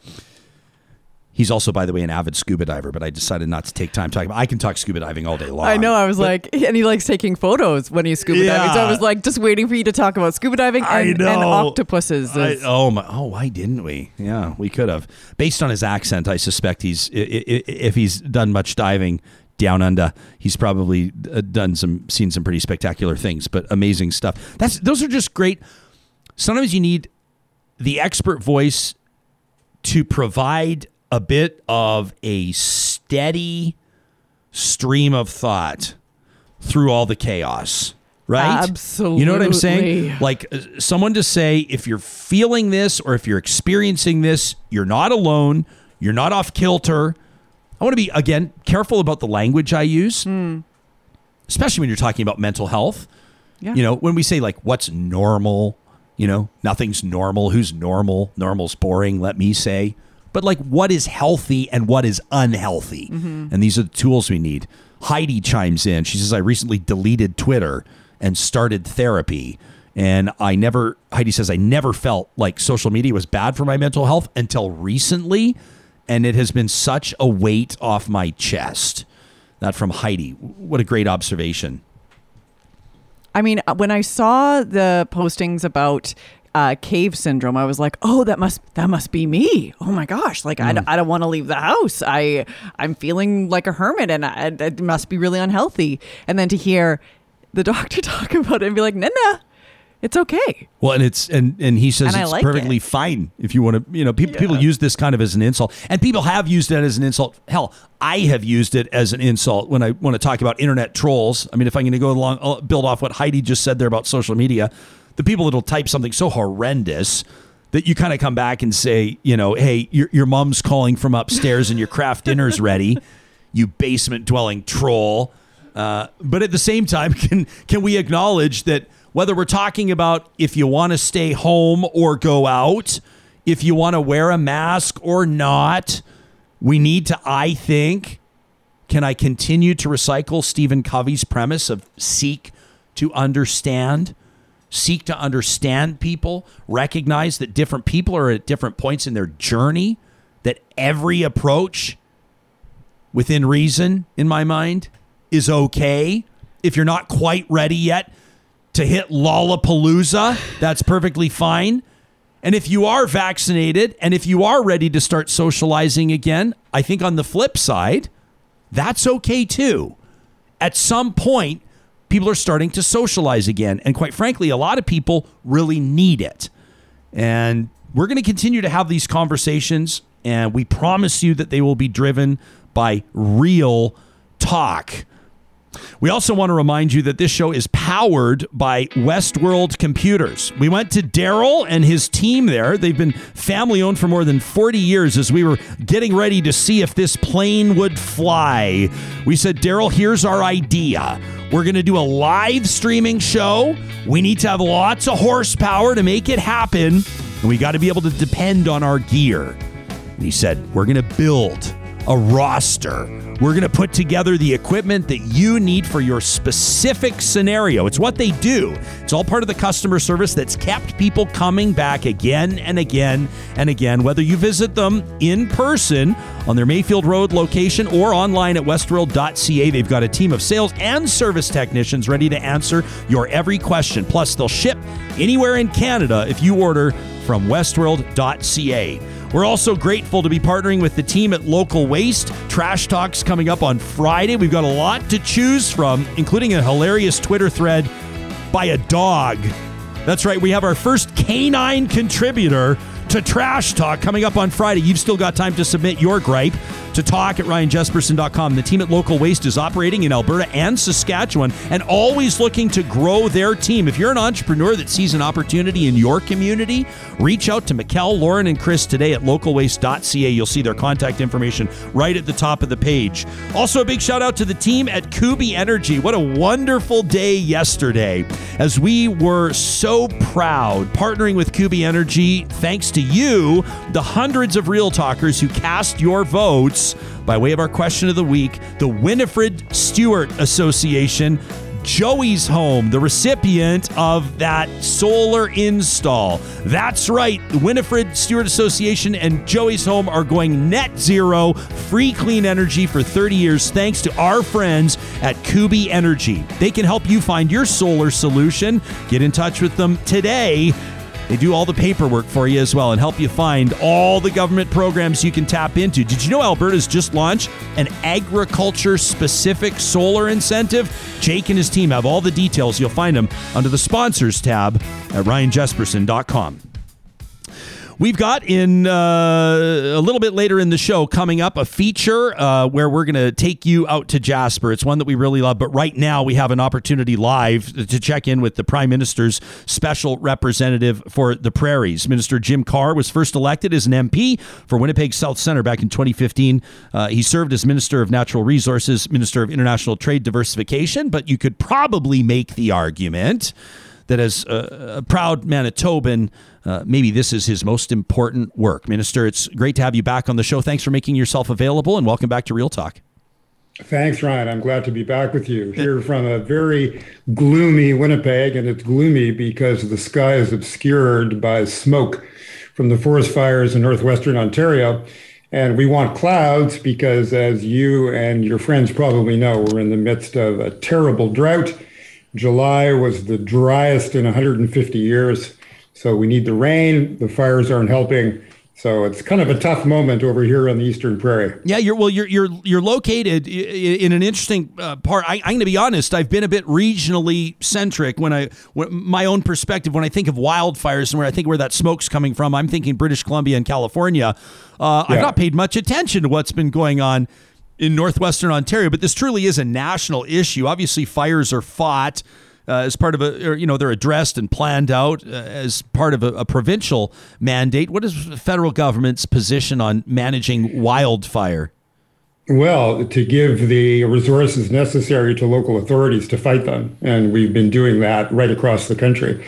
He's also, by the way, an avid scuba diver, but I decided not to take time talking about. I can talk scuba diving all day long. I know. I was but, like, and he likes taking photos when he's scuba yeah. diving. So I was like, just waiting for you to talk about scuba diving and, and octopuses. I, oh my! Oh, why didn't we? Yeah, we could have. Based on his accent, I suspect he's if he's done much diving down under, he's probably uh, done some, seen some pretty spectacular things. But amazing stuff. That's those are just great. Sometimes you need the expert voice to provide a bit of a steady stream of thought through all the chaos right? Absolutely. You know what I'm saying? Like uh, someone to say, if you're feeling this or if you're experiencing this, you're not alone. You're not off kilter. I want to be, again, careful about the language I use, mm. especially when you're talking about mental health. Yeah. You know, when we say, like, what's normal, you know, nothing's normal. Who's normal? Normal's boring, let me say but like what is healthy and what is unhealthy. Mm-hmm. And these are the tools we need. Heidi chimes in. She says, I recently deleted Twitter and started therapy. And I never, Heidi says, I never felt like social media was bad for my mental health until recently. And it has been such a weight off my chest. That from Heidi. What a great observation. I mean, when I saw the postings about uh, cave syndrome, I was like, oh, that must that must be me. Oh my gosh, like mm. I, I don't want to leave the house. I I'm feeling like a hermit, and I, it must be really unhealthy. And then to hear the doctor talk about it and be like, nah, nah, it's okay. Well, and it's and and he says and it's like perfectly it. fine if you want to. You know, people yeah. people use this kind of as an insult, and people have used it as an insult. Hell, I have used it as an insult when I want to talk about internet trolls. I mean, if I'm going to go along, I'll build off what Heidi just said there about social media the people that'll type something so horrendous that you kind of come back and say, you know, hey, your, your mom's calling from upstairs and your craft dinner's ready, you basement dwelling troll. Uh, but at the same time, can can we acknowledge that whether we're talking about if you want to stay home or go out, if you want to wear a mask or not, we need to, I think, can I continue to recycle Stephen Covey's premise of seek to understand? Seek to understand people, recognize that different people are at different points in their journey, that every approach within reason, in my mind, is okay. If you're not quite ready yet to hit Lollapalooza, that's perfectly fine. And if you are vaccinated and if you are ready to start socializing again, I think on the flip side, that's okay too. At some point, people are starting to socialize again. And quite frankly, a lot of people really need it. And we're going to continue to have these conversations. And we promise you that they will be driven by real talk we also want to remind you that this show is powered by Westworld Computers. We went to Daryl and his team there. They've been family owned for more than 40 years as we were getting ready to see if this plane would fly. We said, Daryl, here's our idea. We're going to do a live streaming show. We need to have lots of horsepower to make it happen. And we got to be able to depend on our gear. And he said, We're going to build a roster We're going to put together the equipment that you need for your specific scenario. It's what they do. It's all part of the customer service that's kept people coming back again and again and again, whether you visit them in person on their Mayfield Road location or online at westworld.ca. They've got a team of sales and service technicians ready to answer your every question. Plus, they'll ship anywhere in Canada if you order from westworld.ca. We're also grateful to be partnering with the team at Local Waste. Trash Talks coming up on Friday. We've got a lot to choose from, including a hilarious Twitter thread by a dog. That's right, we have our first canine contributor to Trash Talk coming up on Friday. You've still got time to submit your gripe to talk at ryanjesperson.com. The team at Local Waste is operating in Alberta and Saskatchewan and always looking to grow their team. If you're an entrepreneur that sees an opportunity in your community, reach out to Mikkel, Lauren, and Chris today at localwaste.ca. You'll see their contact information right at the top of the page. Also, a big shout out to the team at Kuby Energy. What a wonderful day yesterday as we were so proud partnering with Kuby Energy. Thanks to you, the hundreds of real talkers who cast your votes by way of our question of the week, the Winifred Stewart Association. Joey's home, the recipient of that solar install. That's right. The Winifred Stewart Association and Joey's home are going net zero, free clean energy for 30 years thanks to our friends at Kuby Energy. They can help you find your solar solution. Get in touch with them today they do all the paperwork for you as well and help you find all the government programs you can tap into. Did you know Alberta's just launched an agriculture specific solar incentive? Jake and his team have all the details. You'll find them under the sponsors tab at ryanjesperson.com. We've got in uh, a little bit later in the show coming up a feature uh, where we're going to take you out to Jasper. It's one that we really love, but right now we have an opportunity live to check in with the Prime Minister's special representative for the Prairies. Minister Jim Carr was first elected as an MP for Winnipeg South Centre back in 2015. Uh, he served as Minister of Natural Resources, Minister of International Trade Diversification, but you could probably make the argument that as a, a proud Manitoban, uh, maybe this is his most important work. Minister, it's great to have you back on the show. Thanks for making yourself available and welcome back to Real Talk. Thanks, Ryan. I'm glad to be back with you here from a very gloomy Winnipeg, and it's gloomy because the sky is obscured by smoke from the forest fires in northwestern Ontario. And we want clouds because, as you and your friends probably know, we're in the midst of a terrible drought July was the driest in 150 years. So we need the rain. The fires aren't helping. So it's kind of a tough moment over here on the Eastern Prairie. Yeah, you're well. You're you're you're located in an interesting uh, part. I, am going to be honest. I've been a bit regionally centric when I when, my own perspective when I think of wildfires and where I think where that smoke's coming from. I'm thinking British Columbia and California. Uh, yeah. I've not paid much attention to what's been going on in northwestern Ontario. But this truly is a national issue. Obviously, fires are fought. Uh, as part of a, or, you know, they're addressed and planned out uh, as part of a, a, provincial mandate. What is the federal government's position on managing wildfire? Well, to give the resources necessary to local authorities to fight them. And we've been doing that right across the country.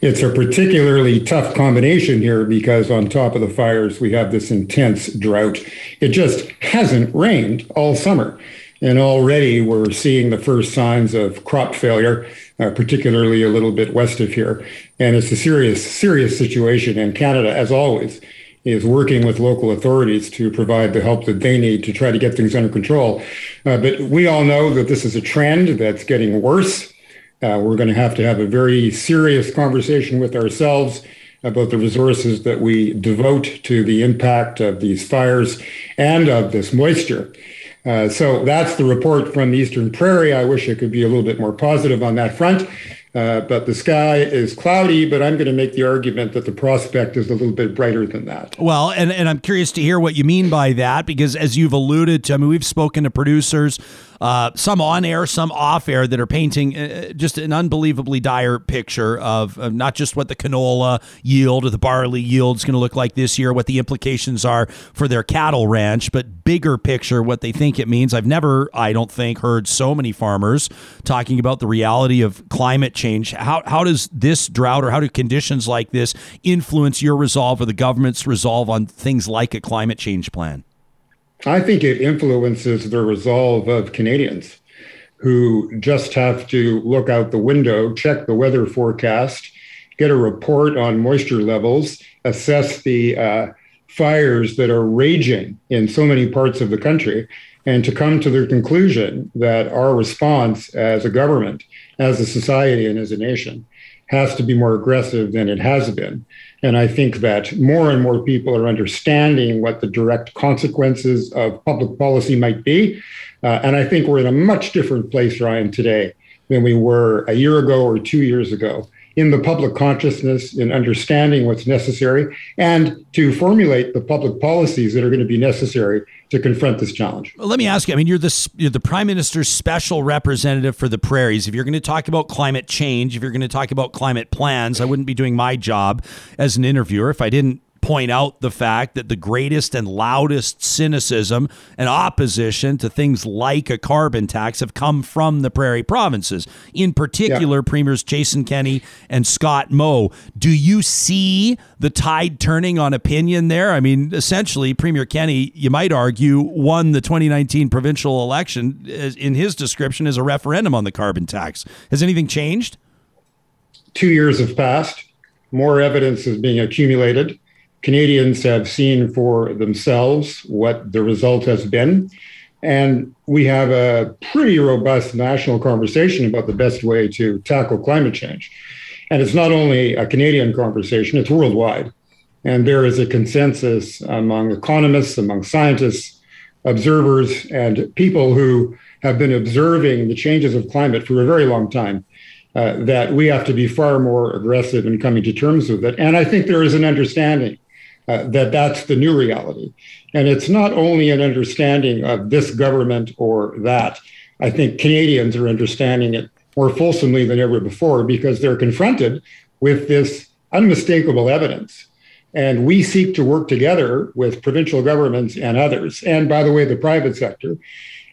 It's a particularly tough combination here because on top of the fires, we have this intense drought. It just hasn't rained all summer. And already we're seeing the first signs of crop failure, uh, particularly a little bit west of here. And it's a serious, serious situation. And Canada, as always, is working with local authorities to provide the help that they need to try to get things under control. Uh, but we all know that this is a trend that's getting worse. Uh, we're going to have to have a very serious conversation with ourselves about the resources that we devote to the impact of these fires and of this moisture. Uh, so that's the report from the Eastern Prairie. I wish it could be a little bit more positive on that front. Uh, but the sky is cloudy, but I'm going to make the argument that the prospect is a little bit brighter than that. Well, and, and I'm curious to hear what you mean by that, because as you've alluded to, I mean, we've spoken to producers uh, some on air, some off air, that are painting uh, just an unbelievably dire picture of, of, not just what the canola yield or the barley yield is going to look like this year, what the implications are for their cattle ranch, but bigger picture, what they think it means. I've never, I don't think, heard so many farmers talking about the reality of climate change. How, how does this drought or how do conditions like this influence your resolve or the government's resolve on things like a climate change plan? I think it influences the resolve of Canadians who just have to look out the window, check the weather forecast, get a report on moisture levels, assess the uh, fires that are raging in so many parts of the country, and to come to the conclusion that our response as a government, as a society, and as a nation has to be more aggressive than it has been. And I think that more and more people are understanding what the direct consequences of public policy might be. Uh, and I think we're in a much different place, Ryan, today than we were a year ago or two years ago in the public consciousness, in understanding what's necessary, and to formulate the public policies that are going to be necessary to confront this challenge. Well, let me ask you. I mean, you're the you're the prime minister's special representative for the prairies. If you're going to talk about climate change, if you're going to talk about climate plans, I wouldn't be doing my job as an interviewer if I didn't point out the fact that the greatest and loudest cynicism and opposition to things like a carbon tax have come from the prairie provinces, in particular, yeah. Premiers Jason Kenney and Scott Moe. Do you see the tide turning on opinion there? I mean, essentially, Premier Kenney, you might argue, won the 2019 provincial election in his description as a referendum on the carbon tax. Has anything changed? Two years have passed. More evidence is being accumulated. Canadians have seen for themselves what the result has been. And we have a pretty robust national conversation about the best way to tackle climate change. And it's not only a Canadian conversation, it's worldwide. And there is a consensus among economists, among scientists, observers, and people who have been observing the changes of climate for a very long time uh, that we have to be far more aggressive in coming to terms with it. And I think there is an understanding uh, that that's the new reality. And it's not only an understanding of this government or that. I think Canadians are understanding it more fulsomely than ever before because they're confronted with this unmistakable evidence. And we seek to work together with provincial governments and others, and by the way, the private sector.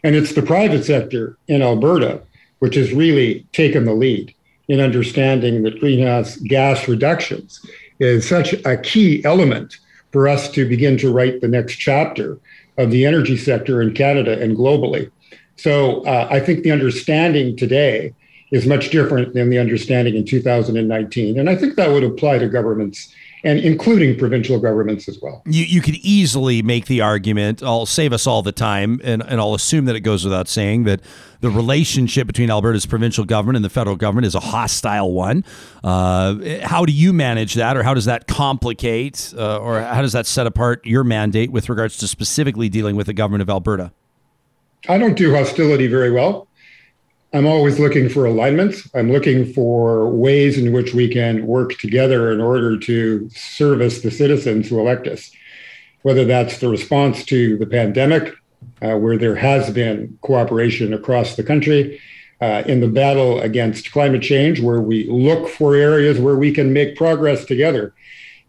And it's the private sector in Alberta which has really taken the lead in understanding that greenhouse gas reductions is such a key element for us to begin to write the next chapter of the energy sector in Canada and globally. So uh, I think the understanding today is much different than the understanding in 2019. And I think that would apply to governments and including provincial governments as well. You, you could easily make the argument, I'll save us all the time, and, and I'll assume that it goes without saying that the relationship between Alberta's provincial government and the federal government is a hostile one. Uh, how do you manage that, or how does that complicate, uh, or how does that set apart your mandate with regards to specifically dealing with the government of Alberta? I don't do hostility very well. I'm always looking for alignments. I'm looking for ways in which we can work together in order to service the citizens who elect us, whether that's the response to the pandemic, uh, where there has been cooperation across the country, uh, in the battle against climate change, where we look for areas where we can make progress together.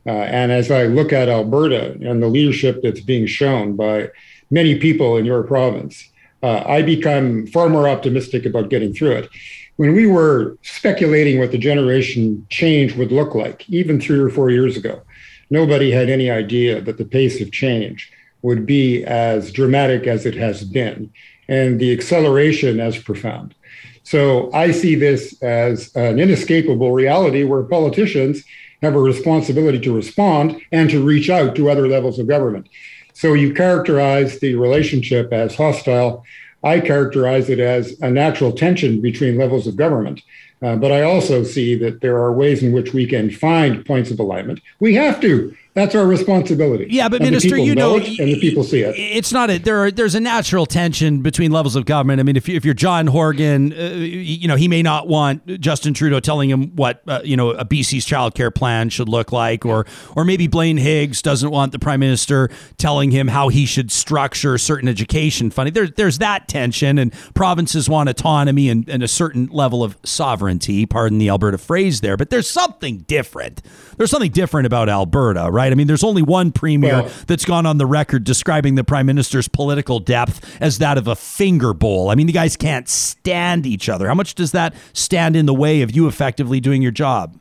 Uh, and as I look at Alberta and the leadership that's being shown by many people in your province, uh, I become far more optimistic about getting through it. When we were speculating what the generation change would look like, even three or four years ago, nobody had any idea that the pace of change would be as dramatic as it has been and the acceleration as profound. So I see this as an inescapable reality where politicians have a responsibility to respond and to reach out to other levels of government. So you characterize the relationship as hostile. I characterize it as a natural tension between levels of government. Uh, but I also see that there are ways in which we can find points of alignment. We have to that's our responsibility. Yeah, but and minister, you know, know it, and the people see it. It's not a there. Are, there's a natural tension between levels of government. I mean, if you, if you're John Horgan, uh, you know, he may not want Justin Trudeau telling him what uh, you know a BC's child care plan should look like, or or maybe Blaine Higgs doesn't want the prime minister telling him how he should structure certain education funding. There's there's that tension, and provinces want autonomy and, and a certain level of sovereignty. Pardon the Alberta phrase there, but there's something different. There's something different about Alberta, right? Right? I mean, there's only one premier well, that's gone on the record describing the prime minister's political depth as that of a finger bowl. I mean, the guys can't stand each other. How much does that stand in the way of you effectively doing your job?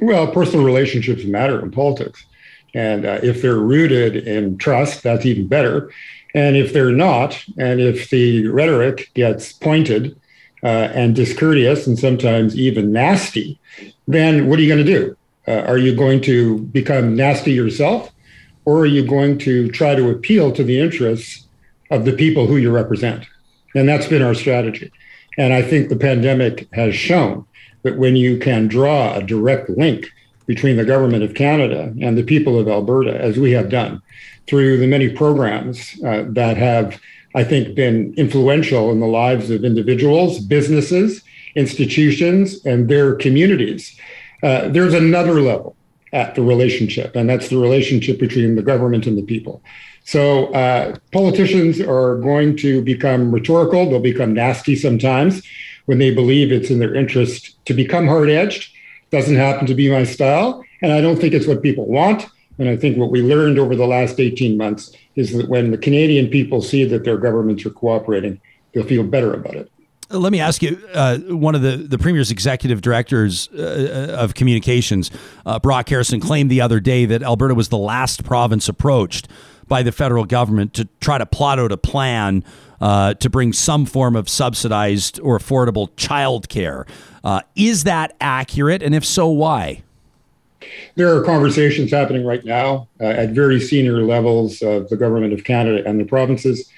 Well, personal relationships matter in politics. And uh, if they're rooted in trust, that's even better. And if they're not, and if the rhetoric gets pointed uh, and discourteous and sometimes even nasty, then what are you going to do? Uh, are you going to become nasty yourself? Or are you going to try to appeal to the interests of the people who you represent? And that's been our strategy. And I think the pandemic has shown that when you can draw a direct link between the government of Canada and the people of Alberta, as we have done through the many programs uh, that have, I think, been influential in the lives of individuals, businesses, institutions, and their communities, uh, there's another level at the relationship, and that's the relationship between the government and the people. So uh, politicians are going to become rhetorical, they'll become nasty sometimes when they believe it's in their interest to become hard edged. Doesn't happen to be my style, and I don't think it's what people want. And I think what we learned over the last 18 months is that when the Canadian people see that their governments are cooperating, they'll feel better about it. Let me ask you, uh, one of the, the Premier's executive directors uh, uh, of communications, uh, Brock Harrison, claimed the other day that Alberta was the last province approached by the federal government to try to plot out a plan uh, to bring some form of subsidized or affordable child care. Uh, is that accurate? And if so, why? There are conversations happening right now at very senior levels of the government of Canada and the provinces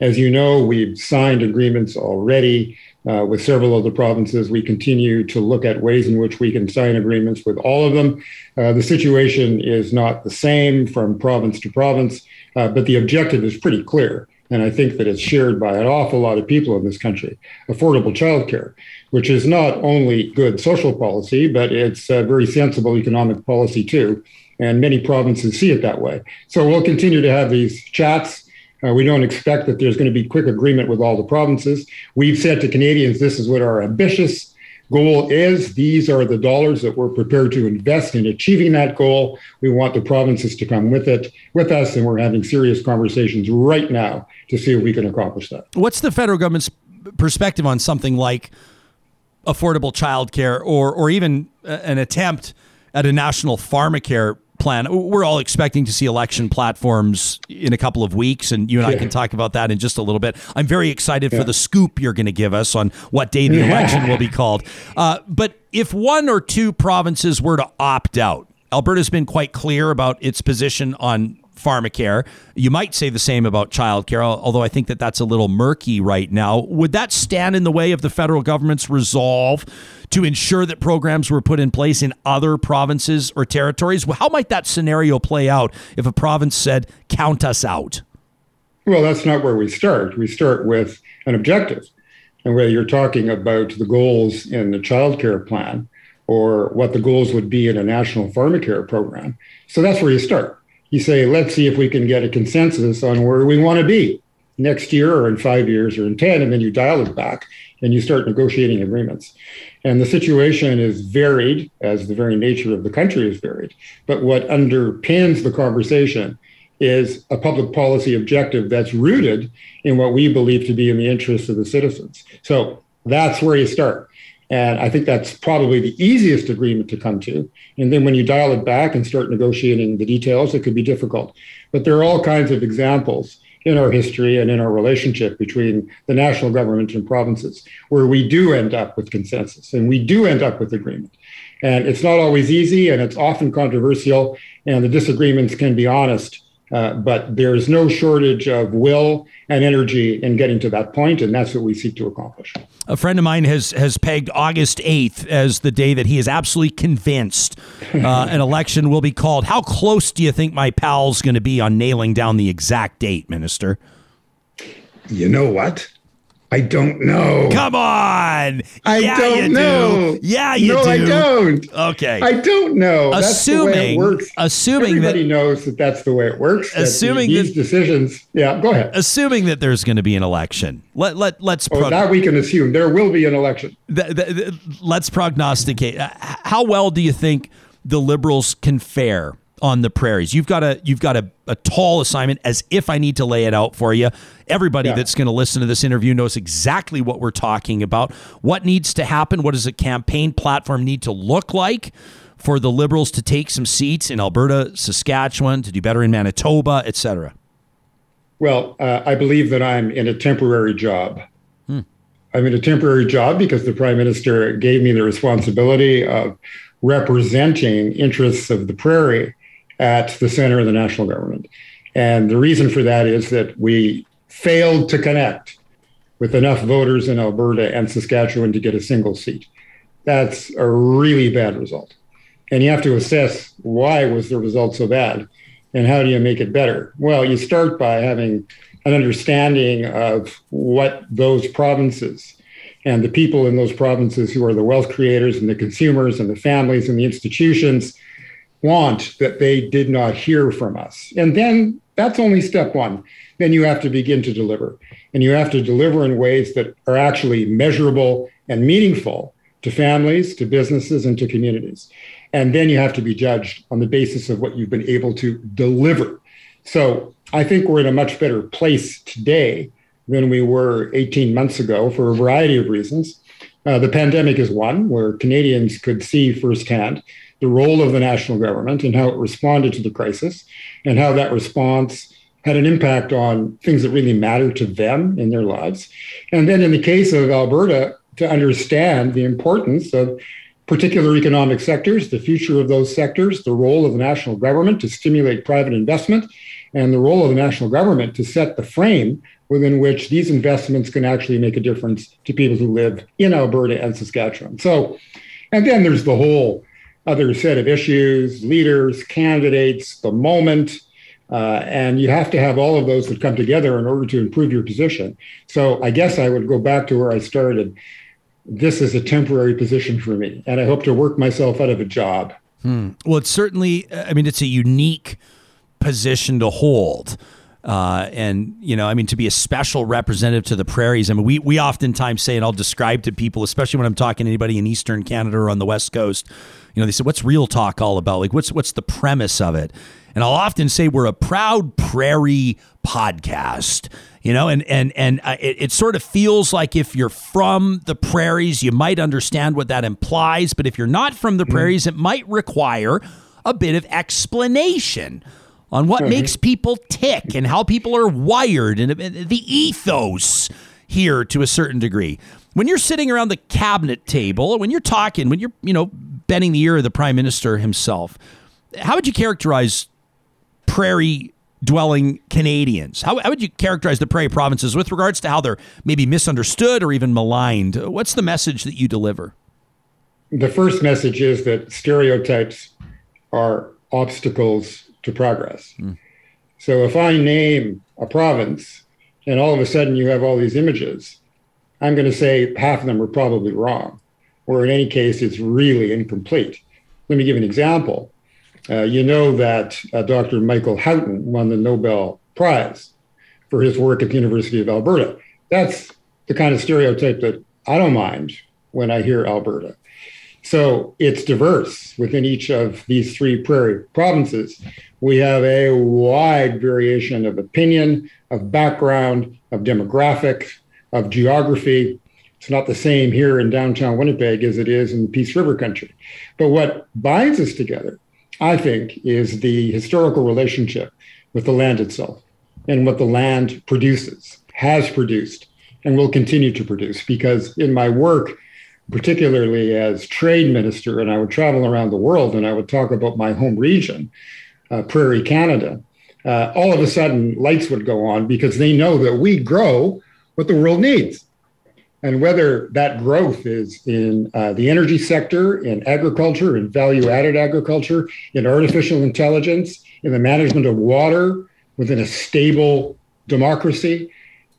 as you know, we've signed agreements already uh, with several of the provinces. We continue to look at ways in which we can sign agreements with all of them. Uh, the situation is not the same from province to province, uh, but the objective is pretty clear. And I think that it's shared by an awful lot of people in this country affordable childcare, which is not only good social policy, but it's a very sensible economic policy too. And many provinces see it that way. So we'll continue to have these chats uh, we don't expect that there's going to be quick agreement with all the provinces. We've said to Canadians, this is what our ambitious goal is. These are the dollars that we're prepared to invest in achieving that goal. We want the provinces to come with it, with us, and we're having serious conversations right now to see if we can accomplish that. What's the federal government's perspective on something like affordable childcare or or even an attempt at a national pharmacare plan. We're all expecting to see election platforms in a couple of weeks, and you and I can talk about that in just a little bit. I'm very excited yeah. for the scoop you're going to give us on what day the election will be called. Uh, but if one or two provinces were to opt out, Alberta's been quite clear about its position on pharmacare. You might say the same about childcare, although I think that that's a little murky right now. Would that stand in the way of the federal government's resolve to ensure that programs were put in place in other provinces or territories? How might that scenario play out if a province said, count us out? Well, that's not where we start. We start with an objective. And whether you're talking about the goals in the childcare plan or what the goals would be in a national pharmacare program. So that's where you start you say, let's see if we can get a consensus on where we want to be next year or in five years or in 10. And then you dial it back and you start negotiating agreements. And the situation is varied, as the very nature of the country is varied. But what underpins the conversation is a public policy objective that's rooted in what we believe to be in the interests of the citizens. So that's where you start. And I think that's probably the easiest agreement to come to. And then when you dial it back and start negotiating the details, it could be difficult. But there are all kinds of examples in our history and in our relationship between the national government and provinces where we do end up with consensus and we do end up with agreement. And it's not always easy and it's often controversial, and the disagreements can be honest uh, but there is no shortage of will and energy in getting to that point, and that's what we seek to accomplish. A friend of mine has has pegged August eighth as the day that he is absolutely convinced uh, an election will be called. How close do you think my pal's going to be on nailing down the exact date, Minister? You know what? I don't know. Come on. I yeah, don't know. Do. Yeah, you no, do. I don't. Okay. I don't know. Assuming, that's the way it works. Assuming everybody that, knows that that's the way it works. Assuming the, these that, decisions. Yeah, go ahead. Assuming that there's going to be an election. Let let let's. Oh, that we can assume there will be an election. Let's prognosticate. How well do you think the Liberals can fare on the prairies. You've got a you've got a, a tall assignment as if I need to lay it out for you. Everybody yeah. that's going to listen to this interview knows exactly what we're talking about. What needs to happen? What does a campaign platform need to look like for the liberals to take some seats in Alberta, Saskatchewan, to do better in Manitoba, etc.? Well, uh, I believe that I'm in a temporary job. Hmm. I'm in a temporary job because the prime minister gave me the responsibility of representing interests of the prairie at the center of the national government. And the reason for that is that we failed to connect with enough voters in Alberta and Saskatchewan to get a single seat. That's a really bad result. And you have to assess why was the result so bad and how do you make it better? Well, you start by having an understanding of what those provinces and the people in those provinces who are the wealth creators and the consumers and the families and the institutions want that they did not hear from us. And then that's only step one. Then you have to begin to deliver. And you have to deliver in ways that are actually measurable and meaningful to families, to businesses, and to communities. And then you have to be judged on the basis of what you've been able to deliver. So I think we're in a much better place today than we were 18 months ago for a variety of reasons. Uh, the pandemic is one where Canadians could see firsthand the role of the national government and how it responded to the crisis and how that response had an impact on things that really matter to them in their lives. And then in the case of Alberta, to understand the importance of particular economic sectors, the future of those sectors, the role of the national government to stimulate private investment, and the role of the national government to set the frame within which these investments can actually make a difference to people who live in Alberta and Saskatchewan. So, and then there's the whole other set of issues, leaders, candidates, the moment. Uh, and you have to have all of those that come together in order to improve your position. So I guess I would go back to where I started. This is a temporary position for me, and I hope to work myself out of a job. Hmm. Well, it's certainly, I mean, it's a unique position to hold. Uh, and you know, I mean, to be a special representative to the prairies. I mean, we we oftentimes say, and I'll describe to people, especially when I'm talking to anybody in Eastern Canada or on the West Coast, you know, they said, "What's real talk all about? Like, what's what's the premise of it?" And I'll often say we're a proud prairie podcast, you know, and and and uh, it, it sort of feels like if you're from the prairies, you might understand what that implies, but if you're not from the mm-hmm. prairies, it might require a bit of explanation on what mm-hmm. makes people tick and how people are wired and the ethos here to a certain degree. When you're sitting around the cabinet table, when you're talking, when you're, you know, bending the ear of the prime minister himself, how would you characterize prairie dwelling Canadians? How, how would you characterize the prairie provinces with regards to how they're maybe misunderstood or even maligned? What's the message that you deliver? The first message is that stereotypes are obstacles to progress. Mm. So if I name a province and all of a sudden you have all these images, I'm going to say half of them are probably wrong, or in any case, it's really incomplete. Let me give an example. Uh, you know that uh, Dr. Michael Houghton won the Nobel Prize for his work at the University of Alberta. That's the kind of stereotype that I don't mind when I hear Alberta. So it's diverse within each of these three prairie provinces. We have a wide variation of opinion, of background, of demographic, of geography. It's not the same here in downtown Winnipeg as it is in the Peace River country. But what binds us together, I think, is the historical relationship with the land itself and what the land produces, has produced, and will continue to produce. Because in my work, particularly as trade minister, and I would travel around the world and I would talk about my home region, uh, Prairie Canada. Uh, all of a sudden, lights would go on because they know that we grow what the world needs. And whether that growth is in uh, the energy sector, in agriculture, in value added agriculture, in artificial intelligence, in the management of water within a stable democracy,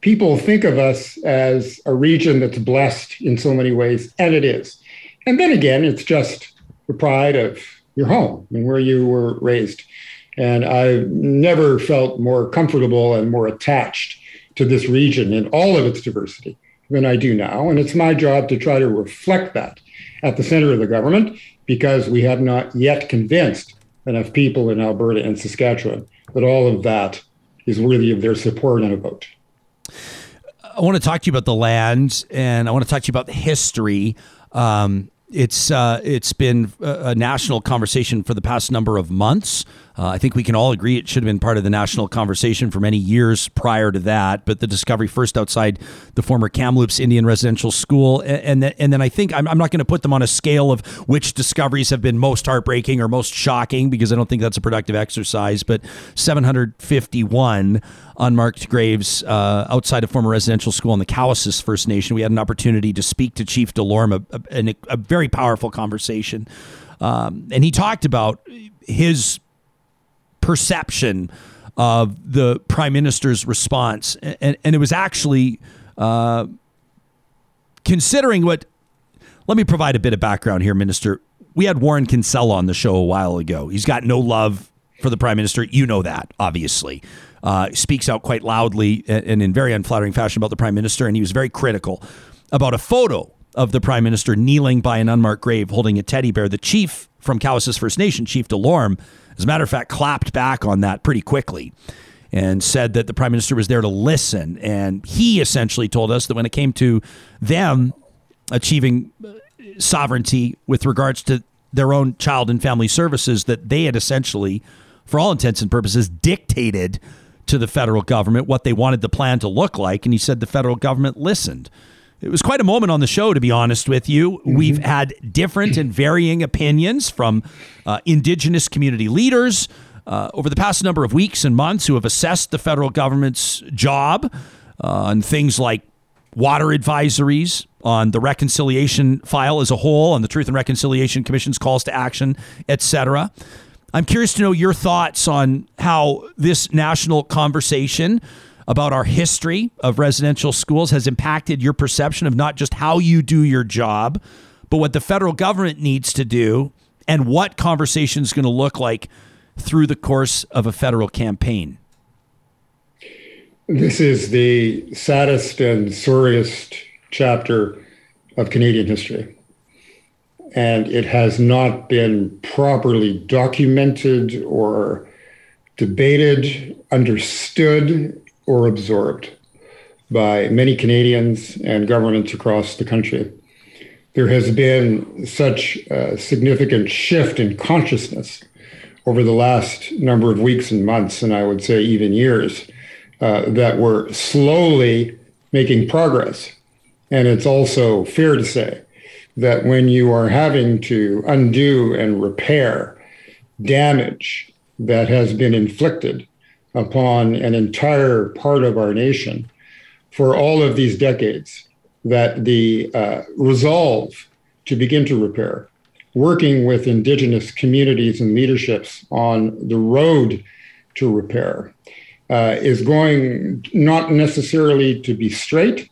people think of us as a region that's blessed in so many ways, and it is. And then again, it's just the pride of your home and where you were raised. And I've never felt more comfortable and more attached to this region in all of its diversity than I do now. And it's my job to try to reflect that at the center of the government because we have not yet convinced enough people in Alberta and Saskatchewan that all of that is worthy of their support and a vote. I want to talk to you about the land, and I want to talk to you about the history. Um, it's uh, it's been a, national conversation for the past number of months. Uh, I think we can all agree it should have been part of the national conversation for many years prior to that. But the discovery first outside the former Kamloops Indian Residential School, and and, then, and then I think I'm, I'm not going to put them on a scale of which discoveries have been most heartbreaking or most shocking because I don't think that's a productive exercise. But 751 unmarked graves uh, outside a former residential school in the Cowessess First Nation. We had an opportunity to speak to Chief Delorme, a, a, a very powerful conversation. Um, and he talked about his perception of the prime minister's response. And, and it was actually uh, considering what, let me provide a bit of background here, Minister. We had Warren Kinsella on the show a while ago. He's got no love for the prime minister. You know that, obviously. Uh, speaks out quite loudly and in very unflattering fashion about the prime minister. And he was very critical about a photo of the prime minister kneeling by an unmarked grave holding a teddy bear. The chief from Cowessess First Nation, Chief Delorme, as a matter of fact, clapped back on that pretty quickly and said that the prime minister was there to listen. And he essentially told us that when it came to them achieving uh, sovereignty with regards to their own child and family services, that they had essentially, for all intents and purposes, dictated to the federal government what they wanted the plan to look like. And he said the federal government listened. It was quite a moment on the show, to be honest with you. Mm-hmm. We've had different and varying opinions from uh, indigenous community leaders uh, over the past number of weeks and months who have assessed the federal government's job uh, on things like water advisories, on the reconciliation file as a whole, on the Truth and Reconciliation Commission's calls to action, etc. I'm curious to know your thoughts on how this national conversation about our history of residential schools has impacted your perception of not just how you do your job, but what the federal government needs to do and what conversation is going to look like through the course of a federal campaign? This is the saddest and sorriest chapter of Canadian history. And it has not been properly documented or debated, understood, or absorbed by many Canadians and governments across the country. There has been such a significant shift in consciousness over the last number of weeks and months, and I would say even years, uh, that we're slowly making progress. And it's also fair to say that when you are having to undo and repair damage that has been inflicted upon an entire part of our nation for all of these decades that the uh, resolve to begin to repair, working with indigenous communities and leaderships on the road to repair, uh, is going not necessarily to be straight,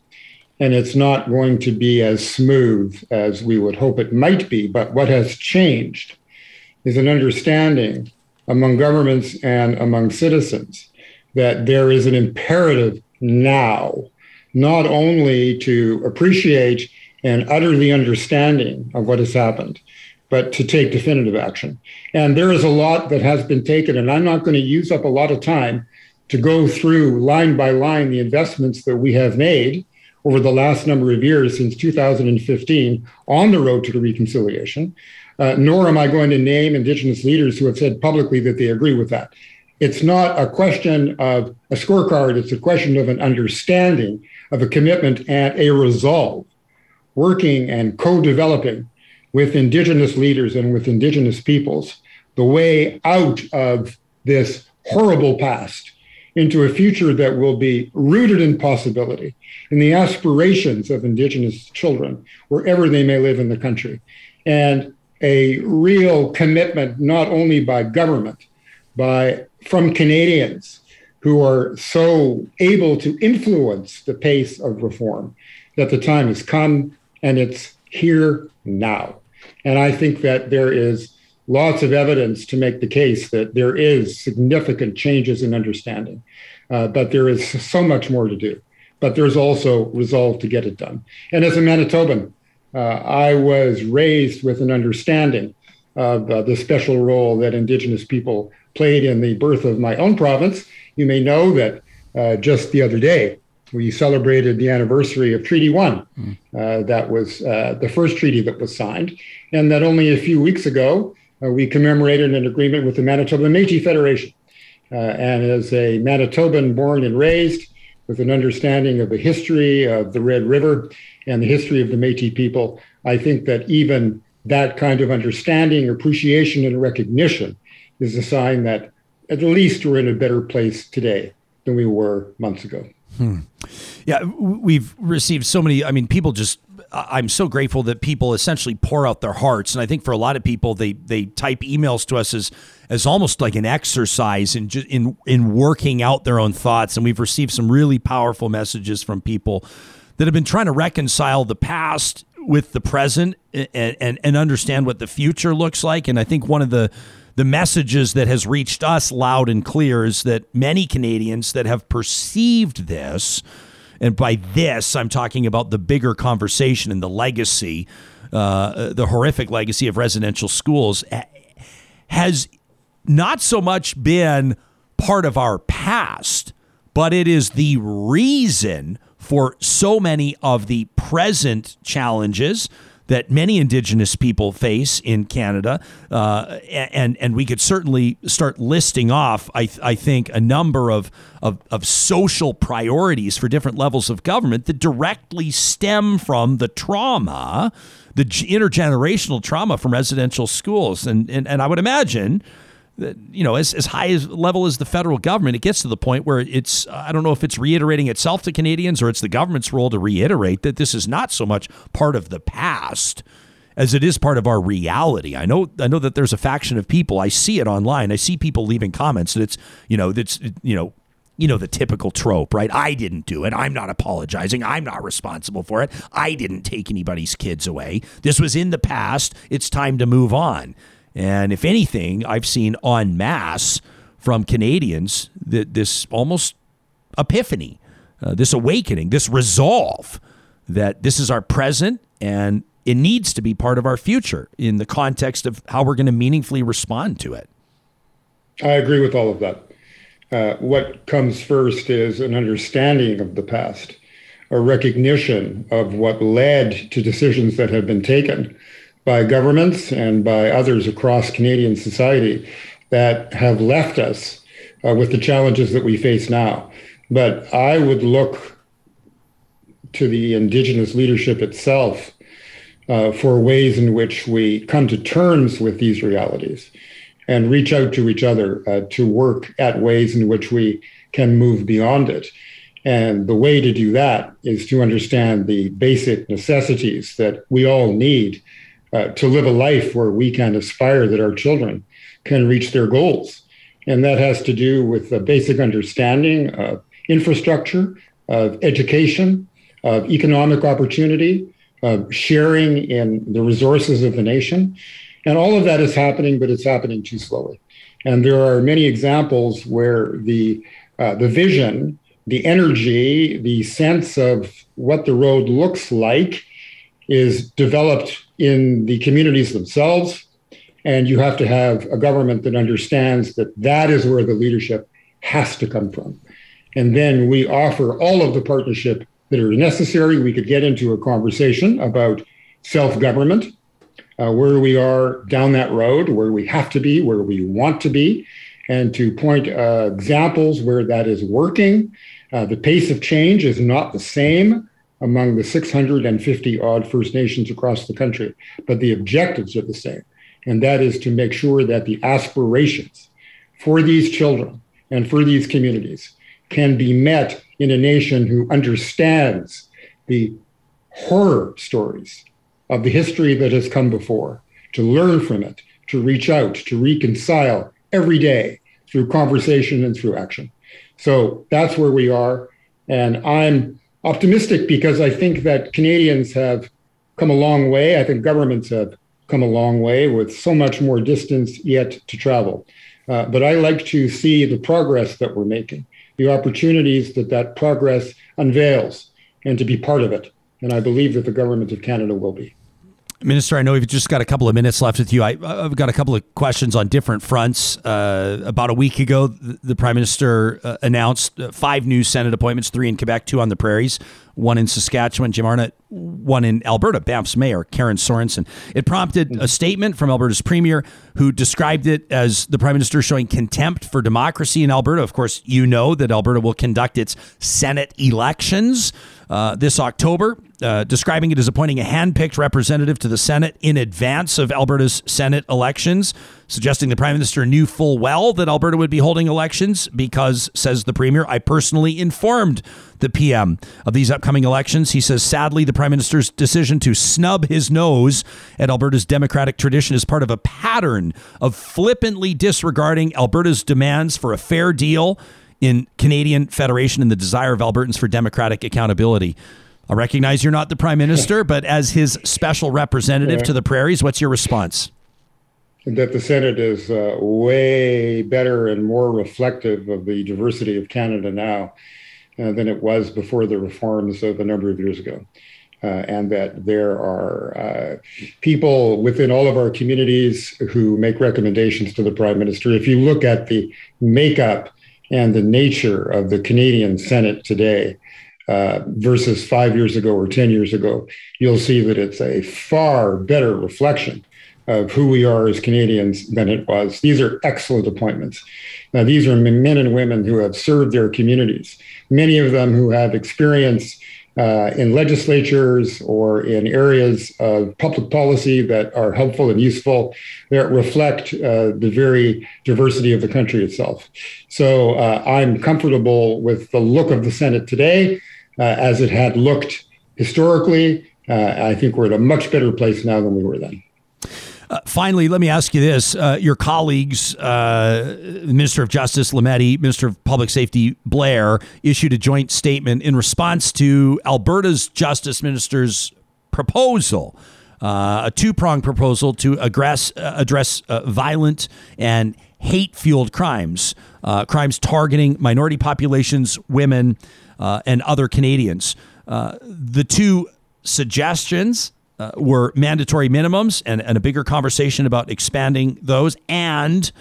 and it's not going to be as smooth as we would hope it might be. But what has changed is an understanding among governments and among citizens that there is an imperative now, not only to appreciate and utter the understanding of what has happened, but to take definitive action. And there is a lot that has been taken, and I'm not going to use up a lot of time to go through line by line the investments that we have made over the last number of years since 2015 on the road to the reconciliation. Uh, nor am I going to name Indigenous leaders who have said publicly that they agree with that. It's not a question of a scorecard, it's a question of an understanding, of a commitment, and a resolve, working and co developing with Indigenous leaders and with Indigenous peoples the way out of this horrible past into a future that will be rooted in possibility, in the aspirations of Indigenous children, wherever they may live in the country. And a real commitment, not only by government, by from Canadians who are so able to influence the pace of reform that the time has come and it's here now. And I think that there is lots of evidence to make the case that there is significant changes in understanding, uh, but there is so much more to do. But there's also resolve to get it done. And as a Manitoban, I was raised with an understanding of uh, the special role that Indigenous people played in the birth of my own province. You may know that uh, just the other day, we celebrated the anniversary of Treaty One. Mm. Uh, that was uh, the first treaty that was signed, and that only a few weeks ago, uh, we commemorated an agreement with the Manitoba Métis Federation. Uh, and as a Manitoban born and raised, with an understanding of the history of the Red River and the history of the Métis people, I think that even that kind of understanding, appreciation, and recognition is a sign that at least we're in a better place today than we were months ago. Hmm. Yeah, we've received so many. I mean, people just. I'm so grateful that people essentially pour out their hearts, and I think for a lot of people, they they type emails to us as as almost like an exercise in in in working out their own thoughts. And we've received some really powerful messages from people that have been trying to reconcile the past with the present and, and, and understand what the future looks like. And I think one of the the messages that has reached us loud and clear is that many Canadians that have perceived this, and by this I'm talking about the bigger conversation and the legacy, uh, the horrific legacy of residential schools, has not so much been part of our past, but it is the reason for so many of the present challenges that many Indigenous people face in Canada, uh, and and we could certainly start listing off. I, I think a number of, of of social priorities for different levels of government that directly stem from the trauma, the intergenerational trauma from residential schools, and and, and I would imagine you know, as, as high as level as the federal government, it gets to the point where it's, I don't know if it's reiterating itself to Canadians or it's the government's role to reiterate that this is not so much part of the past as it is part of our reality. I know, I know that there's a faction of people. I see it online. I see people leaving comments that it's, you know, that's, you know, you know the typical trope, right? I didn't do it. I'm not apologizing. I'm not responsible for it. I didn't take anybody's kids away. This was in the past. It's time to move on. And if anything, I've seen en masse from Canadians that this almost epiphany, uh, this awakening, this resolve that this is our present and it needs to be part of our future in the context of how we're going to meaningfully respond to it. I agree with all of that. Uh, what comes first is an understanding of the past, a recognition of what led to decisions that have been taken by governments and by others across Canadian society that have left us uh, with the challenges that we face now. But I would look to the Indigenous leadership itself uh, for ways in which we come to terms with these realities and reach out to each other uh, to work at ways in which we can move beyond it. And the way to do that is to understand the basic necessities that we all need uh, to live a life where we can aspire that our children can reach their goals. And that has to do with a basic understanding of infrastructure, of education, of economic opportunity, of sharing in the resources of the nation. And all of that is happening, but it's happening too slowly. And there are many examples where the uh, the vision, the energy, the sense of what the road looks like is developed in the communities themselves. And you have to have a government that understands that that is where the leadership has to come from. And then we offer all of the partnership that are necessary. We could get into a conversation about self government, uh, where we are down that road, where we have to be, where we want to be, and to point uh, examples where that is working. Uh, the pace of change is not the same among the 650 odd First Nations across the country, but the objectives are the same. And that is to make sure that the aspirations for these children and for these communities can be met in a nation who understands the horror stories of the history that has come before, to learn from it, to reach out, to reconcile every day through conversation and through action. So that's where we are. And I'm optimistic because I think that Canadians have come a long way. I think governments have come a long way with so much more distance yet to travel. Uh, but I like to see the progress that we're making, the opportunities that that progress unveils, and to be part of it. And I believe that the government of Canada will be. Minister, I know we've just got a couple of minutes left with you. I, have got a couple of questions on different fronts. Uh, about a week ago, the, the Prime Minister uh, announced uh, five new Senate appointments, three in Quebec, two on the prairies. One in Saskatchewan, Jim Arnot, one in Alberta, Banff's mayor, Karen Sorensen. It prompted a statement from Alberta's premier who described it as the prime minister showing contempt for democracy in Alberta. Of course, you know that Alberta will conduct its Senate elections uh, this October, uh, describing it as appointing a hand-picked representative to the Senate in advance of Alberta's Senate elections, suggesting the Prime Minister knew full well that Alberta would be holding elections because, says the Premier, I personally informed the PM of these upcoming elections. He says, sadly, the Prime Minister's decision to snub his nose at Alberta's democratic tradition is part of a pattern of flippantly disregarding Alberta's demands for a fair deal in Canadian Federation and the desire of Albertans for democratic accountability. I recognize you're not the prime minister, but as his special representative to the prairies, what's your response? That the Senate is uh, way better and more reflective of the diversity of Canada now uh, than it was before the reforms of a number of years ago. Uh, and that there are uh, people within all of our communities who make recommendations to the prime minister. If you look at the makeup and the nature of the Canadian Senate today uh, versus five years ago or 10 years ago, you'll see that it's a far better reflection of who we are as Canadians than it was. These are excellent appointments. Now, these are men and women who have served their communities, many of them who have experience uh, in legislatures or in areas of public policy that are helpful and useful that reflect uh, the very diversity of the country itself. So uh, I'm comfortable with the look of the Senate today uh, as it had looked historically. Uh, I think we're at a much better place now than we were then. Uh, finally, let me ask you this: uh, Your colleagues, uh, Minister of Justice Lametti, Minister of Public Safety Blair, issued a joint statement in response to Alberta's Justice Minister's proposal, uh, a two-pronged proposal to address uh, address uh, violent and hate-fueled crimes, crimes targeting minority populations, women, and other Canadians. the two suggestions uh, were mandatory minimums and, and a bigger conversation about expanding those and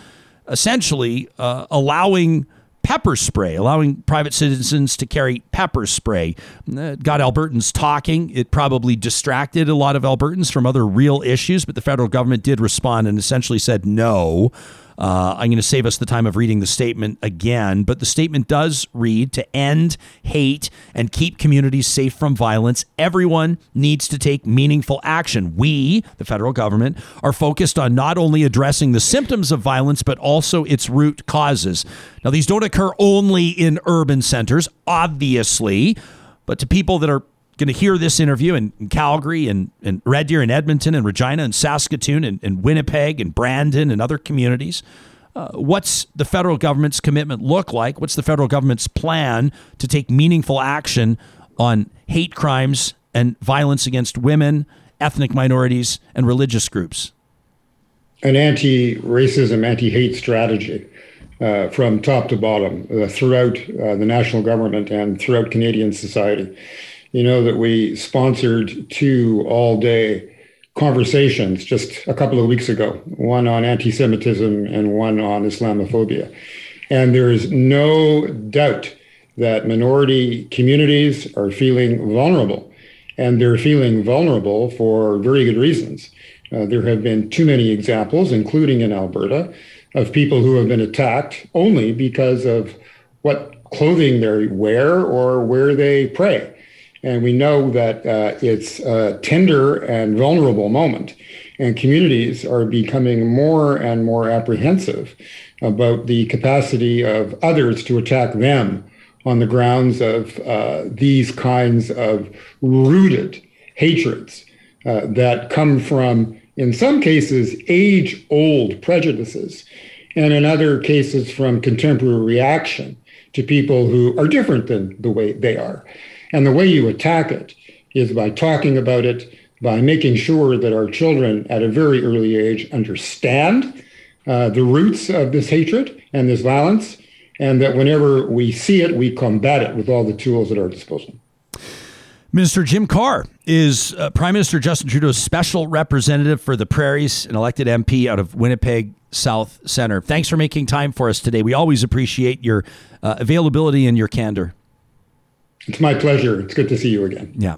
essentially uh, allowing pepper spray, allowing private citizens to carry pepper spray. Uh, got Albertans talking. It probably distracted a lot of Albertans from other real issues, but the federal government did respond and essentially said no. Uh, I'm going to save us the time of reading the statement again, but the statement does read to end hate and keep communities safe from violence. Everyone needs to take meaningful action. We, the federal government, are focused on not only addressing the symptoms of violence, but also its root causes. Now, these don't occur only in urban centers, obviously, but to people that are going to hear this interview in, in, Calgary and, and Red Deer and Edmonton and Regina and Saskatoon and, and Winnipeg and Brandon and other communities. Uh, what's the federal government's commitment look like? What's the federal government's plan to take meaningful action on hate crimes and violence against women, ethnic minorities, and religious groups? An anti racism, anti hate strategy. Uh, from top to bottom uh, throughout uh, the national government and throughout Canadian society you know that we sponsored two all day conversations just a couple of weeks ago, one on anti Semitism and one on Islamophobia. And there is no doubt that minority communities are feeling vulnerable. And they're feeling vulnerable for very good reasons. Uh, there have been too many examples, including in Alberta, of people who have been attacked only because of what clothing they wear or where they pray. And we know that uh, it's a tender and vulnerable moment. And communities are becoming more and more apprehensive about the capacity of others to attack them on the grounds of uh, these kinds of rooted hatreds uh, that come from, in some cases, age old prejudices, and in other cases, from contemporary reaction to people who are different than the way they are. And the way you attack it is by talking about it, by making sure that our children at a very early age understand uh, the roots of this hatred and this violence, and that whenever we see it, we combat it with all the tools at our disposal. Minister Jim Carr is uh, Prime Minister Justin Trudeau's special representative for the prairies, an elected MP out of Winnipeg South Center. Thanks for making time for us today. We always appreciate your uh, availability and your candor. It's my pleasure. It's good to see you again. Yeah.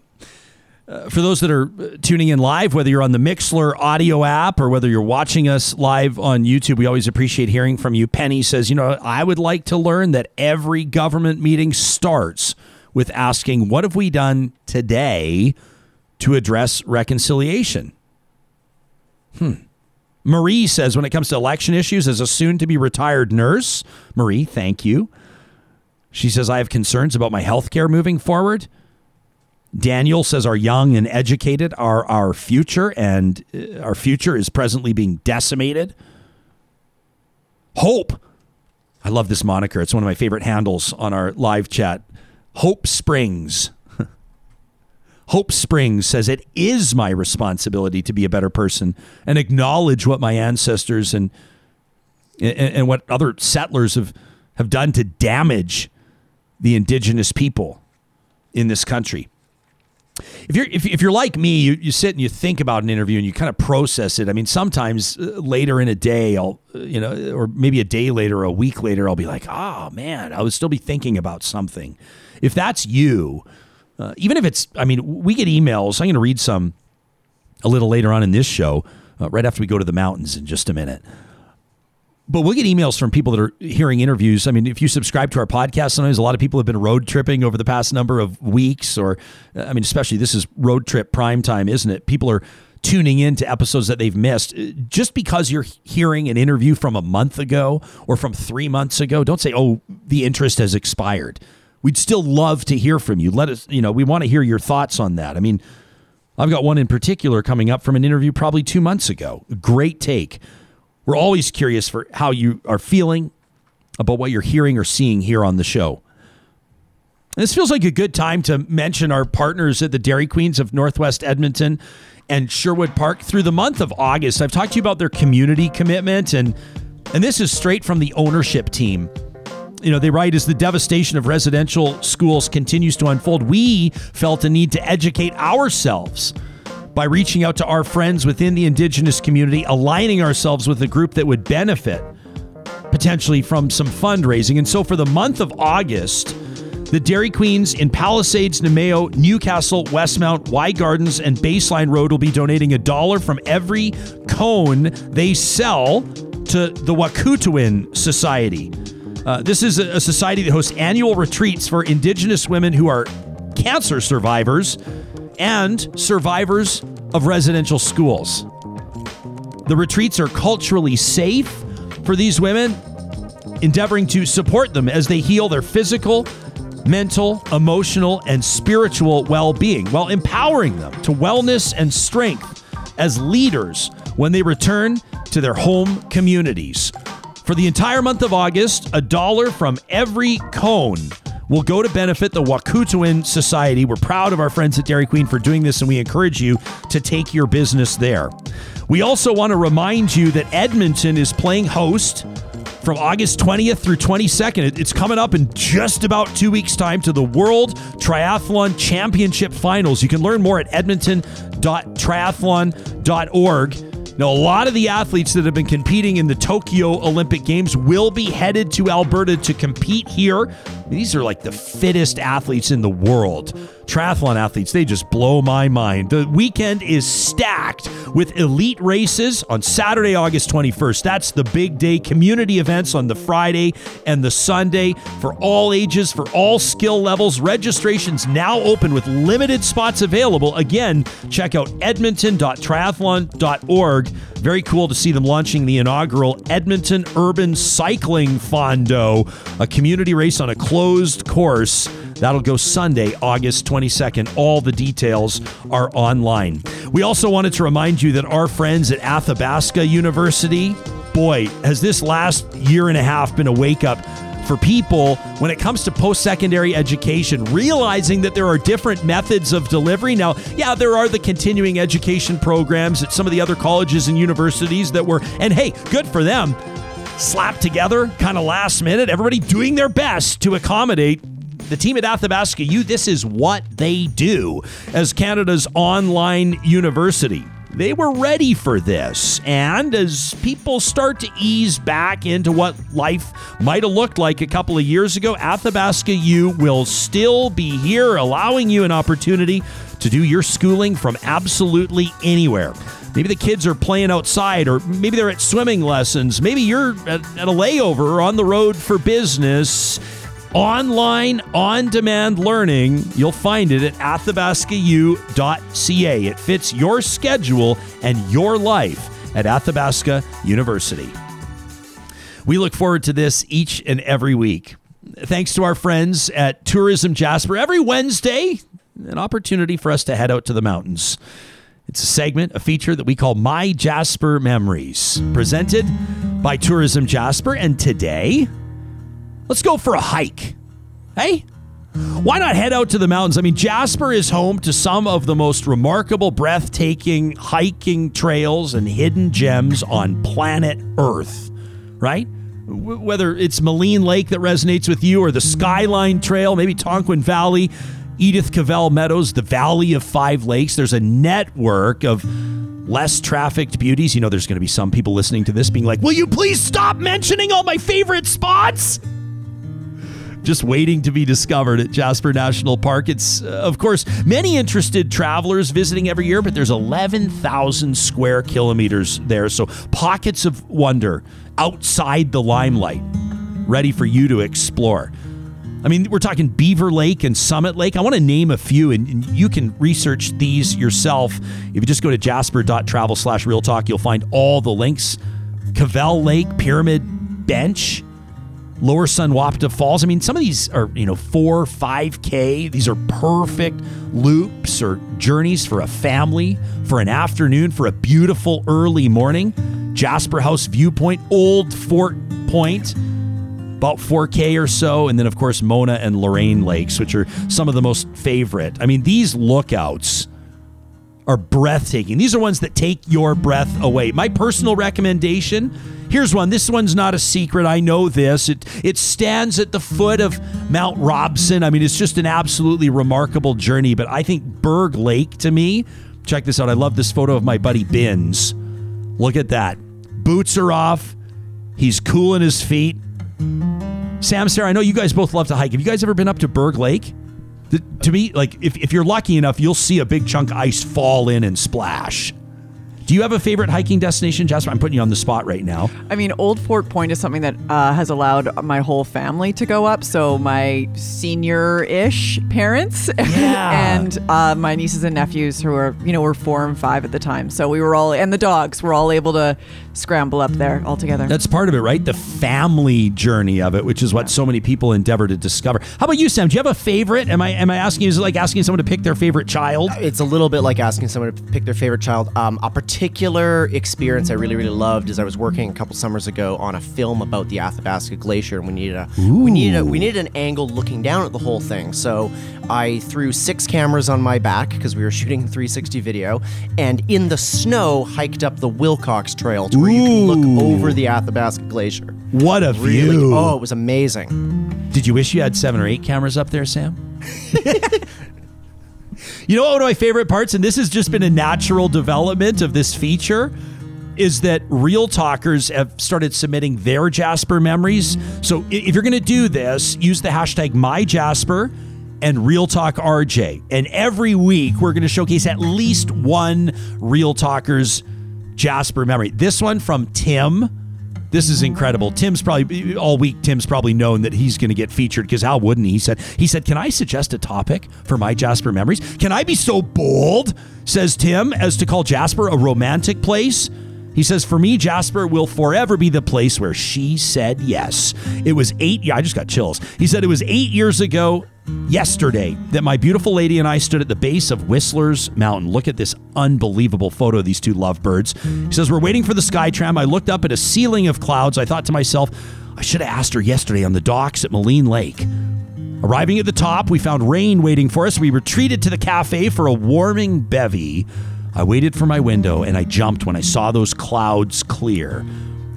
Uh, for those that are uh, tuning in live, whether you're on the Mixlr audio app or whether you're watching us live on YouTube, we always appreciate hearing from you. Penny says, You know, I would like to learn that every government meeting starts with asking, What have we done today to address reconciliation? Hmm. Marie says, When it comes to election issues, as a soon to be retired nurse, Marie, thank you. She says, I have concerns about my health care moving forward. Daniel says our young and educated are our future, and uh, our future is presently being decimated. Hope. I love this moniker. It's one of my favorite handles on our live chat. Hope Springs. Hope Springs says it is my responsibility to be a better person and acknowledge what my ancestors and and, and what other settlers have, have done to damage the indigenous people in this country if you're if, if you're like me, you, you sit and you think about an interview and you kind of process it. I mean, sometimes uh, later in a day, I'll uh, you know, or maybe a day later, or a week later, I'll be like, oh man, I would still be thinking about something. If that's you, uh, even if it's, I mean, we get emails. I'm going to read some a little later on in this show, uh, right after we go to the mountains in just a minute but we'll get emails from people that are hearing interviews. I mean, if you subscribe to our podcast, sometimes a lot of people have been road tripping over the past number of weeks, or I mean, especially this is road trip prime time, isn't it? People are tuning in to episodes that they've missed. Uh, just because you're hearing an interview from a month ago or from three months ago, don't say, oh, the interest has expired. We'd still love to hear from you. Let us, you know, we want to hear your thoughts on that. I mean, I've got one in particular coming up from an interview probably two months ago. Great take we're always curious for how you are feeling about what you're hearing or seeing here on the show. this feels like a good time to mention our partners at the Dairy Queens of Northwest Edmonton and Sherwood Park through the month of August. I've talked to you about their community commitment and and this is straight from the ownership team. You know, they write as the devastation of residential schools continues to unfold, we felt a need to educate ourselves by reaching out to our friends within the Indigenous community, aligning ourselves with a group that would benefit potentially from some fundraising. And so for the month of August, the Dairy Queens in Palisades, Namao, Newcastle, Westmount, Y Gardens, and Baseline Road will be donating a dollar from every cone they sell to the Wahkutewin Society. Uh, this is a society that hosts annual retreats for Indigenous women who are cancer survivors and survivors of residential schools. The retreats are culturally safe for these women, endeavoring to support them as they heal their physical, mental, emotional, and spiritual well being while empowering them to wellness and strength as leaders when they return to their home communities. For the entire month of August, a dollar from every cone will go to benefit the Wahkutewin Society. We're proud of our friends at Dairy Queen for doing this, and we encourage you to take your business there. We also want to remind you that Edmonton is playing host from August 20th through 22nd. It's coming up in just about two weeks' time to the World Triathlon Championship Finals. You can learn more at edmonton.triathlon.org. Now, a lot of the athletes that have been competing in the Tokyo Olympic Games will be headed to Alberta to compete here. These are like the fittest athletes in the world triathlon athletes, they just blow my mind. The weekend is stacked with elite races on Saturday, August 21st. That's the big day. Community events on the Friday and the Sunday for all ages, for all skill levels. Registrations now open with limited spots available. Again, check out edmonton.triathlon.org. Very cool to see them launching the inaugural Edmonton Urban Cycling Fondo, a community race on a closed course. That'll go Sunday, August 22nd. All the details are online. We also wanted to remind you that our friends at Athabasca University, boy, has this last year and a half been a wake up for people when it comes to post secondary education, realizing that there are different methods of delivery. Now, yeah, there are the continuing education programs at some of the other colleges and universities that were, and hey, good for them, slapped together kind of last minute. Everybody doing their best to accommodate the team at Athabasca U, this is what they do as Canada's online university. They were ready for this. And as people start to ease back into what life might have looked like a couple of years ago, Athabasca U will still be here, allowing you an opportunity to do your schooling from absolutely anywhere. Maybe the kids are playing outside, or maybe they're at swimming lessons. Maybe you're at, a layover or on the road for business. Online, on demand learning, you'll find it at athabascau.ca. It fits your schedule and your life at Athabasca University. We look forward to this each and every week. Thanks to our friends at Tourism Jasper. Every Wednesday, an opportunity for us to head out to the mountains. It's a segment, a feature that we call My Jasper Memories, presented by Tourism Jasper. And today, let's go for a hike. Hey? Why not head out to the mountains? I mean, Jasper is home to some of the most remarkable, breathtaking hiking trails and hidden gems on planet Earth, right? Whether it's Maligne Lake that resonates with you or the Skyline Trail, maybe Tonquin Valley, Edith Cavell Meadows, the Valley of Five Lakes. There's a network of less trafficked beauties. You know, there's going to be some people listening to this being like, Will you please stop mentioning all my favorite spots? Just waiting to be discovered at Jasper National Park. It's, uh, of course, many interested travelers visiting every year, but there's 11,000 square kilometers there. So, pockets of wonder outside the limelight, ready for you to explore. I mean, we're talking Beaver Lake and Summit Lake. I want to name a few, and, and you can research these yourself. If you just go to jasper.travel slash real talk, you'll find all the links. Cavell Lake, Pyramid Bench, Lower Sunwapta Falls. I mean, some of these are, you know, four, 5K. These are perfect loops or journeys for a family, for an afternoon, for a beautiful early morning. Jasper House Viewpoint, Old Fort Point about 4K or so. And then, of course, Mona and Lorraine Lakes, which are some of the most favorite. I mean, these lookouts are breathtaking. These are ones that take your breath away. My personal recommendation here's one. This one's not a secret. I know this. It, it stands at the foot of Mount Robson. I mean, it's just an absolutely remarkable journey. But I think Berg Lake to me, check this out. I love this photo of my buddy Bins. Look at that. Boots are off. He's cooling his feet. Sam, Sarah, I know you guys both love to hike. Have you guys ever been up to Berg Lake? The, to me, like if, if you're lucky enough, you'll see a big chunk of ice fall in and splash. Do you have a favorite hiking destination, Jasper? I'm putting you on the spot right now. I mean, Old Fort Point is something that uh, has allowed my whole family to go up. So my senior-ish parents Yeah. and uh, my nieces and nephews, who were you know were four and five at the time. So we were all and the dogs were all able to scramble up there altogether. That's part of it, right? The family journey of it, which is what so many people endeavor to discover. How about you, Sam? Do you have a favorite? Am I am I asking you? Is it like asking someone to pick their favorite child? It's a little bit like asking someone to pick their favorite child. Um, a particular experience I really, really loved is I was working a couple summers ago on a film about the Athabasca Glacier, and we needed a we needed a, we needed an angle looking down at the whole thing. So I threw six cameras on my back because we were shooting 360 video, and in the snow hiked up the Wilcox Trail to where you can look over the Athabasca Glacier. What a Really, view! oh, it was amazing. Did you wish you had seven or eight cameras up there, Sam? you know what one of my favorite parts, and this has just been a natural development of this feature, is that real talkers have started submitting their Jasper memories. So i- if you're going to do this, use the hashtag MyJasper and Real Talk RJ. And every week we're going to showcase at least one Real Talker's Jasper memory. This one from Tim. This is incredible. Tim's probably all week. Tim's probably known that he's going to get featured because how wouldn't he? He said, "He said, can I suggest a topic for my Jasper memories? Can I be so bold?" Says Tim, as to call Jasper a romantic place. He says, "For me, Jasper will forever be the place where she said yes." It was eight. Yeah, I just got chills. He said it was eight years ago yesterday that my beautiful lady and I stood at the base of Whistler's Mountain. Look at this unbelievable photo of these two lovebirds. He says, We're waiting for the Skytram. I looked up at a ceiling of clouds. I thought to myself, I should have asked her yesterday on the docks at Maligne Lake. Arriving at the top, we found rain waiting for us. We retreated to the cafe for a warming bevy. I waited for my window and I jumped when I saw those clouds clear.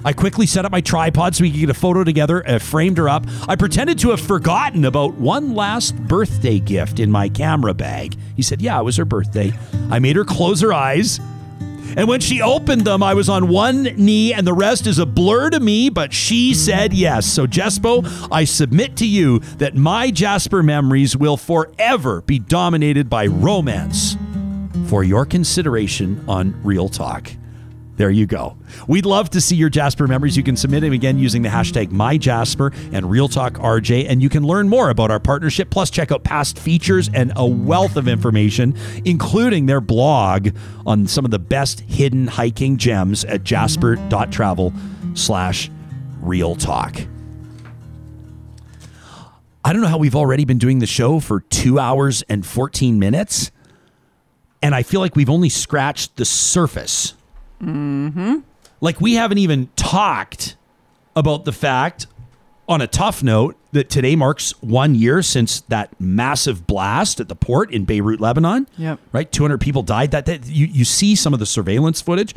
I quickly set up my tripod so we could get a photo together, uh, framed her up. I pretended to have forgotten about one last birthday gift in my camera bag. He said, Yeah, it was her birthday. I made her close her eyes. And when she opened them, I was on one knee, and the rest is a blur to me, but she said yes. So, Jespo, I submit to you that my Jasper memories will forever be dominated by romance for your consideration on Real Talk. There you go. We'd love to see your Jasper memories. You can submit them again using the hashtag MyJasper and Real Talk RJ, and you can learn more about our partnership. Plus, check out past features and a wealth of information, including their blog on some of the best hidden hiking gems at jasper.travel slash real talk. I don't know how we've already been doing the show for two hours and 14 minutes, and I feel like we've only scratched the surface Mm-hmm. like we haven't even talked about the fact, on a tough note, that today marks one year since that massive blast at the port in Beirut, Lebanon. Yep. Right, 200 people died. That, that you you see some of the surveillance footage,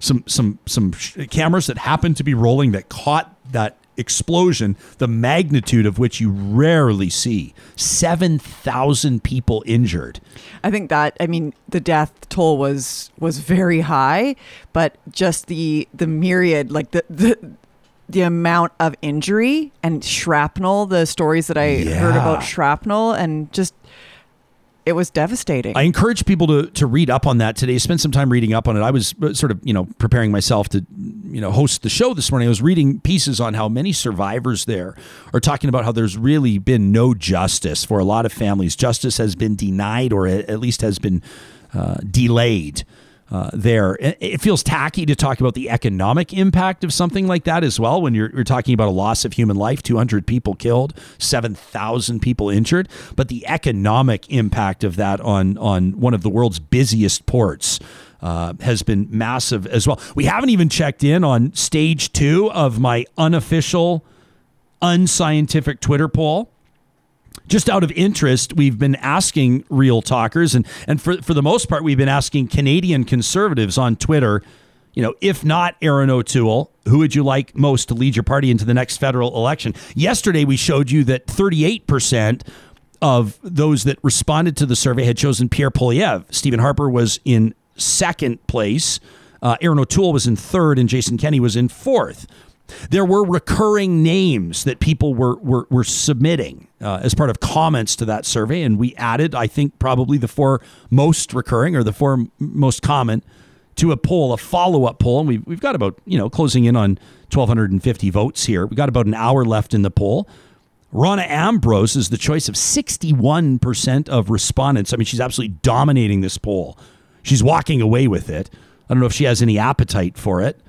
some some some sh- cameras that happened to be rolling that caught that explosion, the magnitude of which you rarely see. 7,000 people injured. I think that I mean the death toll was was very high, but just the the myriad like the the the amount of injury and shrapnel, the stories that I heard about shrapnel and just it was devastating. I encourage people to to read up on that today. Spend some time reading up on it. I was uh, sort of you know preparing myself to you know host the show this morning. I was reading pieces on how many survivors there are talking about how there's really been no justice for a lot of families. Justice has been denied or at least has been uh, delayed. Uh, there, it feels tacky to talk about the economic impact of something like that as well. When you're, you're talking about a loss of human life, 200 people killed, 7,000 people injured, but the economic impact of that on on one of the world's busiest ports uh, has been massive as well. We haven't even checked in on stage two of my unofficial, unscientific Twitter poll just out of interest, we've been asking real talkers, and and for for the most part, we've been asking Canadian conservatives on Twitter. You know, if not Erin O'Toole, who would you like most to lead your party into the next federal election? Yesterday, we showed you that 38% of those that responded to the survey had chosen Pierre Poilievre. Stephen Harper was in second place. Uh, Erin O'Toole was in third, and Jason Kenney was in fourth. There were recurring names that people were were, were submitting uh, as part of comments to that survey, and we added, I think, probably the four most recurring or the four m- most common to a poll, a follow up poll, and we've we've got about you know closing in on 1,250 votes here. We got about an hour left in the poll. Rona Ambrose is the choice of 61% of respondents. I mean, she's absolutely dominating this poll. She's walking away with it. I don't know if she has any appetite for it.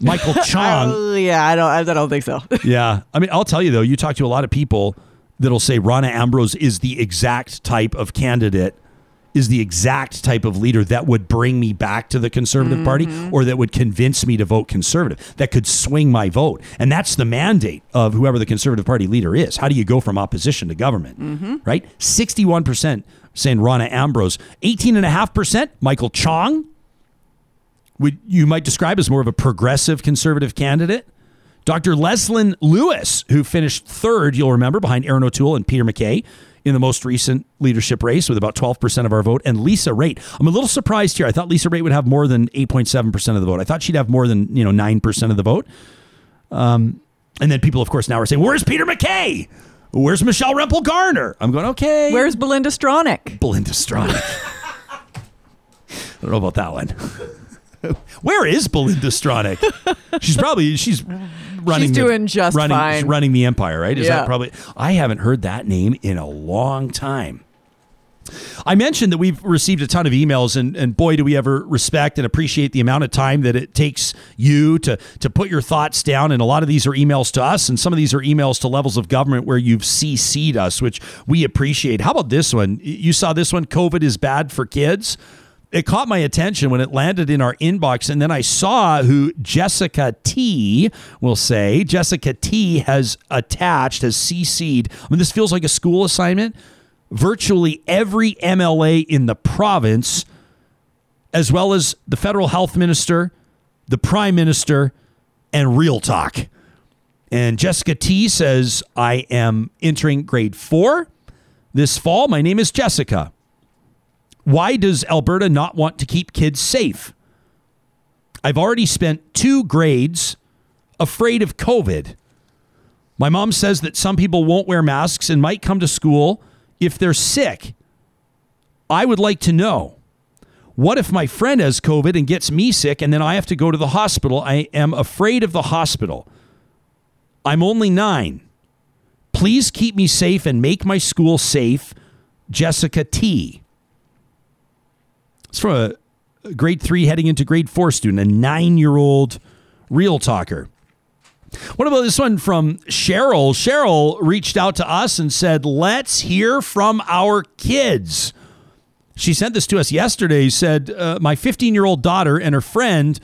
Michael Chong. Oh, yeah, I don't I don't think so. yeah. I mean, I'll tell you though, you talk to a lot of people that'll say Rona Ambrose is the exact type of candidate, is the exact type of leader that would bring me back to the Conservative Party mm-hmm. or that would convince me to vote Conservative, that could swing my vote. And that's the mandate of whoever the Conservative Party leader is. How do you go from opposition to government? Mm-hmm. Right? 61% saying Rona Ambrose, 18.5% Michael Chong would you might describe as more of a progressive conservative candidate. Dr. Leslyn Lewis, who finished third, you'll remember, behind Erin O'Toole and Peter MacKay in the most recent leadership race with about 12% of our vote, and Lisa Raitt. I'm a little surprised here. I thought Lisa Raitt would have more than 8.7% of the vote. I thought she'd have more than, you know, 9% of the vote. Um, and then people, of course, now are saying, where's Peter MacKay? Where's Michelle Rempel Garner? I'm going, okay. Where's Belinda Stronach? Belinda Stronach? I don't know about that one. Where is Belinda Stronach? She's probably she's running. She's the- doing just running, fine. she's running the empire, right? Is Yeah. that probably? I haven't heard that name in a long time. I mentioned that we've received a ton of emails, and, and boy, do we ever respect and appreciate the amount of time that it takes you to to put your thoughts down. And a lot of these are emails to us, and some of these are emails to levels of government where you've CC'd us, which we appreciate. How about this one? You saw this one? COVID is bad for kids. It caught my attention when it landed in our inbox, and then I saw who Jessica T will say. Jessica T has attached, has CC'd. I mean, this feels like a school assignment virtually every MLA in the province, as well as the federal health minister, the prime minister, and Real Talk. And Jessica T says, I am entering grade four this fall. My name is Jessica. Why does Alberta not want to keep kids safe? I've already spent two grades afraid of COVID. My mom says that some people won't wear masks and might come to school if they're sick. I would like to know what if my friend has COVID and gets me sick and then I have to go to the hospital? I am afraid of the hospital. I'm only nine. Please keep me safe and make my school safe. Jessica T. It's from a grade three heading into grade four student, a nine year old real talker. What about this one from Cheryl? Cheryl reached out to us and said, Let's hear from our kids. She sent this to us yesterday. Said, uh, My 15 year old daughter and her friend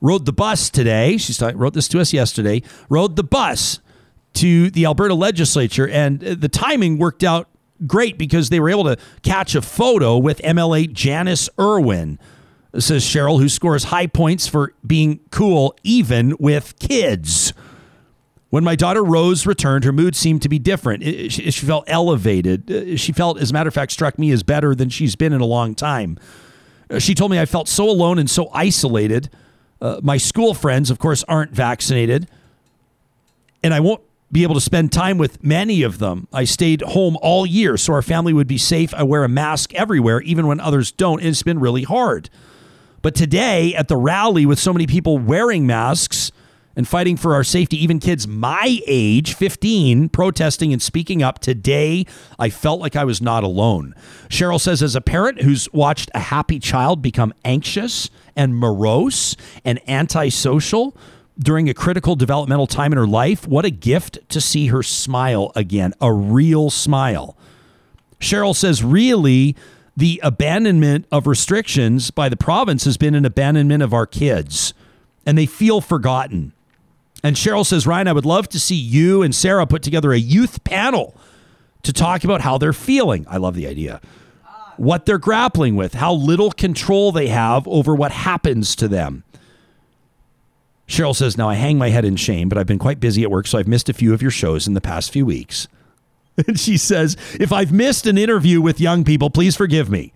rode the bus today. She wrote this to us yesterday, rode the bus to the Alberta legislature, and uh, the timing worked out great because they were able to catch a photo with MLA Janis Irwin, says Cheryl, who scores high points for being cool even with kids. When my daughter Rose returned, her mood seemed to be different. she, felt elevated. Uh, she felt, as a matter of fact, struck me as better than she's been in a long time. Uh, she told me I felt so alone and so isolated. Uh, my school friends, of course, aren't vaccinated. And I won't be able to spend time with many of them. I stayed home all year so our family would be safe. I wear a mask everywhere, even when others don't. And it's been really hard. But today, at the rally with so many people wearing masks and fighting for our safety, even kids my age, 15, protesting and speaking up, today I felt like I was not alone. Cheryl says, as a parent who's watched a happy child become anxious and morose and antisocial, during a critical developmental time in her life, what a gift to see her smile again, a real smile. Cheryl says, really, the abandonment of restrictions by the province has been an abandonment of our kids, and they feel forgotten. And Cheryl says, Ryan, I would love to see you and Sarah put together a youth panel to talk about how they're feeling. I love the idea. What they're grappling with, how little control they have over what happens to them. Cheryl says, Now I hang my head in shame, but I've been quite busy at work, so I've missed a few of your shows in the past few weeks. And she says, If I've missed an interview with young people, please forgive me.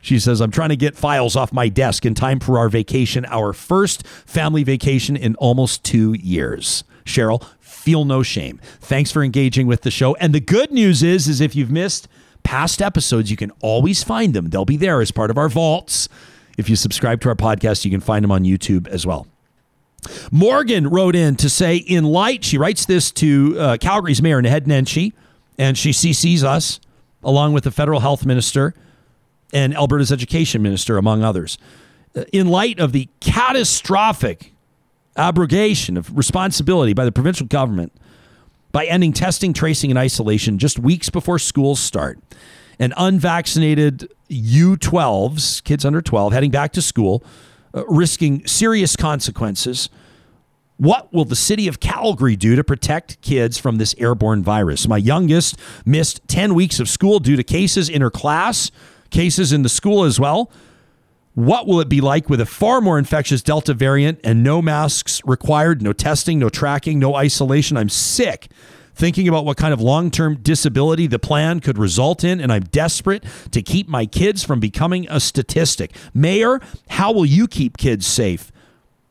She says, I'm trying to get files off my desk in time for our vacation, our first family vacation in almost two years. Cheryl, feel no shame. Thanks for engaging with the show. And the good news is, is if you've missed past episodes, you can always find them. They'll be there as part of our vaults. If you subscribe to our podcast, you can find them on YouTube as well. Morgan wrote in to say, in light, she writes this to uh, Calgary's mayor, Naheed Nenshi, and she CCs us along with the federal health minister and Alberta's education minister, among others. Uh, in light of the catastrophic abrogation of responsibility by the provincial government by ending testing, tracing, and isolation just weeks before schools start, and unvaccinated U12s, kids under 12, heading back to school uh, risking serious consequences. What will the city of Calgary do to protect kids from this airborne virus? My youngest missed 10 weeks of school due to cases in her class, cases in the school as well. What will it be like with a far more infectious Delta variant and no masks required, no testing, no tracking, no isolation? I'm sick thinking about what kind of long term disability the plan could result in, and I'm desperate to keep my kids from becoming a statistic. Mayor, how will you keep kids safe?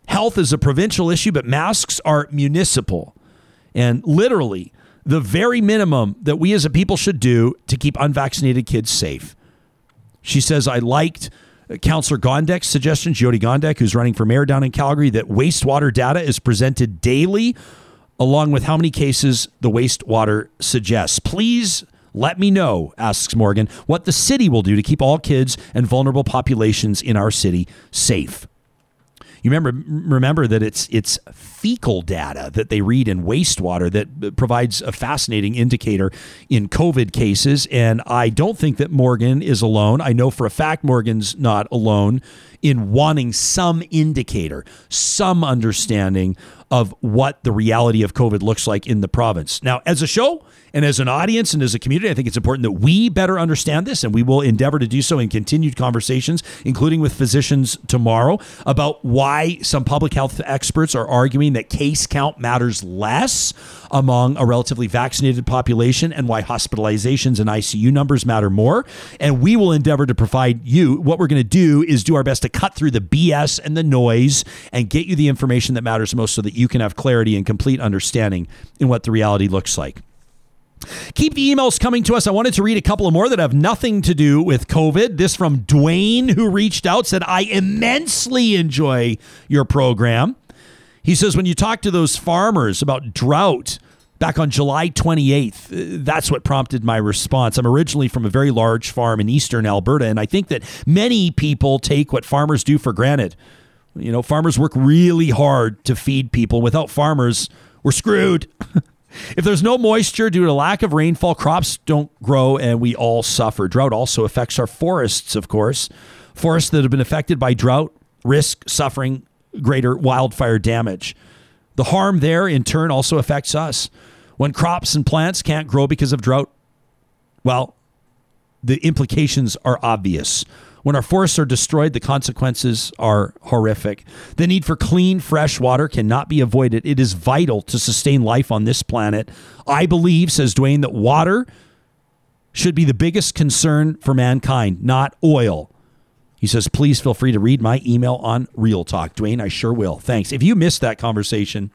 Health is a provincial issue, but masks are municipal. And literally, the very minimum that we as a people should do to keep unvaccinated kids safe. She says, I liked Councillor Gondek's suggestion, Jyoti Gondek, who's running for mayor down in Calgary, that wastewater data is presented daily along with how many cases the wastewater suggests. Please let me know, asks Morgan, what the city will do to keep all kids and vulnerable populations in our city safe. You remember remember that it's it's fecal data that they read in wastewater that uh, provides a fascinating indicator in COVID cases. And I don't think that Morgan is alone. I know for a fact Morgan's not alone in wanting some indicator, some understanding of what the reality of COVID looks like in the province. Now, as a show, and as an audience and as a community, I think it's important that we better understand this, and we will endeavor to do so in continued conversations, including with physicians tomorrow, about why some public health experts are arguing that case count matters less among a relatively vaccinated population and why hospitalizations and ICU numbers matter more. And we will endeavor to provide you what we're going to do is do our best to cut through the BS and the noise and get you the information that matters most so that you can have clarity and complete understanding in what the reality looks like. Keep the emails coming to us. I wanted to read a couple of more that have nothing to do with COVID. This from Dwayne, who reached out, said, I immensely enjoy your program. He says, when you talk to those farmers about drought back on July 28th, uh, that's what prompted my response. I'm originally from a very large farm in eastern Alberta, and I think that many people take what farmers do for granted. You know, farmers work really hard to feed people. Without farmers, we're screwed. If there's no moisture due to lack of rainfall, crops don't grow and we all suffer. Drought also affects our forests, of course. Forests that have been affected by drought risk suffering greater wildfire damage. The harm there, in turn, also affects us. When crops and plants can't grow because of drought, well, the implications are obvious. When our forests are destroyed, the consequences are horrific. The need for clean, fresh water cannot be avoided. It is vital to sustain life on this planet. I believe, says Dwayne, that water should be the biggest concern for mankind, not oil. He says, please feel free to read my email on Real Talk. Dwayne, I sure will. Thanks. If you missed that conversation,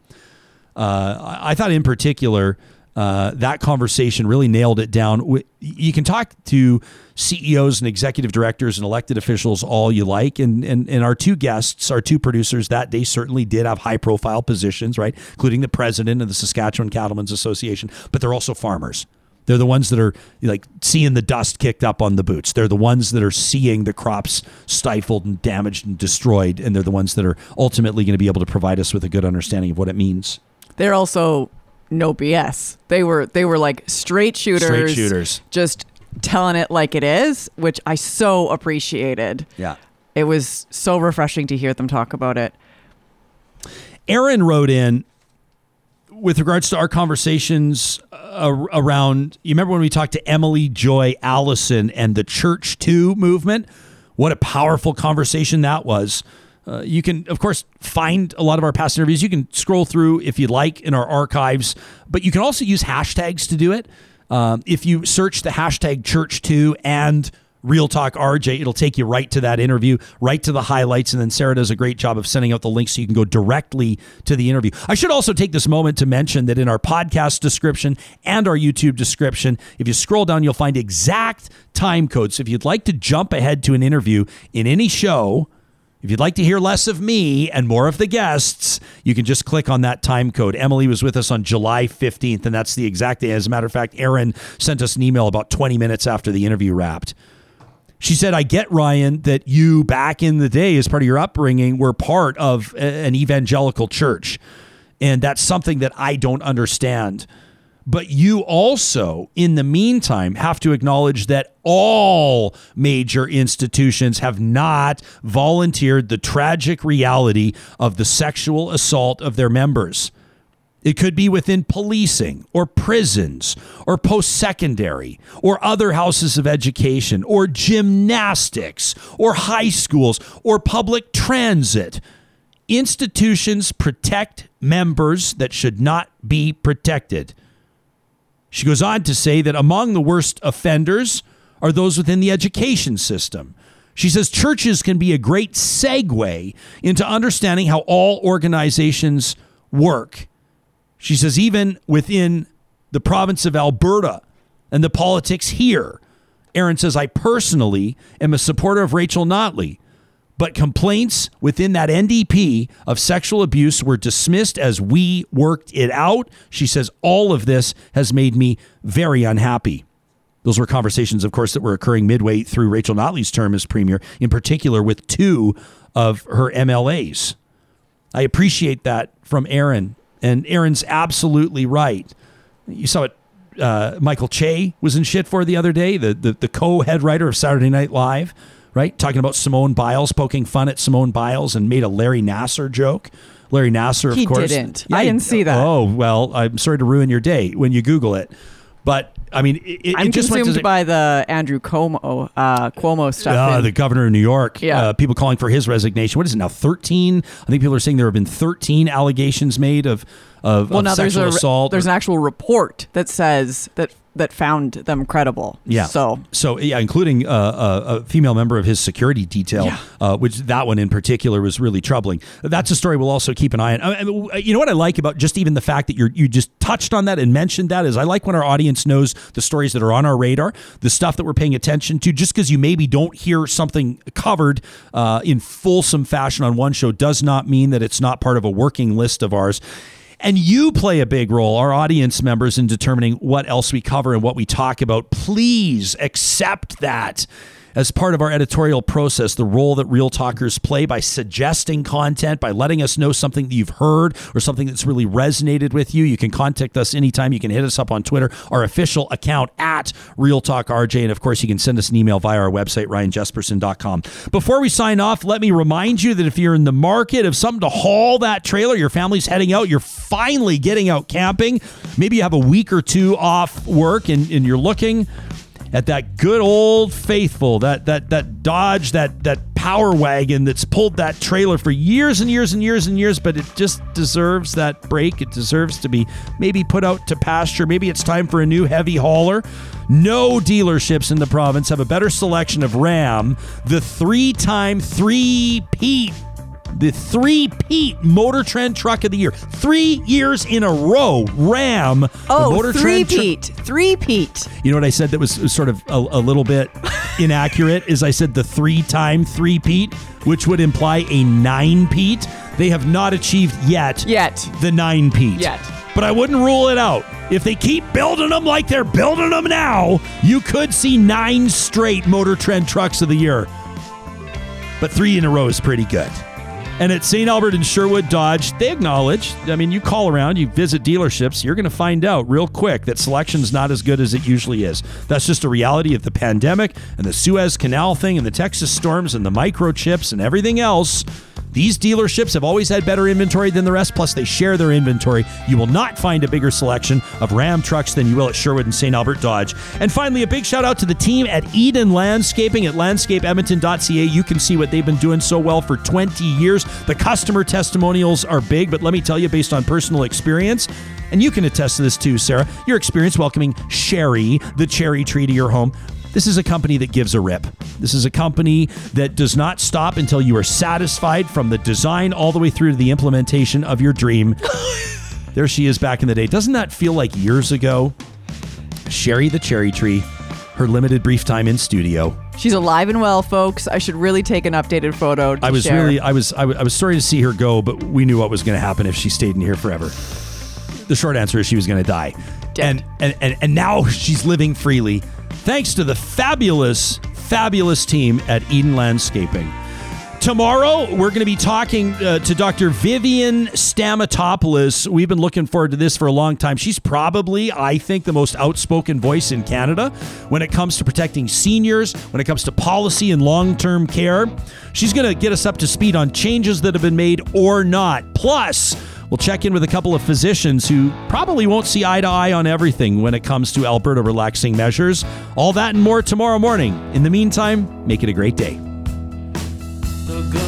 uh, I thought in particular, uh, that conversation really nailed it down. You can talk to CEOs and executive directors and elected officials all you like. And, and, and our two guests, our two producers that day certainly did have high profile positions, right? Including the president of the Saskatchewan Cattlemen's Association, but they're also farmers. They're the ones that are like seeing the dust kicked up on the boots. They're the ones that are seeing the crops stifled and damaged and destroyed. And they're the ones that are ultimately going to be able to provide us with a good understanding of what it means. They're also no BS. They were they were like straight shooters. Straight shooters. Just telling it like it is, which I so appreciated. Yeah. It was so refreshing to hear them talk about it. Aaron wrote in with regards to our conversations uh, around you remember when we talked to Emily Joy Allison and the Church Too movement? What a powerful conversation that was. Uh, you can, of course, find a lot of our past interviews. You can scroll through if you'd like in our archives, but you can also use hashtags to do it. Um, if you search the hashtag ChurchToo and Real Talk RJ, it'll take you right to that interview, right to the highlights. And then Sarah does a great job of sending out the links so you can go directly to the interview. I should also take this moment to mention that in our podcast description and our YouTube description, if you scroll down, you'll find exact time codes. If you'd like to jump ahead to an interview in any show, if you'd like to hear less of me and more of the guests, you can just click on that time code. Emily was with us on July 15th, and that's the exact day. As a matter of fact, Aaron sent us an email about 20 minutes after the interview wrapped. She said, I get, Ryan, that you back in the day, as part of your upbringing, were part of an evangelical church. And that's something that I don't understand. But you also, in the meantime, have to acknowledge that all major institutions have not volunteered the tragic reality of the sexual assault of their members. It could be within policing or prisons or post secondary or other houses of education or gymnastics or high schools or public transit. Institutions protect members that should not be protected. She goes on to say that among the worst offenders are those within the education system. She says churches can be a great segue into understanding how all organizations work. She says, even within the province of Alberta and the politics here, Aaron says, I personally am a supporter of Rachel Notley. But complaints within that NDP of sexual abuse were dismissed as we worked it out. She says all of this has made me very unhappy. Those were conversations, of course, that were occurring midway through Rachel Notley's term as premier, in particular with two of her MLAs. I appreciate that from Aaron, and Aaron's absolutely right. You saw it. Uh, Michael Che was in shit for the other day, the, the, the co head writer of Saturday Night Live right? Talking about Simone Biles, poking fun at Simone Biles and made a Larry Nassar joke Larry Nassar, of He course. didn't. I didn't see that. Oh well, I'm sorry to ruin your day when you Google it, but I mean, it, it I'm just went consumed to by the Andrew Cuomo, uh, Cuomo stuff. uh, in- the governor of New York. Yeah. Uh, people calling for his resignation. What is it now? Thirteen. I think people are saying there have been thirteen allegations made of of, well, of now there's sexual a assault. there's an actual report that says that that found them credible. Yeah. So so yeah, including uh, a, a female member of his security detail, Yeah. uh, which that one in particular was really troubling. That's a story we'll also keep an eye on. I mean, you know what I like about just even the fact that you you just touched on that and mentioned that is I like when our audience knows the stories that are on our radar, the stuff that we're paying attention to. Just because you maybe don't hear something covered uh, in fulsome fashion on one show does not mean that it's not part of a working list of ours. And you play a big role, our audience members, in determining what else we cover and what we talk about. Please accept that as part of our editorial process, the role that Real Talkers play by suggesting content, by letting us know something that you've heard or something that's really resonated with you. You can contact us anytime. You can hit us up on Twitter, our official account at Real Talk RJ. And of course, you can send us an email via our website, ryanjespersen.com. Before we sign off, let me remind you that if you're in the market of something to haul that trailer, your family's heading out, you're finally getting out camping, maybe you have a week or two off work and, and you're looking at that good old faithful that that that Dodge that that power wagon that's pulled that trailer for years and years and years and years but it just deserves that break. It deserves to be maybe put out to pasture. Maybe it's time for a new heavy hauler. No dealerships in the province have a better selection of Ram the three-time three-peat the three Pete Motor Trend Truck of the Year. Three years in a row. Ram. the oh, Motor three Trend Tr- Pete, three Pete. you know what I said that was sort of a, a little bit inaccurate is I said the three time three Pete, which would imply a nine Pete. They have not achieved yet Yet. the nine Pete. Yet. But I wouldn't rule it out. If they keep building them like they're building them now, you could see nine straight Motor Trend trucks of the year. But three in a row is pretty good. And at St. Albert and Sherwood Dodge, they acknowledge, I mean, you call around, you visit dealerships, you're going to find out real quick that selection's not as good as it usually is. That's just a reality of the pandemic and the Suez Canal thing and the Texas storms and the microchips and everything else. These dealerships have always had better inventory than the rest, plus they share their inventory. You will not find a bigger selection of Ram trucks than you will at Sherwood and St. Albert Dodge. And finally, a big shout out to the team at Eden Landscaping at landscapeedmonton.ca. You can see what they've been doing so well for 20 years. The customer testimonials are big, but let me tell you, based on personal experience, and you can attest to this too, Sarah, your experience welcoming Sherry, the cherry tree, to your home. This is a company that gives a rip. This is a company that does not stop until you are satisfied from the design all the way through to the implementation of your dream. there she is back in the day. Doesn't that feel like years ago? Sherry the Cherry Tree, her limited brief time in studio. She's alive and well, folks. I should really take an updated photo. To I was share. really, I was, I was, was sorry to see her go, but we knew what was going to happen if she stayed in here forever. The short answer is she was going to die, Dead. and, and and and now she's living freely, thanks to the fabulous, fabulous team at Eden Landscaping. Tomorrow, we're going to be talking uh, to Dr. Vivian Stamatopoulos. We've been looking forward to this for a long time. She's probably, I think, the most outspoken voice in Canada when it comes to protecting seniors, when it comes to policy and long term care. She's going to get us up to speed on changes that have been made or not. Plus, We'll check in with a couple of physicians who probably won't see eye to eye on everything when it comes to Alberta relaxing measures. All that and more tomorrow morning. In the meantime, make it a great day. The good